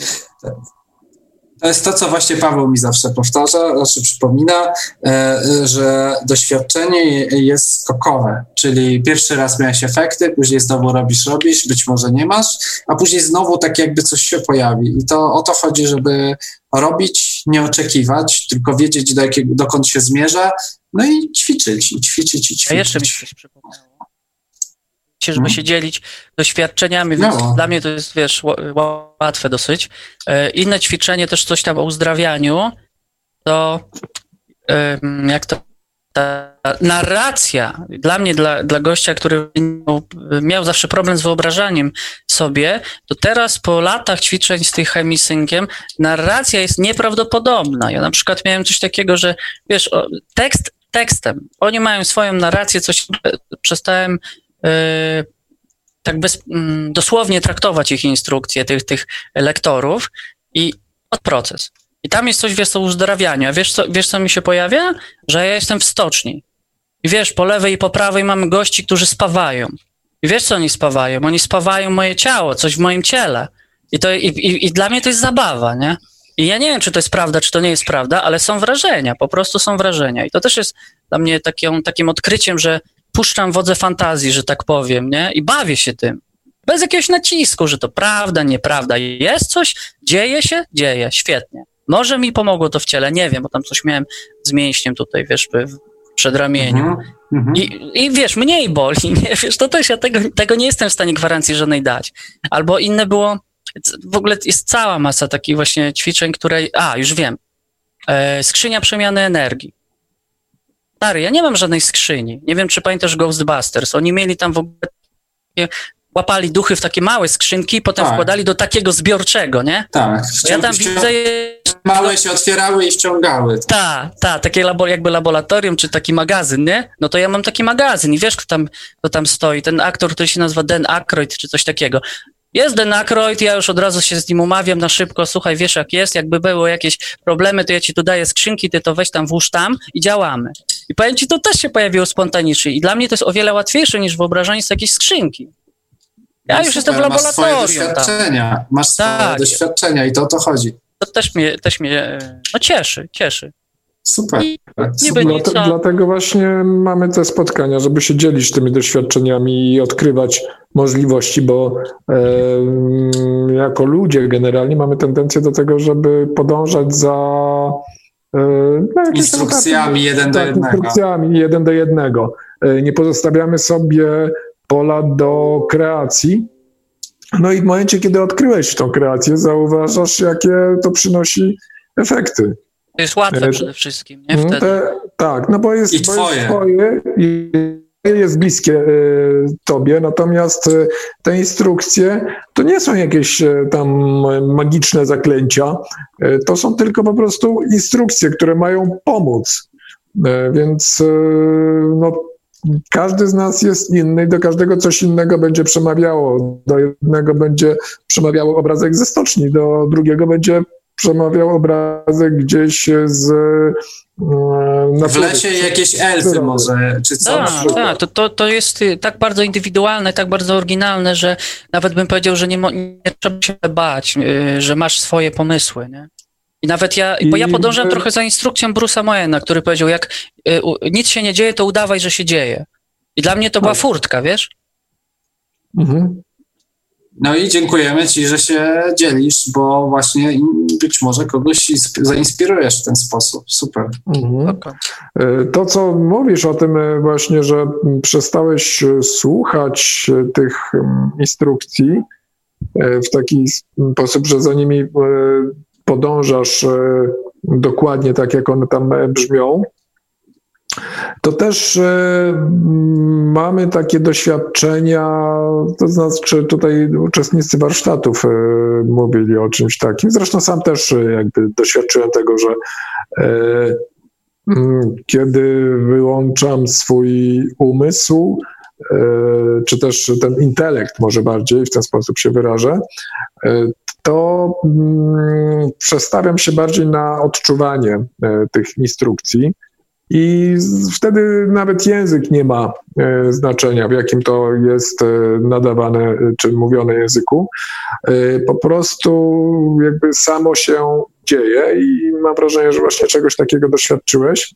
S2: To jest to, co właśnie Paweł mi zawsze powtarza, znaczy przypomina, e, że doświadczenie jest skokowe, czyli pierwszy raz miałeś efekty, później znowu robisz, robisz, być może nie masz, a później znowu tak jakby coś się pojawi. I to o to chodzi, żeby robić, nie oczekiwać, tylko wiedzieć, do jakiego, dokąd się zmierza, no i ćwiczyć, i ćwiczyć, i ćwiczyć.
S7: A jeszcze mi coś przypomniało żeby no. się dzielić doświadczeniami, więc no. dla mnie to jest, wiesz, łatwe dosyć. E, inne ćwiczenie, też coś tam o uzdrawianiu, to jak to ta narracja, dla mnie, dla, dla gościa, który miał zawsze problem z wyobrażaniem sobie, to teraz po latach ćwiczeń z tym chemisynkiem, narracja jest nieprawdopodobna. Ja na przykład miałem coś takiego, że wiesz, tekst tekstem. Oni mają swoją narrację, coś przestałem E, tak bez, mm, dosłownie traktować ich instrukcje, tych, tych lektorów i od proces. I tam jest coś, wiesz, co uzdrawiania. Wiesz co, wiesz, co mi się pojawia? Że ja jestem w stoczni. I wiesz, po lewej i po prawej mamy gości, którzy spawają. I wiesz, co oni spawają? Oni spawają moje ciało, coś w moim ciele. I, to, i, i, i dla mnie to jest zabawa, nie? I ja nie wiem, czy to jest prawda, czy to nie jest prawda, ale są wrażenia, po prostu są wrażenia. I to też jest dla mnie takim, takim odkryciem, że puszczam wodze fantazji, że tak powiem, nie? I bawię się tym. Bez jakiegoś nacisku, że to prawda, nieprawda. Jest coś, dzieje się, dzieje, świetnie. Może mi pomogło to w ciele, nie wiem, bo tam coś miałem z mięśniem tutaj, wiesz, w przedramieniu. Mm -hmm. I, I wiesz, mniej boli, [LAUGHS] nie? Wiesz, to też ja tego, tego nie jestem w stanie gwarancji żadnej dać. Albo inne było, w ogóle jest cała masa takich właśnie ćwiczeń, które, a, już wiem, e, skrzynia przemiany energii. Stary, ja nie mam żadnej skrzyni. Nie wiem, czy pamiętasz Ghostbusters. Oni mieli tam w ogóle łapali duchy w takie małe skrzynki, potem tak. wkładali do takiego zbiorczego, nie?
S2: Tak.
S7: Ja tam widzę...
S2: Małe się otwierały i ściągały.
S7: Tak, tak, takie labo, jakby laboratorium, czy taki magazyn, nie? No to ja mam taki magazyn i wiesz, kto tam, kto tam stoi? Ten aktor, który się nazywa Dan Aykroyd, czy coś takiego. Jest Dan Aykroyd, ja już od razu się z nim umawiam na szybko, słuchaj, wiesz jak jest, jakby były jakieś problemy, to ja ci tu daję skrzynki, ty to weź tam, włóż tam i działamy. I powiem ci, to też się pojawiło spontanicznie i dla mnie to jest o wiele łatwiejsze niż wyobrażanie sobie jakiejś skrzynki. Ja no już super, jestem w laboratorium. Masz
S2: swoje doświadczenia, tam. masz swoje tak. doświadczenia i to o to chodzi.
S7: To też mnie, też mnie no cieszy, cieszy.
S2: Super.
S3: Super. Dlate, dlatego właśnie mamy te spotkania, żeby się dzielić tymi doświadczeniami i odkrywać możliwości, bo e, jako ludzie generalnie mamy tendencję do tego, żeby podążać za
S2: e, no, instrukcjami jeden do tak, jednego.
S3: Instrukcjami jeden do jednego. E, nie pozostawiamy sobie pola do kreacji. No i w momencie, kiedy odkryłeś tą kreację, zauważasz, jakie to przynosi efekty.
S7: To jest łatwe przede wszystkim, nie? Wtedy. Te,
S3: tak, no bo jest,
S2: I twoje.
S3: jest twoje i jest bliskie y, tobie, natomiast y, te instrukcje to nie są jakieś y, tam magiczne zaklęcia, to są tylko po prostu instrukcje, które mają pomóc. Więc no, każdy z nas jest inny i do każdego coś innego będzie przemawiało. Do jednego będzie przemawiało obrazek ze stoczni, do drugiego będzie przemawiał obrazek gdzieś z
S2: e, w lesie jakieś elfy może, czy coś.
S7: Tak, tak, to, to, to jest y, tak bardzo indywidualne, tak bardzo oryginalne, że nawet bym powiedział, że nie, nie trzeba się bać, y, że masz swoje pomysły, nie? I nawet ja, bo ja podążam trochę za instrukcją Bruce'a Moena, który powiedział, jak y, nic się nie dzieje, to udawaj, że się dzieje. I dla mnie to była tak. furtka, wiesz?
S2: Mhm. No i dziękujemy Ci, że się dzielisz, bo właśnie być może kogoś zainspirujesz w ten sposób. Super. Mhm.
S3: E, to, co mówisz o tym e, właśnie, że przestałeś e, słuchać tych instrukcji w taki sposób, że za nimi podążasz dokładnie tak, jak one tam brzmią, to też e, mamy takie doświadczenia, to znaczy tutaj uczestnicy warsztatów e, mówili o czymś takim. Zresztą sam też e, jakby doświadczyłem tego, że kiedy wyłączam swój umysł, czy też ten intelekt może bardziej, w ten sposób się wyrażę, to przestawiam się bardziej na odczuwanie tych instrukcji i wtedy nawet język nie ma e, znaczenia, w jakim to jest e, nadawane e, czy mówione języku. Po prostu jakby samo się dzieje i mam wrażenie, że właśnie czegoś takiego doświadczyłeś.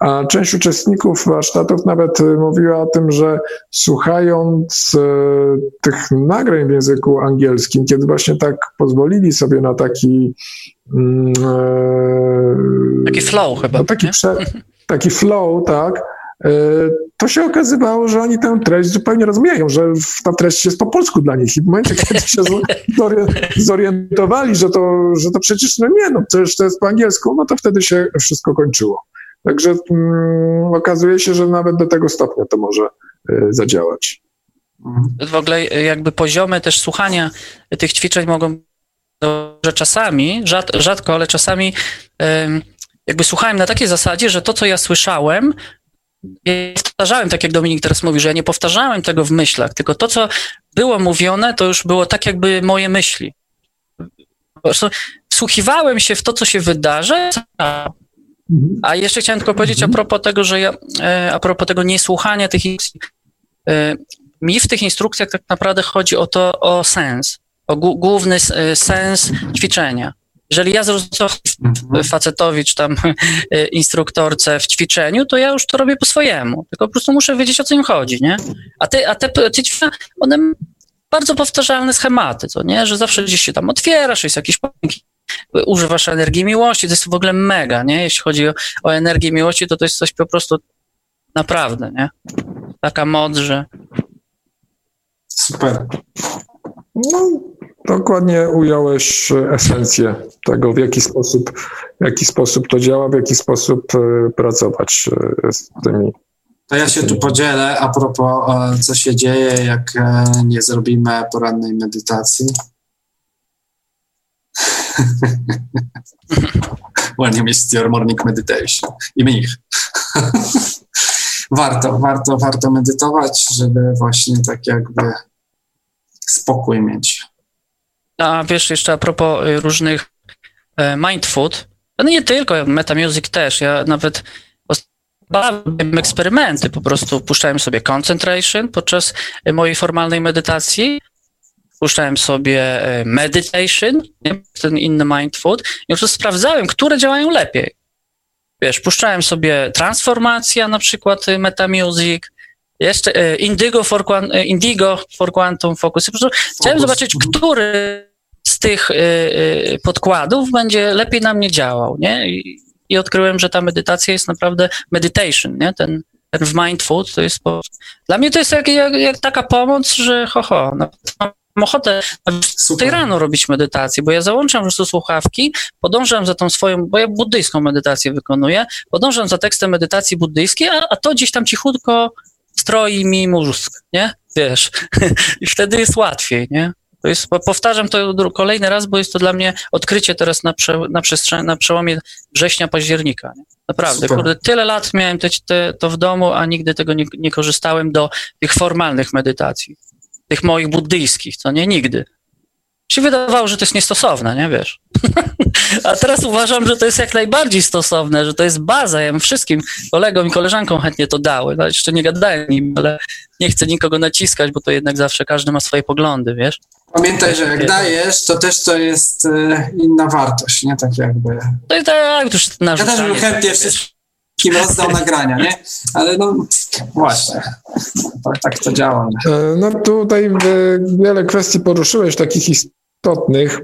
S3: A część uczestników warsztatów nawet mówiła o tym, że słuchając tych nagrań w języku angielskim, kiedy właśnie tak pozwolili sobie na taki.
S7: Mm, taki flow chyba.
S3: No taki prze, [LAUGHS] taki flow, tak, e, to się okazywało, że oni tę treść zupełnie rozumieją, że ta treść jest po polsku dla nich. I w momencie, [LAUGHS] kiedy się zorientowali, że to, że to przecież, no nie, no przecież to jest po angielsku, no to wtedy się wszystko kończyło. Także mm, okazuje się, że nawet do tego stopnia to może y, zadziałać.
S7: W ogóle jakby poziomy też słuchania tych ćwiczeń mogą, że czasami, rzad, rzadko, ale czasami jakby słuchałem na takiej zasadzie, że to, co ja słyszałem, ja powtarzałem, tak jak Dominik teraz mówi, że ja nie powtarzałem tego w myślach, tylko to, co było mówione, to już było tak jakby moje myśli. Po prostu wsłuchiwałem się w to, co się wydarzy, a jeszcze chciałem tylko powiedzieć a propos tego, że ja, e, a propos tego niesłuchania tych e, mi w tych instrukcjach tak naprawdę chodzi o to, o sens, o główny e, sens ćwiczenia. Jeżeli ja zrozumiem mhm. facetowi czy tam [LAUGHS] instruktorce w ćwiczeniu, to ja już to robię po swojemu. Tylko po prostu muszę wiedzieć, o co im chodzi, nie? A te, a te, te ćwiczenia, one bardzo powtarzalne schematy, co nie? Że zawsze gdzieś się tam otwierasz, jest jakiś używasz energii miłości, to jest w ogóle mega, nie? Jeśli chodzi o, o energię miłości, to to jest coś po prostu naprawdę, nie? Taka moc, że...
S2: Super.
S3: No, Dokładnie ująłeś esencję tego, w jaki sposób, w jaki sposób to działa, w jaki sposób e, pracować e, z tymi.
S2: To ja się tu podzielę a propos, e, co się dzieje, jak nie zrobimy porannej medytacji. Ładnie mieć your morning meditation i mnich. warto, warto, warto medytować, żeby właśnie tak jakby spokój mieć.
S7: A wiesz, jeszcze a propos y, różnych e, mindfood, no nie tylko, Metamusic też, ja nawet bawiłem eksperymenty, po prostu puszczałem sobie concentration podczas mojej formalnej medytacji, puszczałem sobie e, meditation, ten inny mindfood i po prostu sprawdzałem, które działają lepiej. Wiesz, puszczałem sobie transformacja, na przykład Metamusic, jeszcze Indigo for, Indigo for Quantum Focus. Po prostu chciałem zobaczyć, który z tych podkładów będzie lepiej na mnie działał, nie? I, i odkryłem, że ta medytacja jest naprawdę meditation, nie? Ten, ten w mindfood to jest po... Dla mnie to jest jak, jak, jak taka pomoc, że ho, ho no, ochotę tej rano robić medytację, bo ja załączam po prostu słuchawki, podążam za tą swoją, bo ja buddyjską medytację wykonuję, podążam za tekstem medytacji buddyjskiej, a, a to gdzieś tam cichutko stroi mi mózg, nie? Wiesz, [LAUGHS] i wtedy jest łatwiej, nie? To jest, powtarzam to kolejny raz, bo jest to dla mnie odkrycie teraz na, prze, na, przestrzeni, na przełomie września, października. Nie? Naprawdę, kurde, tyle lat miałem te, te, to w domu, a nigdy tego nie, nie korzystałem do tych formalnych medytacji, tych moich buddyjskich, co nie, nigdy się wydawało, że to jest niestosowne, nie wiesz. [LAUGHS] A teraz uważam, że to jest jak najbardziej stosowne, że to jest baza. Ja bym wszystkim kolegom i koleżankom chętnie to dały. No, jeszcze nie gadałem nim, ale nie chcę nikogo naciskać, bo to jednak zawsze każdy ma swoje poglądy, wiesz.
S2: Pamiętaj, że jak dajesz, to też to jest e, inna wartość, nie? Tak jakby.
S7: To jest tak, już
S2: Ja też bym chętnie wszystkim rozdał nagrania, nie? Ale no właśnie, tak, tak to działa.
S3: E, no tutaj e, wiele kwestii poruszyłeś, takich istotnych.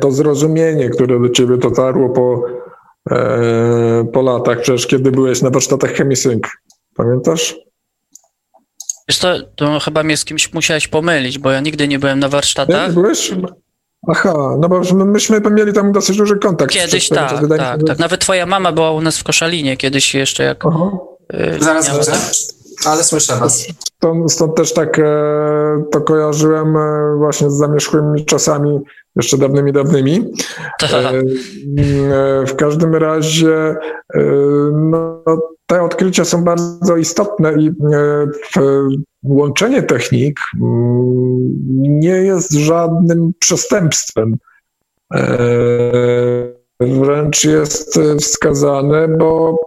S3: To zrozumienie, które do ciebie dotarło po, po latach, przecież kiedy byłeś na warsztatach Chemisync, pamiętasz?
S7: Wiesz to, to chyba mnie z kimś musiałeś pomylić, bo ja nigdy nie byłem na warsztatach.
S3: Nie, byłeś? Aha, no bo myśmy mieli tam dosyć duży kontakt.
S7: Kiedyś tak, tak, tak, tak. Nawet twoja mama była u nas w Koszalinie kiedyś jeszcze jak... Aha.
S2: Y, zaraz, zaraz. Ale słyszę was.
S3: Stąd, stąd też tak e, to kojarzyłem e, właśnie z zamierzchłymi czasami, jeszcze dawnymi, dawnymi.
S7: Tak.
S3: E, e, w każdym razie e, no, te odkrycia są bardzo istotne i e, w- łączenie technik mm, nie jest żadnym przestępstwem. E, Wręcz jest wskazane, bo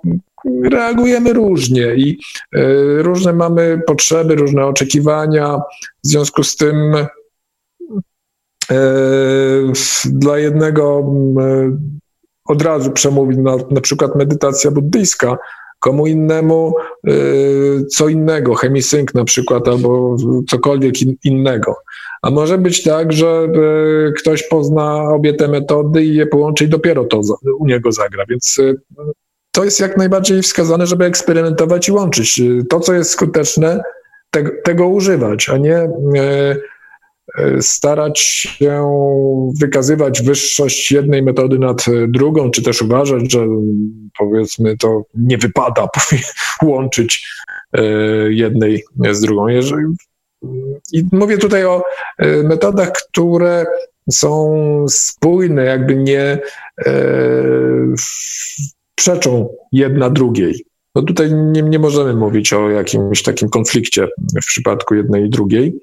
S3: reagujemy różnie i e, różne mamy potrzeby, różne oczekiwania. W związku z tym e, dla jednego m, e, od razu przemówi na, na przykład medytacja buddyjska, komu innemu e, co innego, chemisync na przykład, albo cokolwiek in, innego. A może być tak, że e, ktoś pozna obie te metody i je połączy i dopiero to u niego zagra. Więc e, to jest jak najbardziej wskazane, żeby eksperymentować i łączyć. To, co jest skuteczne, te, tego używać, a nie starać się wykazywać wyższość jednej metody nad e, drugą, czy też uważać, że mm, powiedzmy to nie wypada [LAUGHS] łączyć e, jednej z drugą. I mówię tutaj o e, metodach, które są spójne, jakby nie e, przeczą jedna drugiej. No tutaj nie, nie możemy mówić o jakimś takim konflikcie w przypadku jednej i drugiej.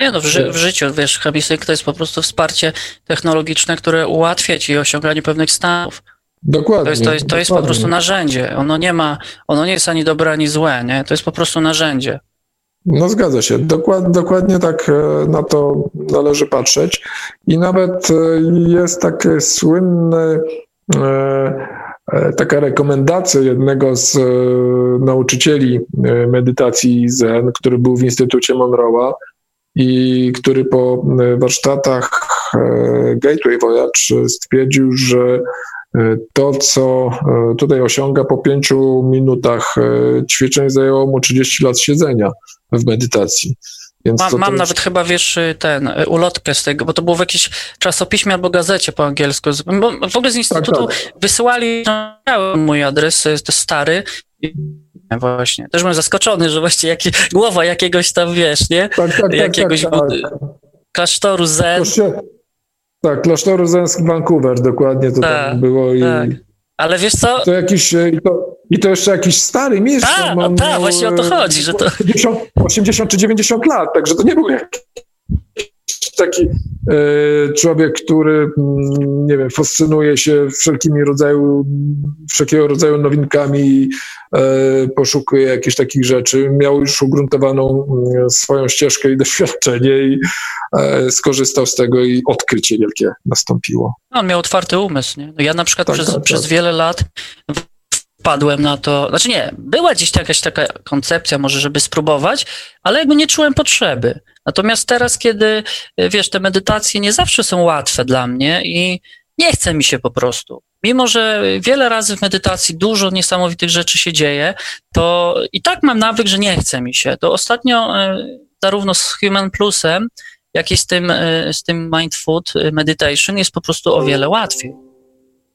S7: Nie no, w, ży- w życiu, wiesz, Habisyk to jest po prostu wsparcie technologiczne, które ułatwia ci osiąganie pewnych stanów.
S3: Dokładnie.
S7: To jest, to jest, to jest po prostu narzędzie. Ono nie ma, ono nie jest ani dobre, ani złe, nie? To jest po prostu narzędzie.
S3: No zgadza się. Dokład, dokładnie tak e, na to należy patrzeć. I nawet e, jest takie słynne, e, taka rekomendacja jednego z nauczycieli medytacji Zen, który był w Instytucie Monroe'a i który po e, warsztatach e, Gateway Voyage stwierdził, że e, to, co e, tutaj osiąga po pięciu minutach e, ćwiczeń, zajęło mu 30 lat siedzenia w medytacji.
S7: Mam,
S3: też-
S7: nawet chyba, wiesz, ten, y, ulotkę z tego, bo to było w jakimś czasopiśmie albo gazecie po angielsku. Bo w ogóle z Instytutu
S3: tak.
S7: wysyłali miałem mój adres, y, to jest stary. Właśnie, też byłem zaskoczony, że właściwie jaki, głowa jakiegoś tam, wiesz, nie?
S3: tak, tak, tak,
S7: jakiegoś
S3: tak,
S7: budy-
S3: tak.
S7: Klasztoru Zen.
S3: Tak, klasztoru Zensk Vancouver, dokładnie to
S7: Tak,
S3: tam było i
S7: tak. Ale wiesz co?
S3: to jakiś, e, i to, i to jeszcze jakiś stary mistrz.
S7: Tak, no
S3: miał,
S7: tak, właśnie o to
S3: e,
S7: chodzi, że to-
S3: 80, 80 czy 90 lat, także to nie był jakiś taki e, człowiek, który, mm, nie wiem, fascynuje się wszelkimi rodzaju, wszelkiego rodzaju nowinkami i e, poszukuje jakichś takich rzeczy. Miał już ugruntowaną mm, swoją ścieżkę i [LAUGHS] doświadczenie i e, skorzystał z tego i odkrycie wielkie nastąpiło.
S7: On miał otwarty umysł, nie? No ja na przykład
S3: Tak,
S7: przez,
S3: tak,
S7: przez
S3: tak.
S7: wiele lat wpadłem na to, znaczy nie, była gdzieś jakaś taka koncepcja może, żeby spróbować, ale jakby nie czułem potrzeby. Natomiast teraz, kiedy, y, wiesz, te medytacje nie zawsze są łatwe dla mnie i nie chce mi się po prostu. Mimo, że wiele razy w medytacji dużo niesamowitych rzeczy się dzieje, to i tak mam nawyk, że nie chce mi się. To ostatnio y, zarówno z Human Plusem, jak i z tym, y, z tym Mindfood Meditation jest po prostu o wiele łatwiej.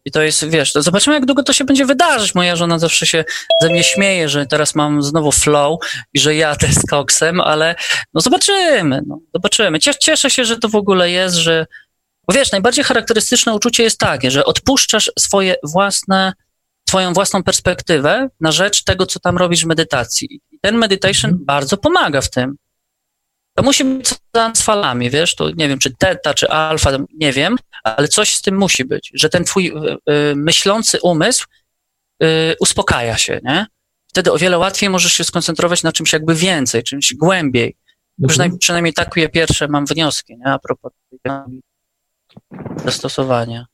S7: I to jest, wiesz, to zobaczymy, jak długo to się będzie wydarzyć. Moja żona zawsze się ze mnie śmieje, że teraz mam znowu flow i że jadę z koksem, ale no zobaczymy, no, zobaczymy. Cies- Cieszę się, że to w ogóle jest, że, bo wiesz, najbardziej charakterystyczne uczucie jest takie, że odpuszczasz swoje własne, swoją własną perspektywę na rzecz tego, co tam robisz w medytacji. I ten meditation bardzo pomaga w tym. To musi być coś z falami, wiesz, to nie wiem, czy teta, czy alfa, nie wiem, ale coś z tym musi być, że ten twój y, y, myślący umysł y, uspokaja się, nie? Wtedy o wiele łatwiej możesz się skoncentrować na czymś jakby więcej, czymś głębiej. Przynajmniej, przynajmniej takie pierwsze mam wnioski, nie? A propos zastosowania.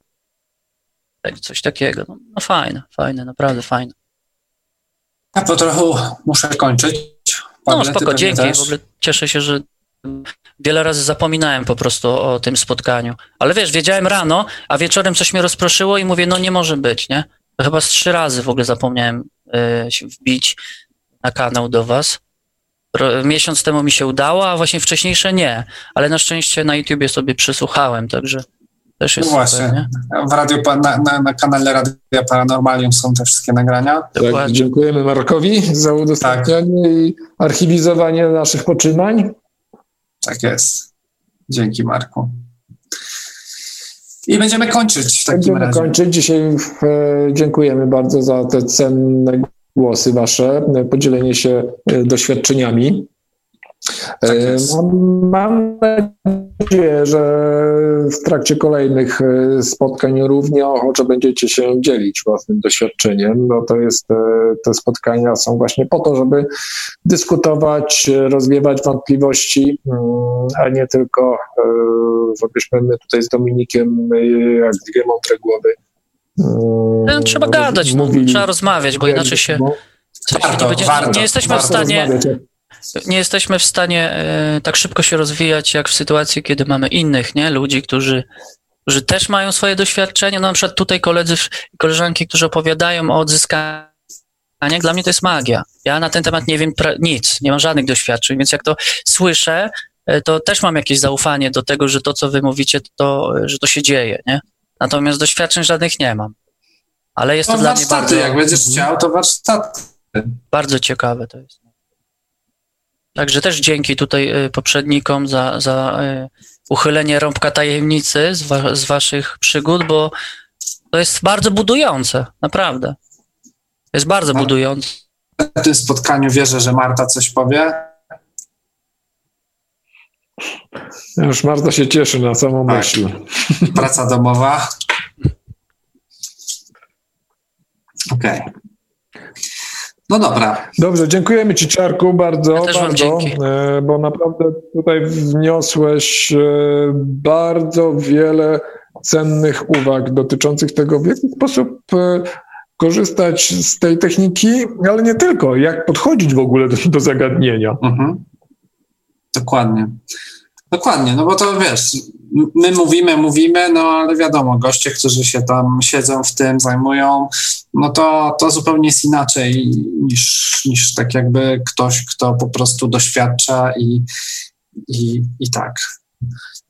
S7: Tak, coś takiego. No, no fajne, fajne, naprawdę fajne.
S2: Ja po trochu muszę kończyć.
S7: No
S2: Pawle, ty
S7: spoko, dzięki.
S2: też.
S7: W ogóle cieszę się, że wiele razy zapominałem po prostu o tym spotkaniu. Ale wiesz, wiedziałem rano, a wieczorem coś mnie rozproszyło i mówię, no nie może być, nie? To chyba z trzy razy w ogóle zapomniałem y, się wbić na kanał do was. Ro- Miesiąc temu mi się udało, a właśnie wcześniejsze nie. Ale na szczęście na YouTubie sobie przysłuchałem, także, też jest
S2: No właśnie.
S7: super, nie?
S2: W radio, na, na, na kanale Radia Paranormalium są te wszystkie nagrania.
S3: Tak,
S7: Dokładnie.
S3: dziękujemy Markowi za udostępnianie i archiwizowanie naszych poczynań.
S2: Tak jest. Dzięki Marku. I będziemy kończyć w takim
S3: Będziemy
S2: razie.
S3: kończyć. Dzisiaj e, dziękujemy bardzo za te cenne głosy wasze, podzielenie się e, doświadczeniami.
S2: Tak.
S3: Mam, nadzieję, że w trakcie kolejnych e, spotkań równie ochoczo będziecie się dzielić własnym doświadczeniem. No to jest, e, te spotkania są właśnie po to, żeby dyskutować, rozwiewać wątpliwości, mm, a nie tylko, e, żebyśmy my tutaj z Dominikiem, jak dwie mądre głowy, mm,
S7: No, trzeba gadać, no,
S3: mówili-
S7: trzeba rozmawiać, bo inaczej się
S2: Warto,
S7: nie, będzie,
S2: warto,
S7: nie jesteśmy w stanie
S3: rozmawiać.
S7: Nie jesteśmy w stanie e, tak szybko się rozwijać, jak w sytuacji, kiedy mamy innych, nie? Ludzi, którzy, którzy też mają swoje doświadczenia. No, na przykład tutaj koledzy i koleżanki, którzy opowiadają o odzyskaniu. Dla mnie to jest magia. Ja na ten temat nie wiem nic, nie mam żadnych doświadczeń, więc jak to słyszę, e, to też mam jakieś zaufanie do tego, że to, co wy mówicie, to, że to się dzieje, nie? Natomiast doświadczeń żadnych nie mam. Ale jest to
S2: No,
S7: dla mnie bardzo,
S2: jak będziesz chciał, to warsztaty.
S7: bardzo ciekawe to jest. Także też dzięki tutaj y, poprzednikom za, za y, uchylenie rąbka tajemnicy z, wa- z waszych przygód, bo to jest bardzo budujące, naprawdę. Jest bardzo
S2: No.
S7: budujące.
S2: W tym spotkaniu wierzę, że Marta coś powie.
S3: Już Marta się cieszy na samą
S2: Tak.
S3: myśl.
S2: Praca domowa. [LAUGHS] Okej. No dobra.
S3: Dobrze, dziękujemy Ci Czarku bardzo,
S7: Ja
S3: bardzo, e, bo naprawdę tutaj wniosłeś e, bardzo wiele cennych uwag dotyczących tego, w jaki sposób e, korzystać z tej techniki, ale nie tylko, jak podchodzić w ogóle do, do zagadnienia.
S2: Mhm. Dokładnie. Dokładnie, no bo to wiesz, my mówimy, mówimy, no ale wiadomo, goście, którzy się tam siedzą w tym, zajmują, no to, to zupełnie jest inaczej niż, niż tak jakby ktoś, kto po prostu doświadcza i, i, i tak,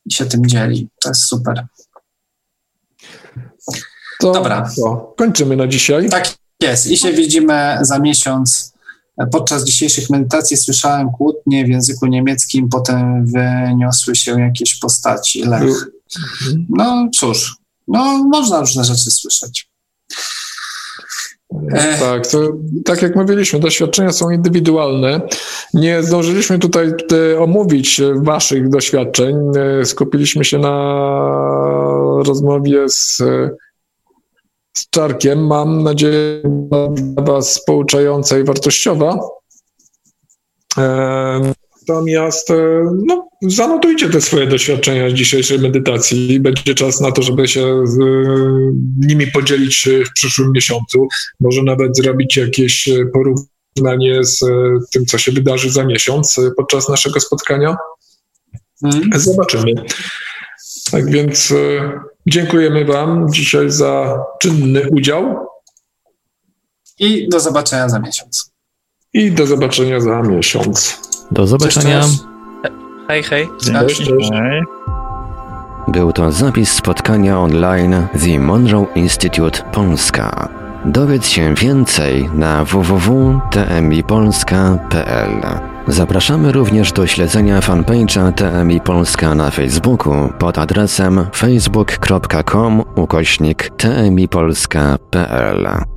S2: i się tym dzieli. To jest super.
S3: To,
S2: Dobra.
S3: To kończymy na dzisiaj.
S2: Tak jest. I się widzimy za miesiąc. Podczas dzisiejszych medytacji słyszałem kłótnie w języku niemieckim, potem wyniosły się jakieś postaci. Lech. No cóż, no można różne rzeczy słyszeć. E.
S3: Tak, to, tak jak mówiliśmy, doświadczenia są indywidualne. Nie zdążyliśmy tutaj e, omówić e, waszych doświadczeń. E, Skupiliśmy się na rozmowie z, e, z Czarkiem. Mam nadzieję, że dla was pouczająca i wartościowa. E, Natomiast e, no, zanotujcie te swoje doświadczenia z dzisiejszej medytacji. Będzie czas na to, żeby się z e, nimi podzielić w przyszłym miesiącu. Może nawet zrobić jakieś porównanie z tym, co się wydarzy za miesiąc podczas naszego spotkania.
S2: Mm.
S3: Zobaczymy. Tak więc dziękujemy Wam dzisiaj za czynny udział
S2: I do zobaczenia za miesiąc.
S3: i do zobaczenia za miesiąc.
S1: Do zobaczenia.
S2: Cześć, cześć.
S7: Hej, hej.
S3: Cześć, cześć.
S1: Był to zapis spotkania online The Monroe Institute Polska. Dowiedz się więcej na www.tmipolska.pl. Zapraszamy również do śledzenia fanpage'a TMI Polska na Facebooku pod adresem facebook.com ukośnik tmipolska.pl.